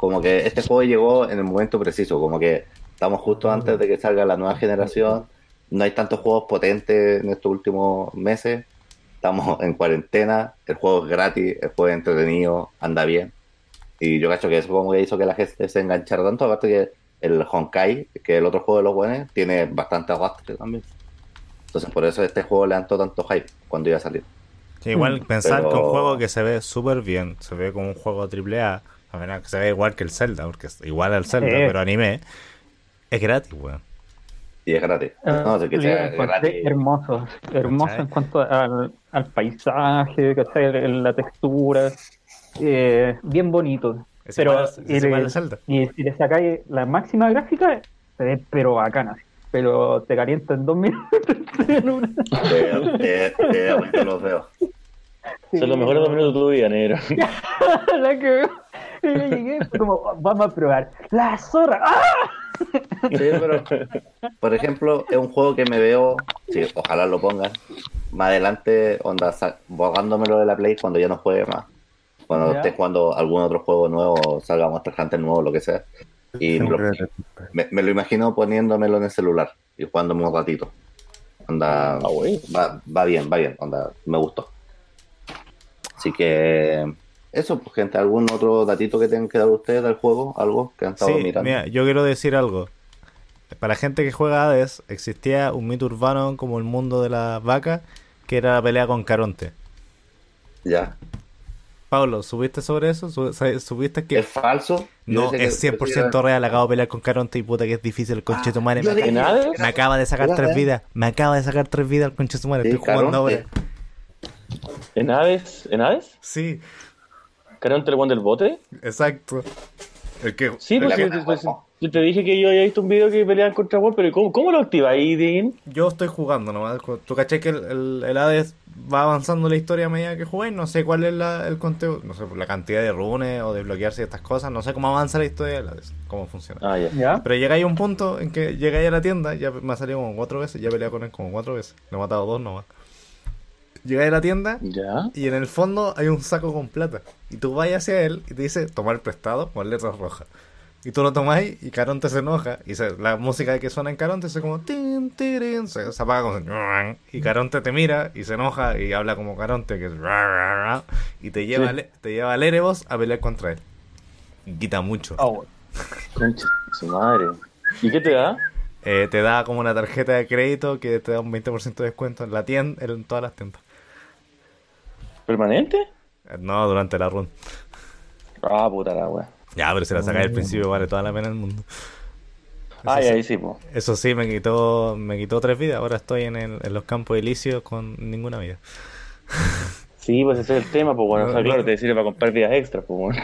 como que este juego llegó en el momento preciso, como que estamos justo antes de que salga la nueva generación, no hay tantos juegos potentes en estos últimos meses, estamos en cuarentena, el juego es gratis, el juego es entretenido, anda bien. Y yo cacho que eso como que hizo que la gente se enganchara tanto, aparte que el Honkai, que es el otro juego de los buenos, tiene bastante arrastre también. Entonces por eso este juego le dando tanto hype cuando iba a salir. Igual pensar que un juego que se ve súper bien, se ve como un juego AAA, a ver, que se ve igual que el Zelda, porque es igual al Zelda, Sí. pero anime, es gratis, weón. Y es gratis. Ah, No, sé que sea gratis. hermoso, hermoso ¿Cachai? en cuanto al, al paisaje, ¿cachai? la textura, eh, bien bonito. Es pero igual es y, igual le, al Zelda. y si le sacáis la máxima gráfica, se ve pero bacana, pero te calienta en dos minutos. en una. Te, te, los veo. Son los mejores dos minutos de tu vida, negro. La cagó. Y yo llegué, fue como, vamos a probar. La zorra. ¡Ah! Sí, pero, por ejemplo, es un juego que me veo, sí, ojalá lo pongan, más adelante, onda, bogándomelo de la Play cuando ya no juegue más. Cuando Ya. esté jugando algún otro juego nuevo, salga Monster Hunter nuevo, lo que sea. Y me, lo- me- me lo imagino poniéndomelo en el celular y jugándome un ratito. Onda, Ah, va bien, va bien, onda, me gustó. Así que, eso, pues, gente, ¿algún otro datito que tengan que dar ustedes del juego? ¿Algo que han estado Sí, mirando? mira, yo quiero decir algo. Para la gente que juega Hades, existía un mito urbano como el mundo de las vacas, que era la pelea con Caronte. Ya. Pablo, ¿subiste sobre eso? ¿Su- sa- ¿Subiste que ¿Es falso? No que- es 100% real? Acabo de pelear con Caronte y puta que es difícil el me, dije- ¿En Hades? me acaba de sacar Era tres vidas. Me acaba de sacar tres vidas el conchetumare. Sí, Estoy jugando ahora. Caronte. ¿En Hades? ¿En Hades? Sí, ¿Caronte el one del bote? exacto. El que Sí, pues, pues, yo te dije que yo había visto un video que peleaban contra Juan, pero ¿cómo, cómo lo activa ahí, Dean? yo estoy jugando nomás. Tú caché que el, el, el Hades va avanzando la historia a medida que jugáis. No sé cuál es la, el conteo, no sé, la cantidad de runes o de bloquearse estas cosas. No sé cómo avanza la historia del Hades, cómo funciona. Ah, ya. ¿Ya? Pero llegáis a un punto en que llegáis a la tienda, ya me ha salido como cuatro veces, ya he peleado con él como cuatro veces. Le he matado dos nomás. Llegáis a la tienda ¿Ya? y en el fondo hay un saco con plata. Y tú vas hacia él y te dice tomar prestado con letras rojas. Y tú lo tomáis y Caronte se enoja. Y se- la música que suena en Caronte se como tin, tirin, se, se apaga como y Caronte te mira y se enoja y habla como Caronte que es y te lleva, Sí. te lleva al Erebos a pelear contra él. Y quita mucho. Oh, Concha, su madre. ¿Y qué te da? Eh, te da como una tarjeta de crédito que te da un 20% de descuento en la tienda, en todas las tiendas. ¿Permanente? No, durante la run. Ah, puta la wea. Ya, pero si la sacáis al principio vale toda la pena el mundo. Ah, Eso ya, sí. ahí sí, po. Eso sí, me quitó, me quitó tres vidas. Ahora estoy en, el- en los campos elíseos con ninguna vida. Sí, pues ese es el tema, pues bueno, o sea, No, claro, no. te sirve para comprar vidas extras, pues bueno.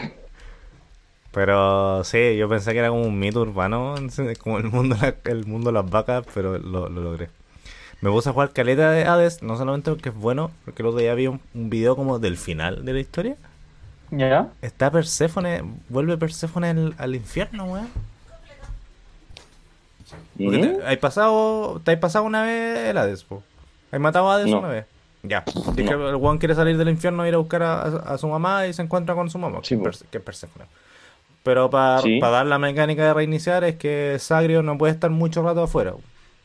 Pero sí, yo pensé que era como un mito urbano, como el mundo, el mundo de las vacas, pero lo, lo logré. Me puse a jugar caleta de Hades, no solamente porque es bueno, porque el otro día vi un, un video como del final de la historia. ¿Ya? Está Perséfone, vuelve Perséfone al, al infierno, weón. Te, hay pasado, te hay pasado una vez el Hades, po. ¿Hay matado a Hades No. una vez? Ya. Que el weón quiere salir del infierno e ir a buscar a, a su mamá y se encuentra con su mamá, Sí, que, es Perséfone. Pero para Sí. dar la mecánica de reiniciar es que Sagrio no puede estar mucho rato afuera.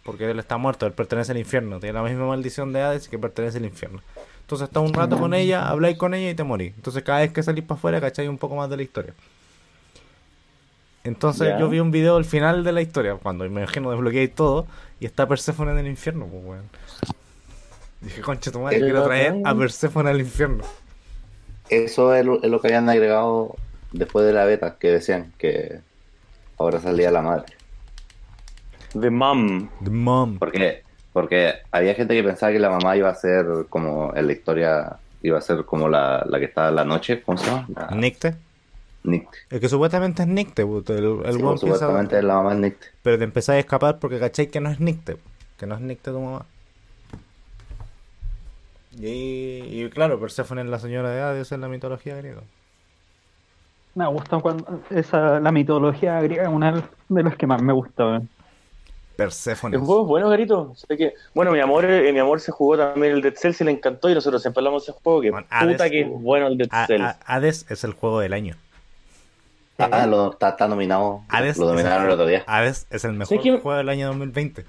Porque él está muerto, él pertenece al infierno. Tiene la misma maldición de Hades que pertenece al infierno. Entonces está un rato con ella, habláis con ella y te morís. Entonces cada vez que salís para afuera, cacháis un poco más de la historia. Entonces yo vi un video al final de la historia, cuando me imagino desbloqueé todo, y está Perséfone en el infierno, pues weón. Dije, concha tu madre, quiero traer a Perséfone al infierno. Eso es lo, es lo que habían agregado después de la beta, que decían que ahora salía la madre. The Mom. The mom. Porque, porque había gente que pensaba que la mamá iba a ser como en la historia, iba a ser como la, la que está en la noche, ¿cómo se llama? La- Nicte. Nicte. El que supuestamente es Nicte, el, el Sí, pues, supuestamente es la mamá es Nicte. Pero te empezáis a escapar porque cacháis que no es Nicte. Que no es Nicte tu mamá. Y, y claro, Perséfone es la señora de Hades en la mitología griega. Me gusta cuando esa, la mitología griega es una de las que más me gusta. weón. Perséfone. El juego bueno, Garito. Sé que... Bueno, mi amor, eh, mi amor se jugó también el Dead Cells y le encantó y nosotros siempre hablamos de ese juego. Que Bueno, Hades- puta que es bueno el Dead Cells. a- Hades es el juego del año. Ah, lo, está, está nominado. Hades lo es dominaron el, el otro día. Hades es el mejor que- juego del año 2020.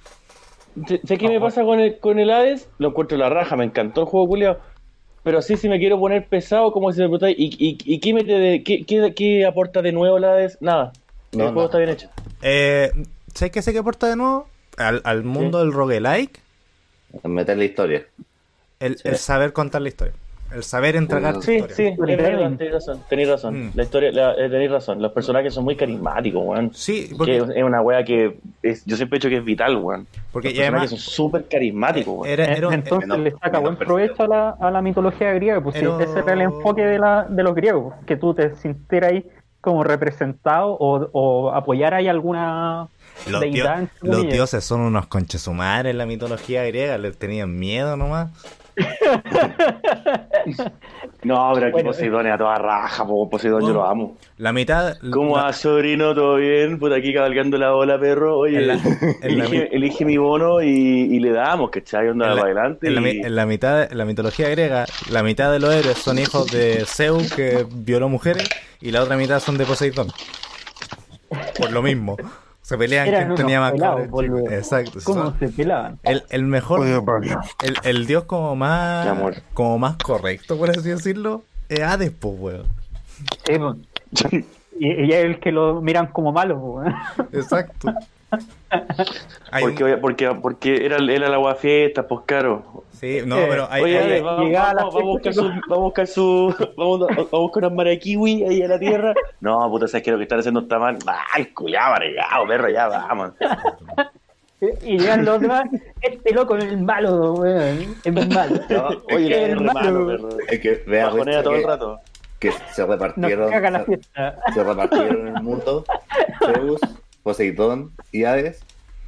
Sé sé qué me pasa con el, con el Hades, lo encuentro la raja, me encantó el juego culiao. Pero sí, si me quiero poner pesado, como si me preguntáis, ¿y, y, y qué, mete de, qué, qué, qué aporta de nuevo el Hades? Nada. No, el juego no. está bien hecho. Eh, ¿Sabes qué sé que aporta de nuevo? Al, al mundo del roguelike, Meter la historia. el, Sí. el saber contar la historia. El saber entregar tu Sí, historia. sí, verdad, tenéis razón, tenéis razón. Mm. La historia, la, eh, tenéis razón. Los personajes son muy carismáticos, weón. Sí, Que porque, es una wea que es- yo siempre he dicho que es vital, weón. porque Los y además personajes son súper carismáticos, weón. era, era- Entonces le saca buen provecho a la, a la mitología griega, pues sí, ese era el enfoque de, la, de los griegos, que tú te sintieras ahí como representado o, o apoyar ahí alguna los, dioses son unos conchesumares en la mitología griega, les tenían miedo nomás. No, pero aquí Bueno, Poseidón es a toda raja, po, Poseidón yo lo amo. La mitad. ¿Cómo la- va, sobrino? ¿Todo bien? Puta, aquí cabalgando la ola, perro. Oye, En la- en la elige, mi- elige mi bono y, y le damos, ¿cachai? Onda para adelante. y- en la mitad, en la mitología griega, la mitad de los héroes son hijos de Zeus que violó mujeres y la otra mitad son de Poseidón. Por lo mismo. Se pelean Eran quién tenía más pelados, cabros. Exacto. ¿Cómo son- se pelaban? El, el mejor, Oye, el, el dios como más, como más correcto, por así decirlo, es Hades, pues, weón. Sí, y, y es el que lo miran como malo, weón. Exacto. Hay un- porque, porque, porque era, era la agua fiesta, pues caro. sí, no, pero hay, Oye, hay- vamos, vamos, vamos a buscar su, vamos a buscar su, vamos a, a buscar unas maraquiwi ahí a la tierra. No, puta, sabes que lo que están haciendo está mal. Ay, culiado, amargado, perro, ya vamos. Y llegan los demás, este loco es el malo, weón. Es el malo. No, oye, Es es el malo. perro. Es que vea Bajonea todo el que, rato. que se Nos repartieron. caga la fiesta. se repartieron el mundo, Zeus, Poseidón y Hades.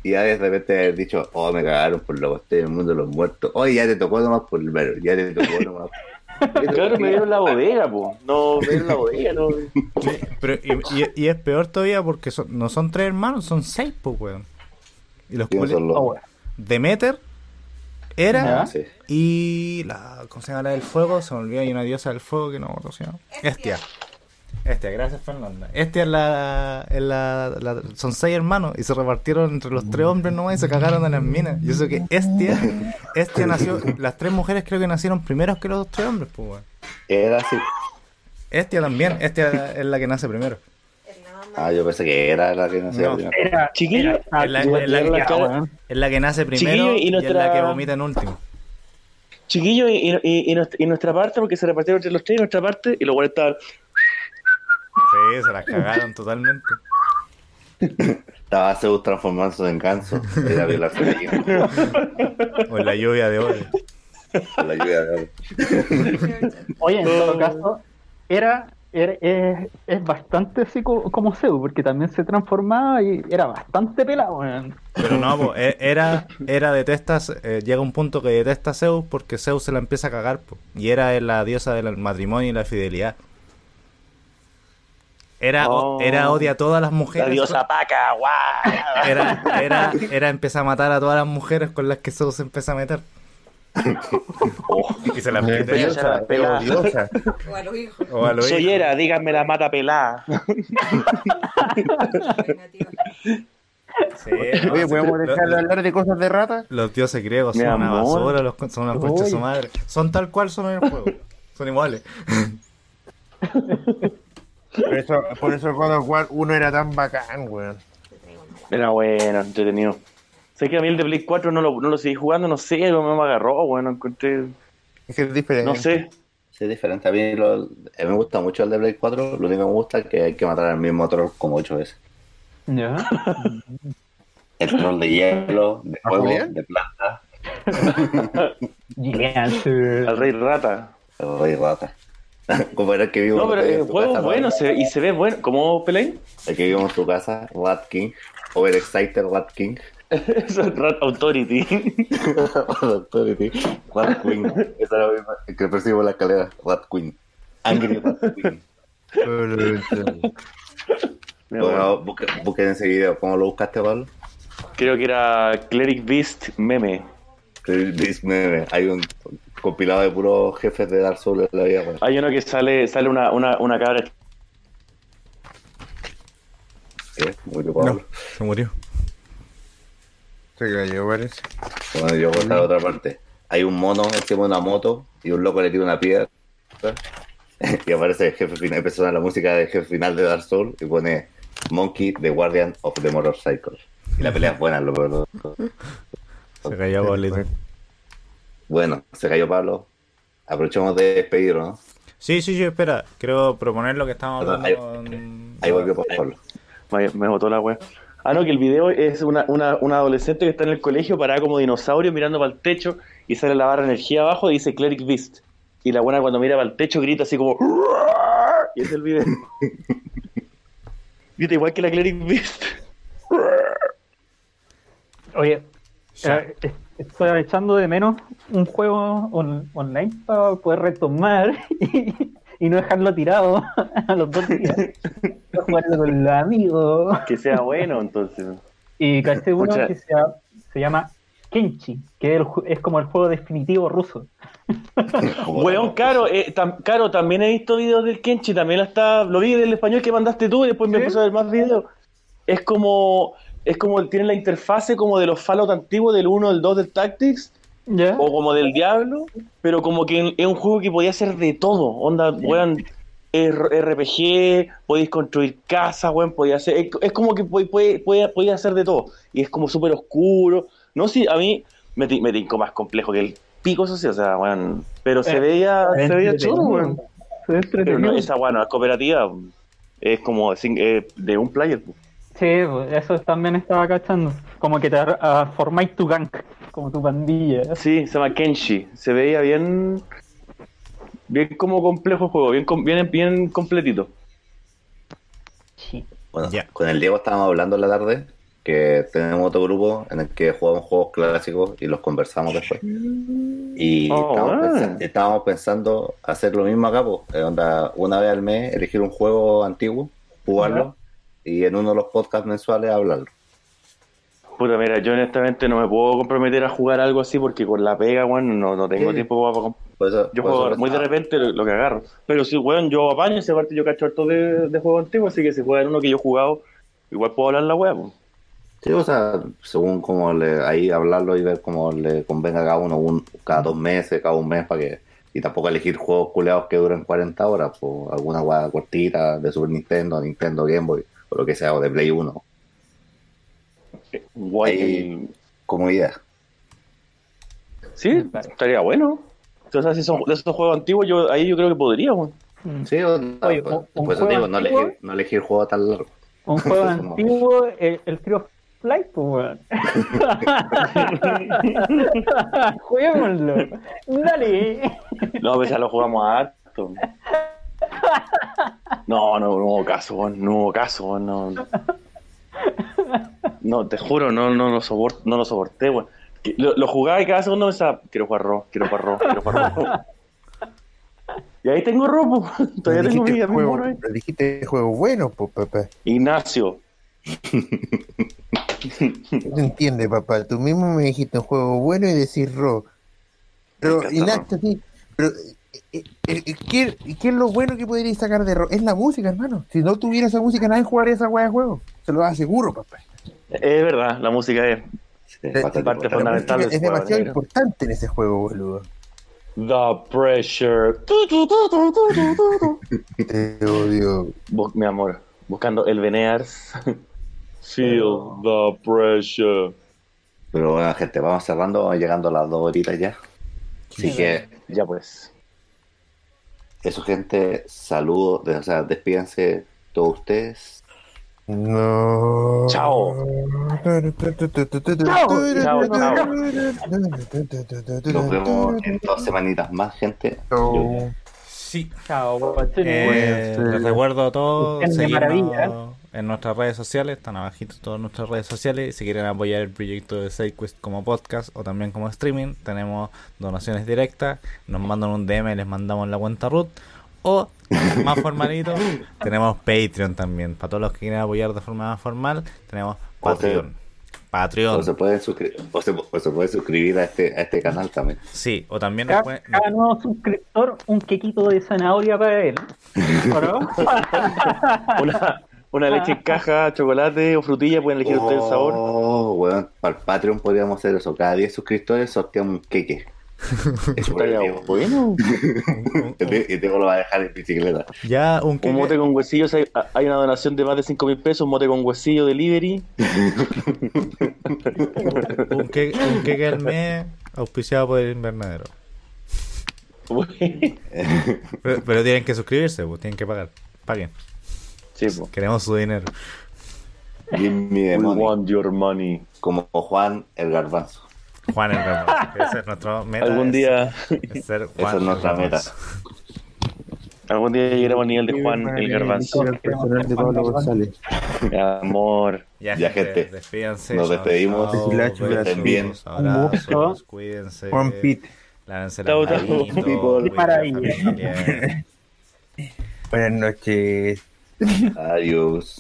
Y Hades de repente haber dicho, oh, me cagaron por lo que estoy en el mundo de los muertos. Oye, ya te tocó nomás por el mero, ya te tocó nomás. Claro, me dieron la bodega, po. No, me dieron la bodega, no. pero, y, y- y es peor todavía porque son- no son tres hermanos, son seis, pues, weón. Y los ¿Quiénes culi- son los- Oh. Demeter. Sí. y la. ¿Cómo se llama la del fuego? Se me olvidó, hay una diosa del fuego que no ¿cómo se llama? Estia. Estia, gracias Fernanda. Estia es la, es la, la- Son seis hermanos y se repartieron entre los tres hombres nomás y se cagaron en las minas. Y eso que Estia. Estia nació. Las tres mujeres creo que nacieron primeros que los tres hombres, pues. Era así. Estia también. Estia es la que nace primero. Ah, yo pensé que era la que no sé. No. Era, Chiquillo, Es la, que, la la nace primero y y, es nuestra- la que vomita en último. Chiquillo, y, y, y, nuestra, y nuestra parte, porque se repartieron entre los tres, y nuestra parte, y buenos estaban. Sí, se las cagaron totalmente. Estaba Zeus transformándose en ganso. Era violar femenino. O en la lluvia de oro. Con la lluvia de oro. Oye, en todo caso, era, era- es, es bastante así co- como Zeus, porque también se transformaba y era bastante pelado. Pero no, po, e- era, era detesta, eh, llega un punto que detesta a Zeus porque Zeus se la empieza a cagar, po, y era la diosa del matrimonio y la fidelidad. Era, Oh. era odia a todas las mujeres. La diosa Paca, guau. Era, era, era empezar a matar a todas las mujeres con las que Zeus se empieza a meter. Oh, Y se las mete. Odiosa, pelada. odiosa. O a los hijos. O a los soy hijos. era, díganme la mata pelada. Sí, no, Oye, sí, ¿podemos dejar de hablar de cosas de rata? Los dioses griegos Mi son una basura, los, son una concha de su madre. Son tal cual son en el juego. Son iguales. Por eso, por eso God of War 1 era tan bacán, weón. Era bueno, entretenido. Sé que a mí el de Play 4 no lo, no lo seguí jugando, no sé, no me agarró, bueno, encontré. Es que es diferente. No sé. Sí, es diferente. A mí lo- eh, me gusta mucho el de Play 4. Lo único que me gusta es que hay que matar al mismo troll como ocho veces. Ya. El troll de hielo, de ¿A fuego, de planta. Al Rey Rata. el rey rata. como era el que vivo No, pero el juego es bueno ¿no? se- y se ve bueno. ¿Cómo peleáis? El que vivo en tu casa, Rat King. Overexcited Rat King. Eso es Rat Authority. Authority. Rat Queen. Esa era la misma. El que persigo en la escalera. Rat Queen. Angry Rat Queen. Bueno, busquen, busquen ese video. ¿Cómo lo buscaste, Pablo? Creo que era Cleric Beast meme. This meme. Hay un compilado de puros jefes de Dark Souls en la vida. Hay uno que sale, sale una, una, una cabra. ¿Qué? Murió Pablo. No, se murió. Se cayó, parece. Bueno, yo voy a otra parte. Hay un mono encima de una moto y un loco le tira una piedra y aparece el jefe final, empieza la música del jefe final de Dark Souls y pone Monkey, the Guardian of the Motorcycle. Y la pelea es buena, lo peor. Se cayó Pablito. Bueno, se cayó Pablo. Aprovechemos de despedirlo, ¿no? Sí, sí, sí, espera. Quiero proponer lo que estábamos Ahí- hablando. con- Ahí volvió Pablo. Me, me botó la wea. Ah, no, que el video es una, una, una adolescente que está en el colegio parada como dinosaurio mirando para el techo y sale la barra de energía abajo y dice Cleric Beast. Y la buena cuando mira para el techo grita así como y es el video. grita igual que la Cleric Beast. Oye, Ya. Eh, Estoy echando de menos un juego on- online para poder retomar y, y no dejarlo tirado a los dos días. Jugarlo con los amigos. Que sea bueno, entonces. Y caché uno que se, se llama Kenchi, que es, el ju- es como el juego definitivo ruso. Weón, caro, eh, tam- caro, también he visto videos del Kenchi, también la está, lo vi del español que mandaste tú y después me puse a ver más videos. Es como, es como, tiene la interfase como de los Fallout antiguos, del 1, del 2 del Tactics, o como del Diablo, pero como que es un juego que podía ser de todo, onda, weón, R- RPG, podéis construir casas, weón, podía hacer, es, es como que puede, puede, hacer de todo, y es como súper oscuro, no sé, a mí me, me tincó más complejo que el pico, eso sí, o sea, weón, pero se Eh, veía, se veía chulo, weón. Pero no, esa bueno, es cooperativa. Es como de un player. pues. Sí, pues, eso también estaba cachando. Como que te ah, formáis tu gang, como tu pandilla. Sí, se llama Kenshi. Se veía bien. Bien como complejo el juego, bien, bien, bien completito. Sí. Bueno, Ya. con el Diego estábamos hablando en la tarde que tenemos otro grupo en el que jugamos juegos clásicos y los conversamos después. Y Oh, estábamos, pensa- estábamos pensando hacer lo mismo acá, pues, eh, onda, una vez al mes elegir un juego antiguo, jugarlo y en uno de los podcasts mensuales hablarlo. Puta, mira, yo honestamente no me puedo comprometer a jugar algo así porque con la pega, weón, no, no tengo Sí. tiempo para. Eso- Yo por juego eso muy de repente lo, lo que agarro. Pero sí, weón, yo apaño, esa parte yo cacho harto de, de juego antiguo, así que si juegan uno que yo he jugado, igual puedo hablar la weá, pues. Sí, o sea, según como le, ahí hablarlo y ver cómo le convenga a cada uno, un, cada dos meses, cada un mes, para que. Y tampoco elegir juegos culeados que duren 40 horas, pues alguna guada cortita de Super Nintendo, Nintendo Game Boy, o lo que sea, o de Play 1, Guay. Ahí- como idea. Sí, estaría bueno. Entonces, si son de esos juegos antiguos, yo ahí yo creo que podría, weón. Mm. Sí, o, Oye, pues, un- juego digo, no antiguo- elegir, no elegir juegos tan largos. Un juego antiguo, el, el Trio Flight, pues, weón. Juguémoslo. Dale. No, pues ya lo jugamos harto. No, no, no hubo caso, no hubo caso, no. No, te juro, no, no, lo, soport- no lo soporté, Lo, lo jugaba y cada segundo pensaba, quiero jugar Ro, quiero jugar Ro, quiero jugar Ro. Y ahí tengo Ro, po. todavía tengo mi juego, pero dijiste juego bueno, papá. Ignacio, No entiende, papá. Tú mismo me dijiste un juego bueno y decís ro. Pero, Ignacio, sí. Pero, eh, eh, eh, ¿qué, qué es lo bueno que podríais sacar de ro? Es la música, hermano. Si no tuviera esa música, nadie jugaría esa weá de juego. Se lo aseguro, papá. es verdad, la música es bastante parte fundamental es demasiado importante en ese juego, boludo. The Pressure. Tu, tu, tu, tu, tu, tu, tu. Te odio. Mi amor, buscando el Veneers. Feel the pressure. Pero bueno, gente, vamos cerrando, vamos llegando a las dos horitas ya. Así que Ya pues. Eso, gente, saludos, o sea, despídense todos ustedes. No. Chao. Chao, chao. Nos vemos en dos semanitas más, gente. Chao. Sí. Chao. Eh, les ser. recuerdo a todos maravilla. En nuestras redes sociales, están abajito todas nuestras redes sociales. Si quieren apoyar el proyecto de SideQuest como podcast o también como streaming, tenemos donaciones directas. Nos mandan un DM y les mandamos la cuenta root. O, más formalito, tenemos Patreon también. Para todos los que quieren apoyar de forma más formal, tenemos Patreon. Patreon. O se pueden suscribir, o se, o se puede suscribir a este, a este canal también. Sí, o también nos Cada, pueden- cada nuevo suscriptor, un quequito de zanahoria para él. ¿O no? Una, una leche en caja, chocolate o frutilla, pueden elegir ustedes el sabor. Oh, weón, para el Patreon podríamos hacer eso. Cada 10 suscriptores sorteamos un queque. Eso bueno. Y te- y Diego lo va a dejar en bicicleta. Ya un Un queque- mote con huesillos, hay, hay una donación de más de 5 mil pesos, un mote con huesillo delivery. un que- un queque al mes auspiciado por el invernadero. Pero, pero tienen que suscribirse, pues, tienen que pagar. Paguen. Sí, po. Queremos su dinero. Give me the We money. want your money. Como Juan el Garbanzo. Juan el Garbanzo. Ese es nuestro meta. Algún es- día. es ser Juan Esa es el nuestra meta. Algún día llegaremos al nivel de Juan el Garbanzo. El personal de Pablo González. Amor. Ya, Ya, gente, gente. despídanse. Nos despedimos. besos, estén bien. abrazos. Cuídense. Juan Pitt. Lávense la. Buenas noches. Adiós.